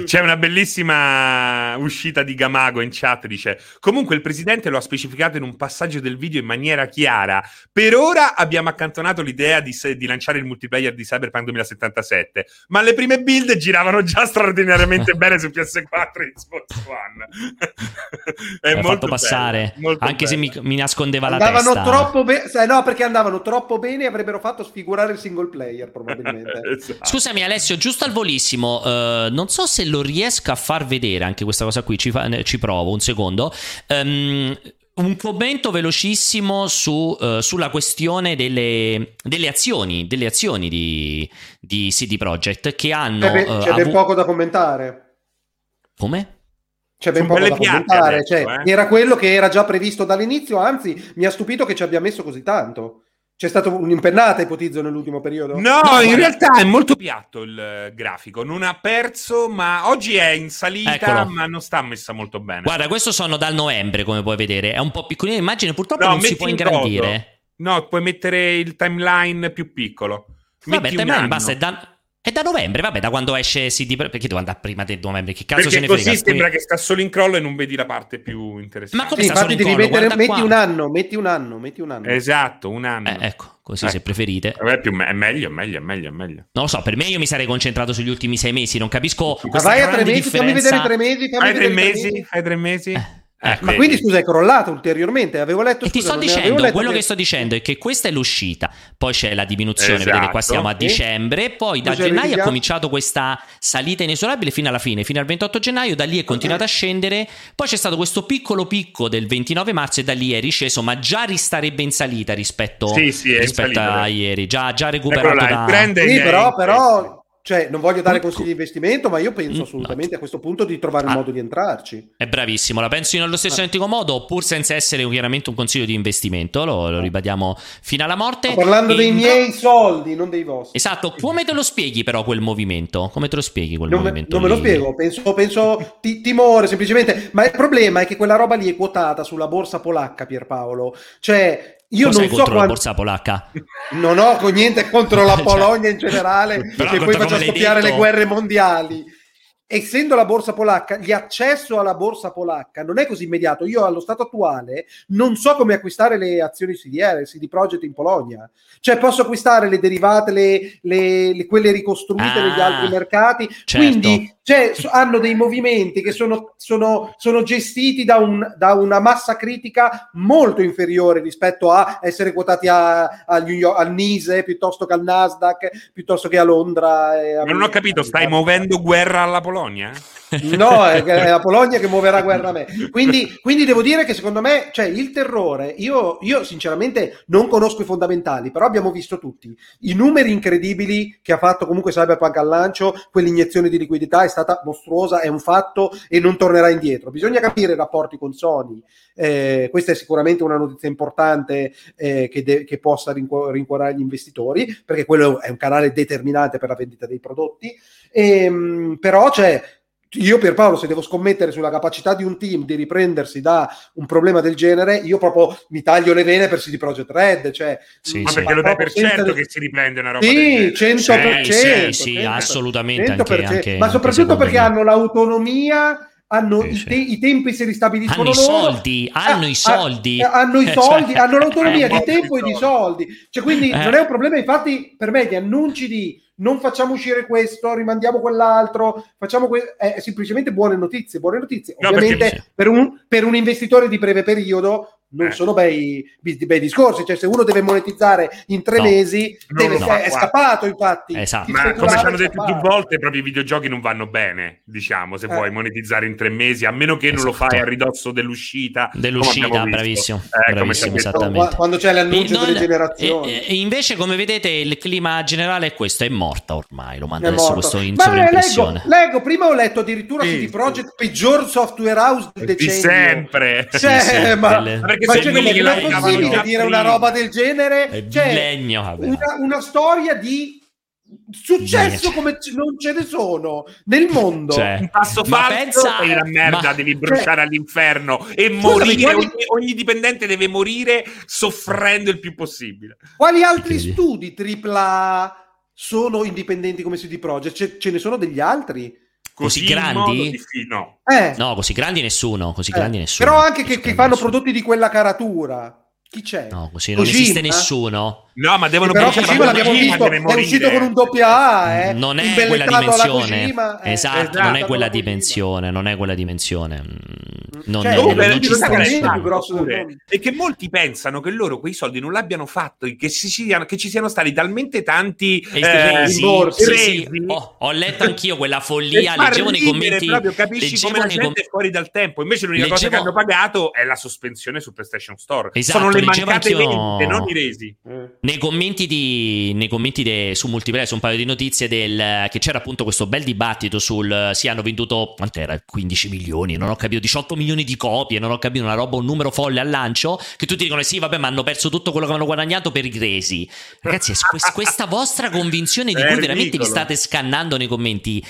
S3: C'è una bellissima uscita di Gamago in chat. Dice: Comunque, il presidente lo ha specificato in un passaggio del video in maniera chiara. Per ora abbiamo accantonato l'idea di, se- di lanciare il multiplayer di Cyberpunk 2077, ma le prime build giravano già straordinariamente (laughs) bene su PS4 e Xbox One. (laughs)
S1: è molto fatto passare, bello, anche bello. se mi, mi nascondeva
S2: andavano
S1: la testa.
S2: Troppo be- no, perché andavano troppo bene e avrebbero fatto sfigurare il single player, probabilmente.
S1: esatto. Scusami, Alessio, giusto giusto al volissimo, uh, non so se lo riesco a far vedere anche questa cosa qui, ci, fa, ci provo un secondo. Um, un commento velocissimo su, uh, sulla questione delle, delle, azioni, delle azioni di, di CD Projekt che hanno.
S2: C'è, ben, uh, c'è ben poco da commentare.
S1: Come?
S2: C'è ben poco da commentare. Adesso, cioè, eh? Era quello che era già previsto dall'inizio, anzi, mi ha stupito che ci abbia messo così tanto. C'è stata un'impennata, ipotizzo, nell'ultimo periodo?
S3: No, no in realtà è molto piatto il eh, grafico. Non ha perso, ma oggi è in salita, Eccolo. ma non sta messa molto bene.
S1: Guarda, questo sono dal novembre, come puoi vedere. È un po' piccolino l'immagine, purtroppo no, non si può ingrandire.
S3: No, puoi mettere il timeline più piccolo.
S1: Vabbè, il timeline basta, è da, è da novembre, vabbè, da quando esce CD Perché devo andare prima del novembre? Che cazzo
S3: Perché
S1: se ne frega?
S3: così sembra che sta solo in crollo e non vedi la parte più interessante.
S2: Ma come sì, sta solo in crollo? Mettere, metti un anno, metti un anno, metti un anno.
S3: Esatto, un anno.
S1: Eh, ecco, così eh. se preferite.
S3: Vabbè, più, è meglio, è meglio, è meglio, è meglio.
S1: Non lo so, per me io mi sarei concentrato sugli ultimi sei mesi, non capisco
S2: Ma vai a tre mesi, fammi vedere tre mesi,
S3: fammi
S2: fai
S3: tre mesi, fai tre mesi. Eh.
S2: Eh, ma quindi scusa, è crollato ulteriormente. Avevo letto.
S1: E
S2: scusa,
S1: ti sto dicendo, quello che... che... sto dicendo è che questa è l'uscita, poi c'è la diminuzione, esatto. vedete qua siamo a dicembre, poi da gennaio ha cominciato questa salita inesorabile fino alla fine, fino al 28 gennaio, da lì è continuata a scendere, poi c'è stato questo piccolo picco del 29 marzo e da lì è risceso, ma già ristarebbe in salita rispetto, sì, sì, rispetto salita, a ieri, già, già recuperato là,
S2: da... Sì, però, però cioè, non voglio dare consigli di investimento, ma io penso assolutamente a questo punto di trovare un ah, modo di entrarci.
S1: È bravissimo, la penso nello stesso identico modo, pur senza essere chiaramente un consiglio di investimento, lo, lo ribadiamo fino alla morte.
S2: Sto parlando e dei miei soldi, non dei vostri.
S1: Esatto, come te lo spieghi però quel movimento? Come te lo spieghi quel
S2: non
S1: movimento?
S2: Me, non me lo spiego, penso, penso ti, timore semplicemente, ma il problema è che quella roba lì è quotata sulla borsa polacca, Pierpaolo. Cioè, io
S1: Cosa
S2: non so
S1: contro
S2: quando...
S1: la borsa polacca? (laughs)
S2: Non ho niente contro la (laughs) cioè, Polonia in generale, che poi faccia scoppiare detto... le guerre mondiali essendo la borsa polacca, l'accesso alla borsa polacca non è così immediato. Io allo stato attuale non so come acquistare le azioni CDR, CD Projekt in Polonia. Cioè posso acquistare le derivate, le, le, le quelle ricostruite ah, negli altri mercati. Certo. Quindi cioè, hanno dei movimenti che sono, sono, sono gestiti da, un, da, una massa critica molto inferiore rispetto a essere quotati a, a York, al NISE piuttosto che al Nasdaq, piuttosto che a Londra.
S3: A non ho capito, stai muovendo guerra alla Polonia?
S2: No, è, è, la Polonia che muoverà guerra a me. Quindi, quindi devo dire che secondo me, cioè, il terrore, io, io, sinceramente non conosco i fondamentali, però abbiamo visto tutti i numeri incredibili che ha fatto comunque Cyberpunk al lancio, quell'iniezione di liquidità è stata mostruosa, è un fatto e non tornerà indietro. Bisogna capire i rapporti con Sony. Eh, questa è sicuramente una notizia importante eh, che, de- che, possa rincu- rincuorare gli investitori, perché quello è un canale determinante per la vendita dei prodotti. E, ehm, però c'è io Pierpaolo, se devo scommettere sulla capacità di un team di riprendersi da un problema del genere, io proprio mi taglio le vene per CD Projekt Red. Cioè,
S3: sì, ma sì. perché lo dai per certo del... che si riprende una roba
S2: Sì, 100%.
S1: Sì, sì, 100%, assolutamente. 100%, anche, anche,
S2: ma soprattutto perché me. hanno l'autonomia hanno i, te- i, tempi si ristabiliscono
S1: hanno
S2: loro.
S1: i soldi hanno ah, i soldi
S2: ah, hanno i soldi cioè, hanno l'autonomia di tempo e di soldi cioè quindi eh. non è un problema infatti per me gli annunci di non facciamo uscire questo, rimandiamo quell'altro, facciamo que- è semplicemente buone notizie, buone notizie. No, Ovviamente per un, per un investitore di breve periodo non eh. sono bei, bei, discorsi. Cioè, se uno deve monetizzare in tre no. mesi, deve, no, è, scappato, infatti.
S3: Esatto. Ma come ci hanno detto più volte, proprio i videogiochi non vanno bene, diciamo, se eh. vuoi monetizzare in tre mesi, a meno che esatto. non lo fai esatto. a ridosso dell'uscita.
S1: Dell'uscita, bravissimo.
S3: Eh,
S1: bravissimo esattamente.
S2: Quando c'è l'annuncio delle generazioni.
S1: E, e, invece, come vedete, il clima generale è questo, è morta ormai, lo manda adesso questo in sovraimpressione.
S2: Leggo, leggo, prima ho letto addirittura sì. CD Projekt peggior software house del decennio.
S3: Di sempre.
S2: Cioè, sì, sì, ma, perché ma cioè, non è possibile dire una roba del genere? Cioè,
S1: legno,
S2: una, una storia di successo come non ce ne sono nel mondo.
S3: Cioè, un passo falso pensa, e la merda ma, devi bruciare cioè, all'inferno e morire. quali, ogni, ogni, dipendente deve morire soffrendo il più possibile.
S2: Quali altri studi tripla sono indipendenti come CD Projekt? Ce, ce ne sono degli altri
S1: Così, così grandi?
S3: Di, no.
S2: Eh.
S1: no, così grandi nessuno, così eh. grandi nessuno.
S2: Però anche che, che fanno nessuno. prodotti di quella caratura. Chi c'è?
S1: No, così non Kojima? esiste nessuno.
S3: No, ma devono
S2: però Kojima l'abbiamo visto, è uscito con un doppia A, eh?
S1: Non è quella dimensione. Kojima, eh. esatto, esatto, non è quella dimensione, non è quella dimensione. Mm, non, cioè, è, non, non ci sta
S3: E che molti pensano che loro quei soldi non l'abbiano fatto, che, ci siano, che ci siano stati talmente tanti
S1: eh, rimborsi. Sì, sì. Oh, ho letto anch'io quella follia, (laughs) leggevo nei commenti.
S3: Proprio capisci come la gente è fuori dal tempo. Invece l'unica cosa che hanno pagato è la sospensione su PlayStation Store.
S1: Esatto,
S3: Sono le mancate vendite, non i resi.
S1: Eh nei commenti, di, nei commenti de, su Multiplayer un paio di notizie del, che c'era appunto questo bel dibattito sul si hanno venduto quant'era? 15 milioni non ho capito 18 milioni di copie non ho capito una roba un numero folle al lancio che tutti dicono sì vabbè ma hanno perso tutto quello che hanno guadagnato per i resi. Ragazzi questa vostra convinzione di cui veramente vi state scannando nei commenti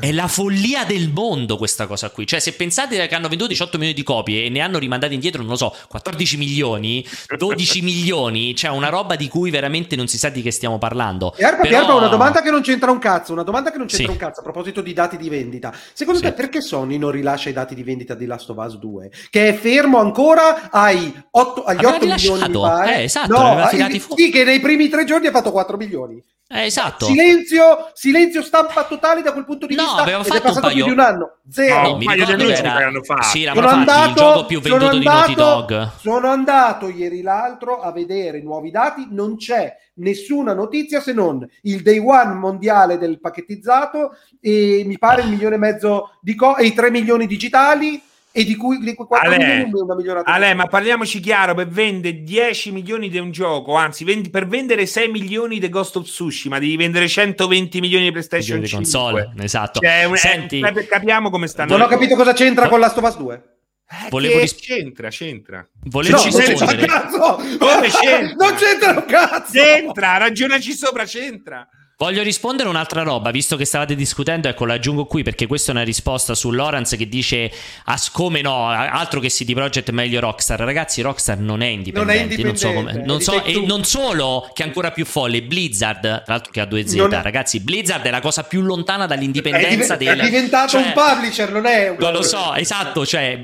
S1: è la follia del mondo questa cosa qui. Cioè se pensate che hanno venduto 18 milioni di copie e ne hanno rimandate indietro non lo so 14 milioni 12 milioni cioè una roba di cui veramente non si sa di che stiamo parlando.
S2: E Arpa, Però... Arpa, una domanda che non c'entra un cazzo, una domanda che non c'entra sì. un cazzo a proposito di dati di vendita. Secondo sì. te perché Sony non rilascia i dati di vendita di Last of Us 2? Che è fermo ancora ai 8, agli aveva 8 milioni, mi pare.
S1: Eh, esatto, no, ai,
S2: sì, che nei primi tre giorni ha fatto 4 milioni.
S1: Eh, esatto.
S2: Silenzio, silenzio stampa totale da quel punto di
S1: no,
S2: vista.
S1: Aveva fatto
S2: è passato
S1: un paio...
S2: più di un anno. Zero.
S1: No, mi ricordo che era... Sì,
S2: sono andato,
S1: il gioco più venduto
S2: sono
S1: di
S2: andato,
S1: Naughty Dog.
S2: Sono andato ieri l'altro a vedere nuovi dati. Non c'è nessuna notizia se non il day one mondiale del pacchettizzato e mi pare il milione e mezzo di co- e i 3 milioni digitali e di cui di 4
S3: Ale,
S2: milioni una migliorata.
S3: Ale, ma parliamoci chiaro, per vendere 10 milioni di un gioco, anzi vendi, per vendere 6 milioni di Ghost of Tsushima devi vendere 120 milioni di PlayStation
S1: di
S3: 5.
S1: console, esatto.
S3: Cioè,
S1: Senti,
S3: eh, capiamo come stanno.
S2: Non ho capito cosa c'entra con Last of Us 2.
S3: Eh,
S1: Volevo ris-
S3: c'entra, c'entra.
S1: Volevo
S2: no,
S1: rispondere.
S2: Cazzo! (laughs)
S3: Come c'entra?
S2: Non c'entra un cazzo!
S3: C'entra, ragionaci sopra, c'entra.
S1: Voglio rispondere un'altra roba, visto che stavate discutendo, ecco, l'aggiungo qui perché questa è una risposta su Lawrence che dice ah, come no, altro che CD Projekt meglio Rockstar. Ragazzi, Rockstar non è indipendente, non, è indipendente. non so come, non so, e non solo che è ancora più folle, Blizzard, tra l'altro che ha due Z, non... ragazzi, Blizzard è la cosa più lontana dall'indipendenza
S2: è, div-
S1: del
S2: è diventato
S1: cioè,
S2: un publisher, non è un
S1: Non lo so, esatto, cioè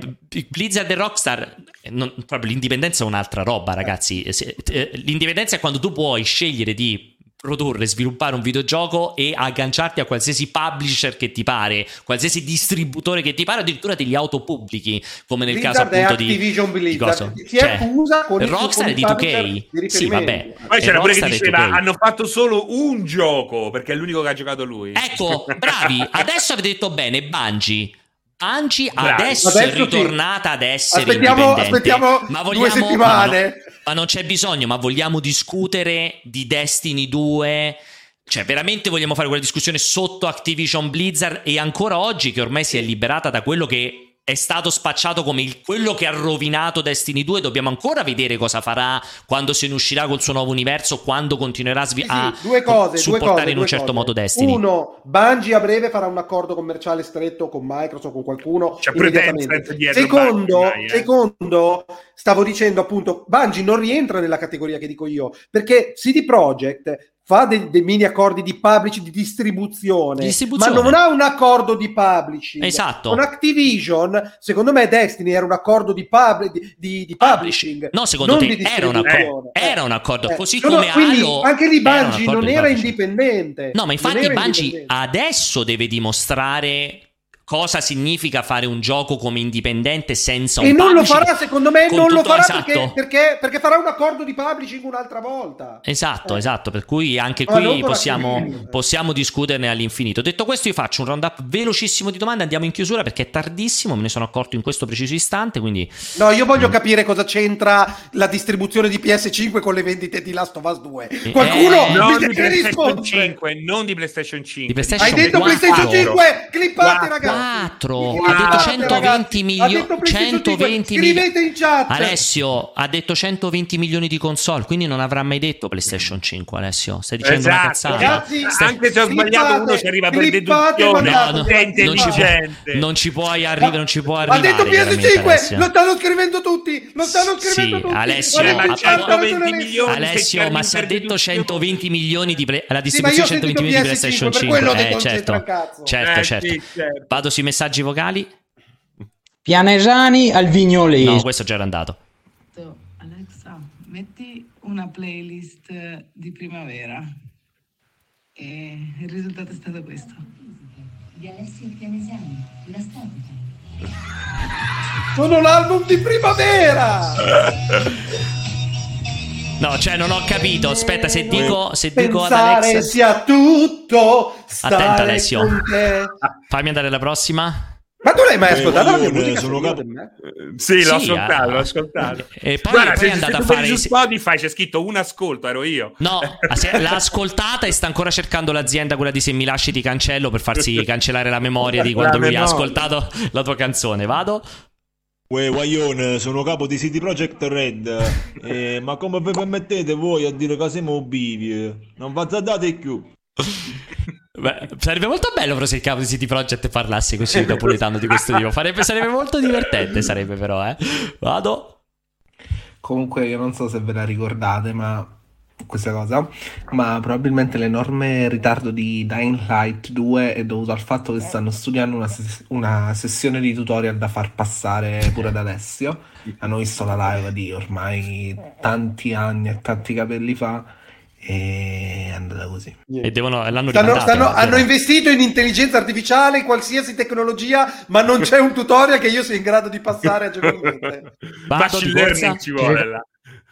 S1: Blizzard e Rockstar non, proprio l'indipendenza è un'altra roba, ragazzi. L'indipendenza è quando tu puoi scegliere di produrre, sviluppare un videogioco e agganciarti a qualsiasi publisher che ti pare, qualsiasi distributore che ti pare, addirittura degli autopubblichi, come nel
S2: Blizzard
S1: caso appunto
S2: di Activision
S1: di,
S2: Blizzard.
S1: di
S2: si cioè, accusa con
S1: Rockstar di 2K. Sì, vabbè.
S3: Poi c'era pure chi diceva hanno fatto solo un gioco perché è l'unico che ha giocato lui.
S1: Ecco, bravi, adesso avete detto bene, Bungie Bungie adesso, adesso, è ritornata sì. ad essere
S2: aspettiamo,
S1: indipendente.
S2: Aspettiamo
S1: ma vogliamo,
S2: due settimane.
S1: Ma, no, ma non c'è bisogno, ma vogliamo discutere di Destiny 2? Cioè, veramente vogliamo fare quella discussione sotto Activision Blizzard e ancora oggi che ormai si è liberata da quello che è stato spacciato come il, quello che ha rovinato Destiny 2. Dobbiamo ancora vedere cosa farà quando se ne uscirà col suo nuovo universo, quando continuerà a, svi-
S2: sì, sì, due cose,
S1: supportare
S2: due cose,
S1: in un certo
S2: cose.
S1: modo Destiny.
S2: Uno, Bungie a breve farà un accordo commerciale stretto con Microsoft, con qualcuno.
S3: C'è
S2: secondo, Bungie, eh. secondo, stavo dicendo appunto, Bungie non rientra nella categoria che dico io, perché CD Projekt fa dei, dei, mini accordi di publishing, di distribuzione,
S1: distribuzione,
S2: ma non ha un accordo di publishing.
S1: Esatto.
S2: Con Activision, secondo me Destiny era un accordo di, pub, di, di, di publishing.
S1: No, secondo te era un accordo. Eh, era un accordo,
S2: eh,
S1: così
S2: sono,
S1: come Halo.
S2: Anche lì Bungie non era indipendente.
S1: No, ma infatti Bungie adesso deve dimostrare cosa significa fare un gioco come indipendente senza un
S2: e non lo farà secondo me non lo farà
S1: esatto.
S2: perché, perché, perché, farà un accordo di publishing un'altra volta.
S1: Esatto eh. esatto per cui anche qui possiamo, possiamo, discuterne all'infinito. Detto questo io faccio un round up velocissimo di domande andiamo in chiusura perché è tardissimo me ne sono accorto in questo preciso istante quindi
S2: no io voglio mm. capire cosa c'entra la distribuzione di PS5 con le vendite di Last of Us 2 qualcuno
S3: eh, non
S2: mi
S3: di
S2: deve
S3: PlayStation 5 non di PlayStation 5
S1: di PlayStation
S2: hai detto
S1: 4.
S2: PlayStation 5 clippate ragazzi
S1: 4 wow. ha detto 120 milioni 120
S2: scrivete in chat.
S1: Alessio ha detto 120 milioni di console quindi non avrà mai detto PlayStation 5 Alessio. Stai dicendo
S3: esatto.
S1: una cazzata.
S2: Ragazzi,
S3: Stai... anche se ho sbagliato uno ci arriva per
S2: deduzione.
S1: no, no, non, ci puoi, non ci puoi arrivare non ci puoi arrivare
S2: ha detto PS5 lo stanno scrivendo tutti lo stanno scrivendo
S1: sì,
S2: tutti.
S1: Alessio,
S3: ma 120 milioni
S1: Alessio ma se ha detto 120 milioni di play, la distribuzione sì, 120 milioni di PlayStation 5 eh, certo. certo. certo. Vado sui messaggi vocali
S17: Pianesani al Vignolese.
S1: No, questo già era andato.
S18: Alexa, metti una playlist di primavera. E il risultato è stato questo.
S19: Di Alessio Pianesani, la storica.
S2: Sono l'album di primavera! (laughs)
S1: No, cioè non ho capito. Aspetta, se dico, se dico ad Alex.
S2: sia tutto.
S1: Attento, Alessio. Fammi andare alla prossima.
S2: Ma tu l'hai mai ascoltata la mia musica?
S3: sono
S2: signor
S3: capo-
S2: me?
S3: Sì, l'ho
S1: Sì,
S3: ascoltato,
S1: ah.
S3: l'ho ascoltato.
S1: E poi,
S3: Guarda,
S1: poi
S3: se,
S1: è andata a fare.
S3: su Spotify c'è scritto un ascolto, ero io.
S1: No, l'ha ascoltata e sta ancora cercando l'azienda, quella di Se mi lasci ti cancello, per farsi (laughs) cancellare la memoria di quando
S3: La
S1: lui ha
S3: memoria.
S1: ascoltato la tua canzone. Vado?
S20: Uè, Guaglione, sono capo di CD Projekt Red. (laughs) Eh, ma come vi permettete voi a dire che siamo obivi? Non fazzardate più. (laughs)
S1: Beh, sarebbe molto bello però se il capo di City Project parlasse così (laughs) napoletano di questo tipo. Farebbe, sarebbe molto divertente, sarebbe però, eh. Vado.
S12: Comunque io non so se ve la ricordate, ma questa cosa, ma probabilmente l'enorme ritardo di Dying Light 2 è dovuto al fatto che stanno studiando una, ses- una sessione di tutorial da far passare pure ad Alessio. Hanno visto la live di ormai tanti anni e tanti capelli fa E è andata così.
S1: E devono, l'hanno
S2: stanno, stanno, hanno investito in intelligenza artificiale, qualsiasi tecnologia, ma non c'è un tutorial che io sia in grado di passare agevolmente.
S3: Machine learning ci vuole là.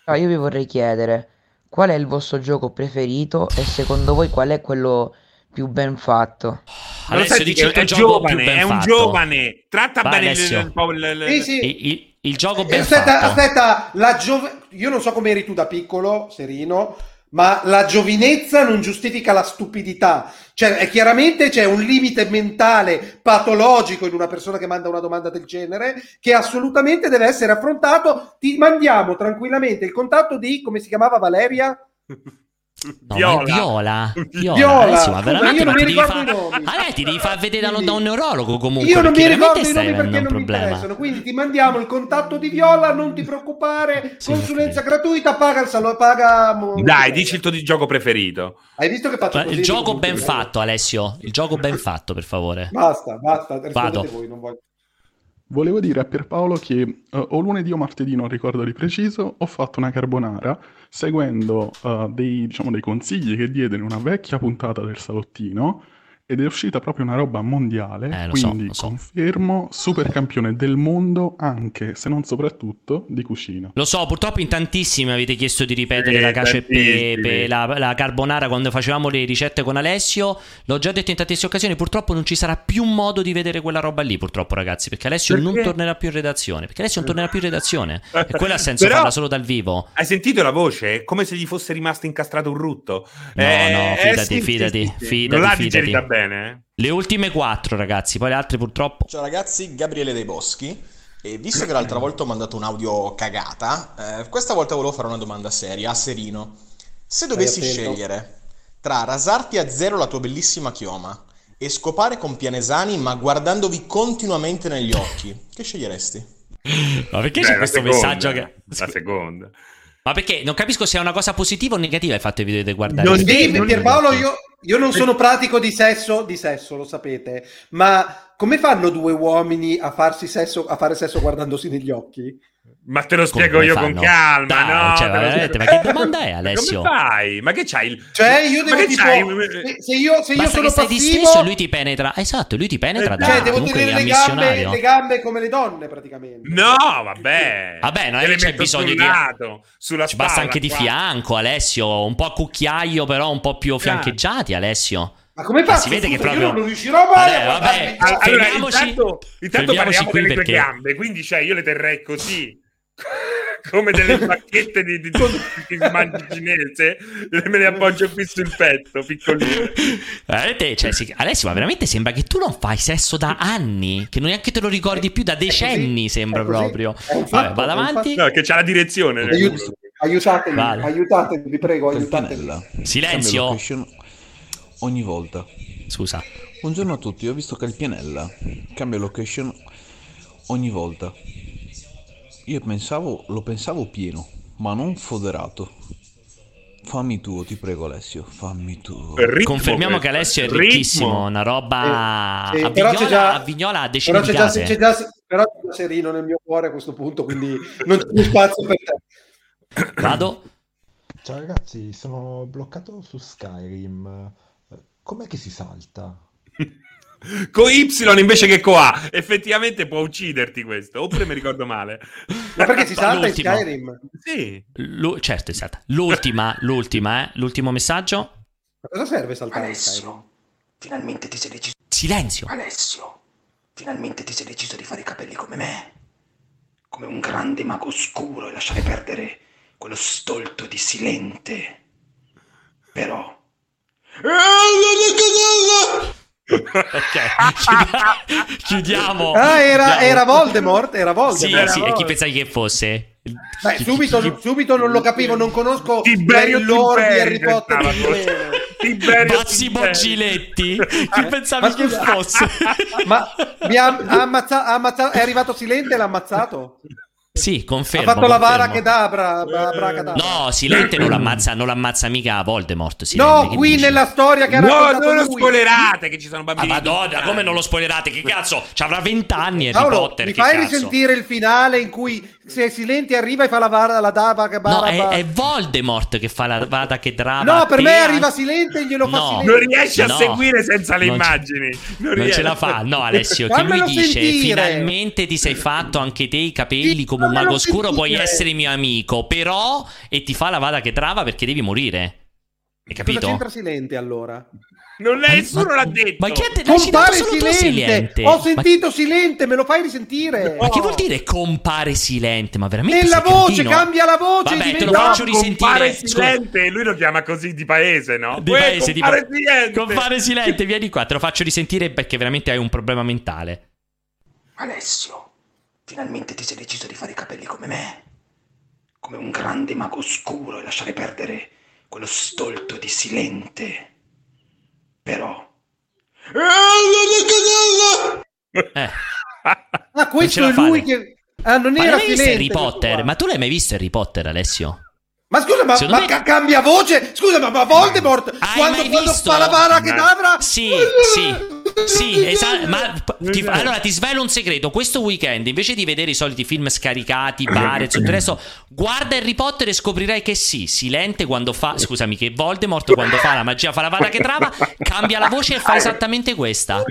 S21: No, io vi vorrei chiedere qual è il vostro gioco preferito e secondo voi qual è quello più ben fatto?
S1: Alessio, dici il
S3: è
S1: gioco
S3: giovane,
S1: più ben
S3: è un
S1: fatto.
S3: giovane. Tratta
S1: Vai,
S3: bene il, il, il-
S2: Sì, sì.
S1: Il, gioco
S2: Eh,
S1: ben
S2: aspetta,
S1: fatto.
S2: aspetta, la giove- io non so come eri tu da piccolo, Serino, ma la giovinezza non giustifica la stupidità. Cioè, chiaramente c'è un limite mentale patologico in una persona che manda una domanda del genere che assolutamente deve essere affrontato. Ti mandiamo tranquillamente il contatto di, come si chiamava Valeria? (laughs)
S1: No, ma è Viola. Viola.
S2: Viola.
S1: Alessio, ma
S2: Scusa,
S1: veramente
S2: io non
S1: ma
S2: mi
S1: ti devi
S2: ricordo
S1: fa-
S2: i nomi.
S1: Ah, lei ti devi far vedere da, da un neurologo comunque.
S2: Io non mi ricordo i nomi perché
S1: un
S2: non mi
S1: problema.
S2: interessano, quindi ti mandiamo il contatto di Viola, non ti preoccupare, consulenza gratuita, paga il salo, paga...
S3: Dai, dici il tuo di gioco preferito.
S2: Hai visto che faccio
S1: Ma
S2: così?
S1: Il gioco ben
S2: eh,
S1: fatto, Alessio. Il gioco ben fatto, per favore.
S2: Basta, basta,
S1: Vado.
S2: voi, non voglio.
S9: Volevo dire a Pierpaolo che eh, o lunedì o martedì, non ricordo di preciso, ho fatto una carbonara seguendo eh, dei, diciamo, dei consigli che diede in una vecchia puntata del salottino ed è uscita proprio una roba mondiale,
S1: Eh, so,
S9: quindi
S1: so.
S9: confermo super campione del mondo anche, se non soprattutto, di cucina.
S1: Lo so, purtroppo in tantissimi avete chiesto di ripetere
S9: Eh,
S1: la cacio e pepe, la, la carbonara quando facevamo le ricette con Alessio. L'ho già detto in tantissime occasioni, purtroppo non ci sarà più modo di vedere quella roba lì, purtroppo ragazzi, perché Alessio non
S3: Perché?
S1: tornerà più in redazione. Perché Alessio non tornerà più in redazione. E quello ha senso (laughs)
S3: Però-
S1: farla solo dal vivo.
S3: Hai sentito la voce? È come se gli fosse rimasto incastrato un rutto.
S1: No,
S3: Eh,
S1: no,
S3: eh,
S1: fidati,
S3: sì,
S1: fidati,
S3: sì, sì,
S1: fidati,
S3: Non
S1: fidati.
S3: Bene, eh?
S1: Le ultime quattro, ragazzi, poi le altre purtroppo.
S22: Ciao ragazzi, Gabriele dei Boschi. E visto che l'altra volta ho mandato un audio cagata, eh, questa volta volevo fare una domanda seria a Serino. Se dovessi scegliere tra rasarti a zero la tua bellissima chioma e scopare con Pianesani ma guardandovi continuamente negli occhi, che sceglieresti?
S1: Ma perché
S3: Beh,
S1: c'è questo
S3: seconda,
S1: messaggio che...
S3: La seconda.
S1: Ma perché non capisco se è una cosa positiva o negativa il fatto di vedere guardare.
S2: Non devi, Pierpaolo, io, io non sono pratico di sesso, di sesso, lo sapete, ma come fanno due uomini a farsi sesso, a fare sesso guardandosi negli occhi?
S3: Ma te lo
S1: Come
S3: spiego io
S1: fanno?
S3: con calma,
S1: Dai,
S3: no?
S1: cioè,
S3: te lo
S1: veramente,
S3: spiego-
S1: ma che domanda è, Alessio?
S3: Come fai? Ma che c'hai? Il...
S2: Cioè, io
S3: Ma
S2: devo tipo,
S3: c'hai?
S2: se, se io, se io
S1: Basta
S2: sono
S1: che stai
S2: passivo,
S1: disteso e lui ti penetra. Esatto, lui ti penetra da
S2: cioè, devo tenere le gambe, le gambe come le donne, praticamente.
S3: No, vabbè.
S1: Vabbè, non è che c'è bisogno
S3: sul
S1: di-
S3: lato, sulla
S1: Ci basta anche di
S3: qua.
S1: fianco, Alessio. Un po' a cucchiaio, però un po' più fiancheggiati, Alessio.
S2: Ma come
S1: Ma
S2: faccio?
S1: si vede che
S2: Scusa, io
S1: proprio.
S2: non riuscirò mai
S1: Vabbè,
S2: a
S1: vabbè,
S2: guardarmi.
S3: Allora,
S1: fermiamoci.
S3: intanto, intanto
S1: fermiamoci
S3: parliamo
S1: qui
S3: delle tue
S1: perché.
S3: gambe, quindi cioè io le terrei così. Come delle bacchette di, di, di, di mangi cinese, me le appoggio qui sul petto, piccoline.
S1: Veramente, cioè, sì, Alessio, ma veramente sembra che tu non fai sesso da anni, che non neanche te lo ricordi più da decenni, sembra
S2: così.
S1: proprio.
S2: È un
S1: Vabbè,
S2: fatto,
S1: vada
S2: è un
S1: avanti.
S3: No, che c'ha la direzione.
S2: Aiut- aiutatemi,
S1: Vale.
S2: aiutatemi, vi prego, aiutatemi.
S1: Silenzio.
S23: Ogni volta.
S1: Scusa.
S23: Buongiorno a tutti, ho visto che il pianella cambia location ogni volta. Io pensavo, lo pensavo pieno, ma non foderato. Fammi tuo, ti prego Alessio, fammi tuo.
S1: Confermiamo che Alessio è ricchissimo, una roba
S2: Sì,
S1: a,
S2: però c'è
S1: Vignola,
S2: già-
S1: a Vignola ha decine
S2: Però
S1: di
S2: c'è, già,
S1: case.
S2: c'è già- però c'è già Serino nel mio cuore a questo punto, quindi non c'è più spazio per te.
S1: Vado.
S24: Ciao ragazzi, sono bloccato su Skyrim. Eh, Com'è che si salta?
S3: Con Y invece che con A. Effettivamente può ucciderti questo. Oppure mi ricordo male.
S2: Ma perché si salta in. Skyrim?
S3: Sì.
S1: Lu- certo, è stata. L'ultima, l'ultima, eh. L'ultimo messaggio.
S2: Ma cosa serve saltare in
S25: Alessio,
S2: Skyrim?
S25: finalmente ti sei deciso.
S1: Silenzio.
S25: Alessio, finalmente ti sei deciso di fare i capelli come me. Come un grande mago oscuro e lasciare perdere quello stolto di silente. Però.
S1: Ok, chiudiamo.
S2: Ah, era, era Voldemort, era
S1: Sì,
S2: Voldemort.
S1: sì, e chi pensavi che fosse?
S2: Beh, subito, subito non lo capivo, non conosco
S3: Tiberio
S2: il lore di Harry Potter.
S3: Tiberio
S1: Massimo
S3: Tiberi.
S1: Giletti. Chi pensavi
S2: Ma
S1: che fosse?
S2: Ma mi ha, ha ammazza- ha ammazzato, è arrivato Silente e l'ha ammazzato?
S1: Sì, confermo.
S2: ha fatto la vara
S1: confermo.
S2: che dà Abra, Abra Cadabra.
S1: No, Silente non l'ammazza, non l'ammazza mica Voldemort. Silente,
S2: No, qui
S1: dici?
S2: nella storia che ha
S3: No,
S2: raccontato
S3: non lo
S2: lui.
S3: spoilerate che ci sono
S1: Ah,
S3: bambini.
S1: madonna, come non lo spoilerate? Che cazzo? Ci avrà 20 anni Harry
S2: Paolo,
S1: Potter.
S2: mi fai
S1: cazzo?
S2: risentire il finale in cui se Silenti arriva e fa la vada la dava che
S1: No, è, è, Voldemort che fa la vada che drava.
S2: No, per me arriva Silente e glielo no. fa Silente.
S3: Non riesce a no. seguire senza le non immagini.
S1: Non, non ce la fa. No, Alessio, che lui dice sentire. finalmente ti sei fatto anche te i capelli come un mago scuro, puoi essere mio amico, però e ti fa la vada che trava perché devi morire. Hai capito?
S2: Cosa c'entra Silente allora?
S3: Non è, nessuno l'ha detto.
S1: Ma chi ha detto? Compare silente. silente.
S2: Ho sentito ma... silente, me lo fai risentire.
S1: Ma che vuol dire compare silente? Ma veramente
S2: Nella voce, cambia la voce.
S1: Vabbè, te lo faccio risentire.
S3: Compare silente, Scusa. lui lo chiama così di paese, no?
S1: Di Uè, paese, compare di silente. Compare silente, vieni qua, te lo faccio risentire perché veramente hai un problema mentale.
S25: Alessio, finalmente ti sei deciso di fare i capelli come me. Come un grande mago oscuro e lasciare perdere quello stolto di silente. Però...
S1: Eh.
S2: Ah, questo è lui che... Ah, non
S1: ma
S2: era
S1: non visto Harry Potter? Ma tu l'hai mai visto Harry Potter, Alessio?
S2: Ma scusa, ma, ma me... cambia voce? Scusa, ma, ma Voldemort
S1: Hai
S2: quando, quando fa la bara che avrà?
S1: Sì, (laughs) sì. Sì, esatto. Ma ti, allora ti svelo un segreto. Questo weekend, invece di vedere i soliti film scaricati, bar e tutto il resto, guarda Harry Potter e scoprirai che sì, Silente quando fa. Scusami, che Voldemort quando fa la magia, fa la vara che trava, cambia la voce e fa esattamente questa.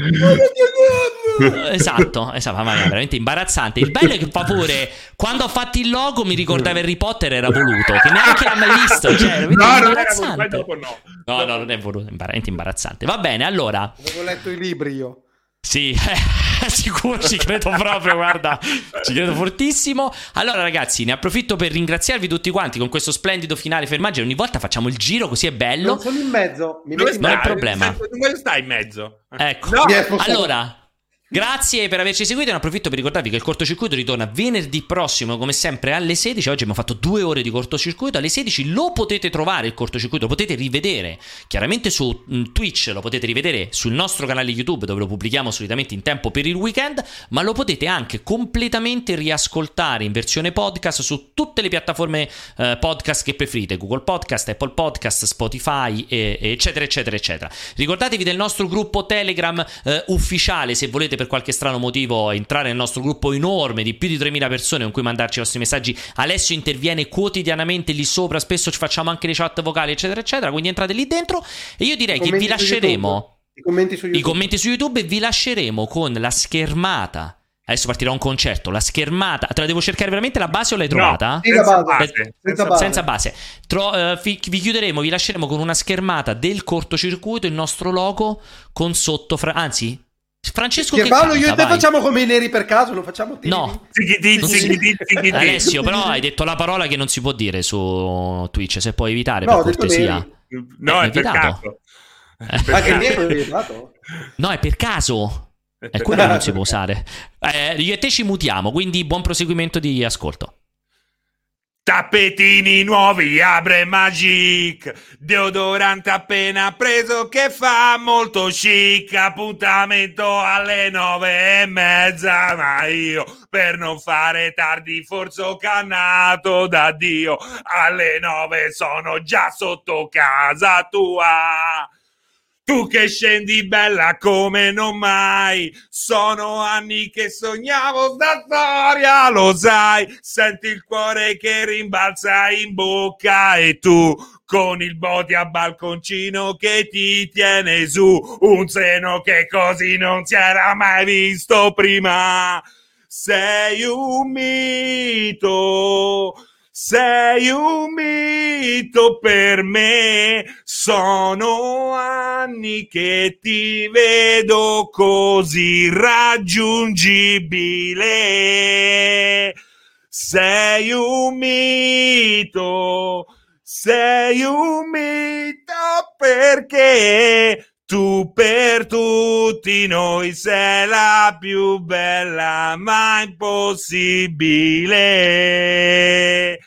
S1: Esatto, esatto, ma è veramente imbarazzante. Il bello è che fa pure. Quando ho fatto il logo mi ricordava Harry Potter era voluto, che neanche l'ha mai visto. Cioè, no, imbarazzante. Dopo no. no, no, non è voluto, è veramente imbarazzante. Va bene, allora.
S2: Avevo letto i libri io.
S1: Sì, (laughs) sicuro ci credo proprio, guarda, ci credo fortissimo. Allora ragazzi, ne approfitto per ringraziarvi tutti quanti con questo splendido finale fermaggine. Ogni volta facciamo il giro così è bello. Non
S2: sono in mezzo,
S3: mi non è il problema. Dove stai in mezzo?
S1: Ecco, no. allora... Grazie per averci seguito ne approfitto per ricordarvi che il cortocircuito ritorna venerdì prossimo come sempre alle 16. Oggi abbiamo fatto due ore di cortocircuito. Alle 16 lo potete trovare il cortocircuito, lo potete rivedere chiaramente su mm, Twitch, lo potete rivedere sul nostro canale YouTube dove lo pubblichiamo solitamente in tempo per il weekend, ma lo potete anche completamente riascoltare in versione podcast su tutte le piattaforme eh, podcast che preferite, Google Podcast, Apple Podcast, Spotify, e, eccetera, eccetera, eccetera. Ricordatevi del nostro gruppo Telegram eh, ufficiale se volete per qualche strano motivo entrare nel nostro gruppo enorme di più di 3000 persone con cui mandarci i vostri messaggi, Alessio interviene quotidianamente lì sopra, spesso ci facciamo anche le chat vocali, eccetera, eccetera. Quindi entrate lì dentro e io direi che vi lasceremo
S2: i commenti su YouTube.
S1: I commenti su YouTube e vi lasceremo con la schermata. Adesso partirà un concerto. La schermata. Te la devo cercare veramente la base o l'hai trovata?
S2: No, senza base. Senza base.
S1: Senza base. Tro- uh, fi- vi chiuderemo, vi lasceremo con una schermata del cortocircuito, il nostro logo con sotto. Fra- anzi, Francesco che
S2: Paolo,
S1: canta,
S2: io e te facciamo come i neri per caso, lo facciamo
S1: TV. No. Alessio, però hai detto la parola che non si può dire su Twitch, se puoi evitare no, per cortesia.
S3: No, è, è per caso.
S2: Ma che vietato?
S1: No, è per caso. È quello che non si può (laughs) usare. Eh, io e te ci mutiamo, quindi buon proseguimento di ascolto.
S3: Tappetini nuovi, Abre Magic, deodorante appena preso che fa molto chic, appuntamento alle nove e mezza, ma io per non fare tardi forse ho cannato da Dio, alle nove sono già sotto casa tua. Tu che scendi bella come non mai, sono anni che sognavo sta storia, lo sai, senti il cuore che rimbalza in bocca e tu con il body a balconcino che ti tiene su, un seno che così non si era mai visto prima. Sei un mito sei un mito per me, sono anni che ti vedo così raggiungibile. Sei un mito, sei un mito perché tu per tutti noi sei la più bella, ma impossibile.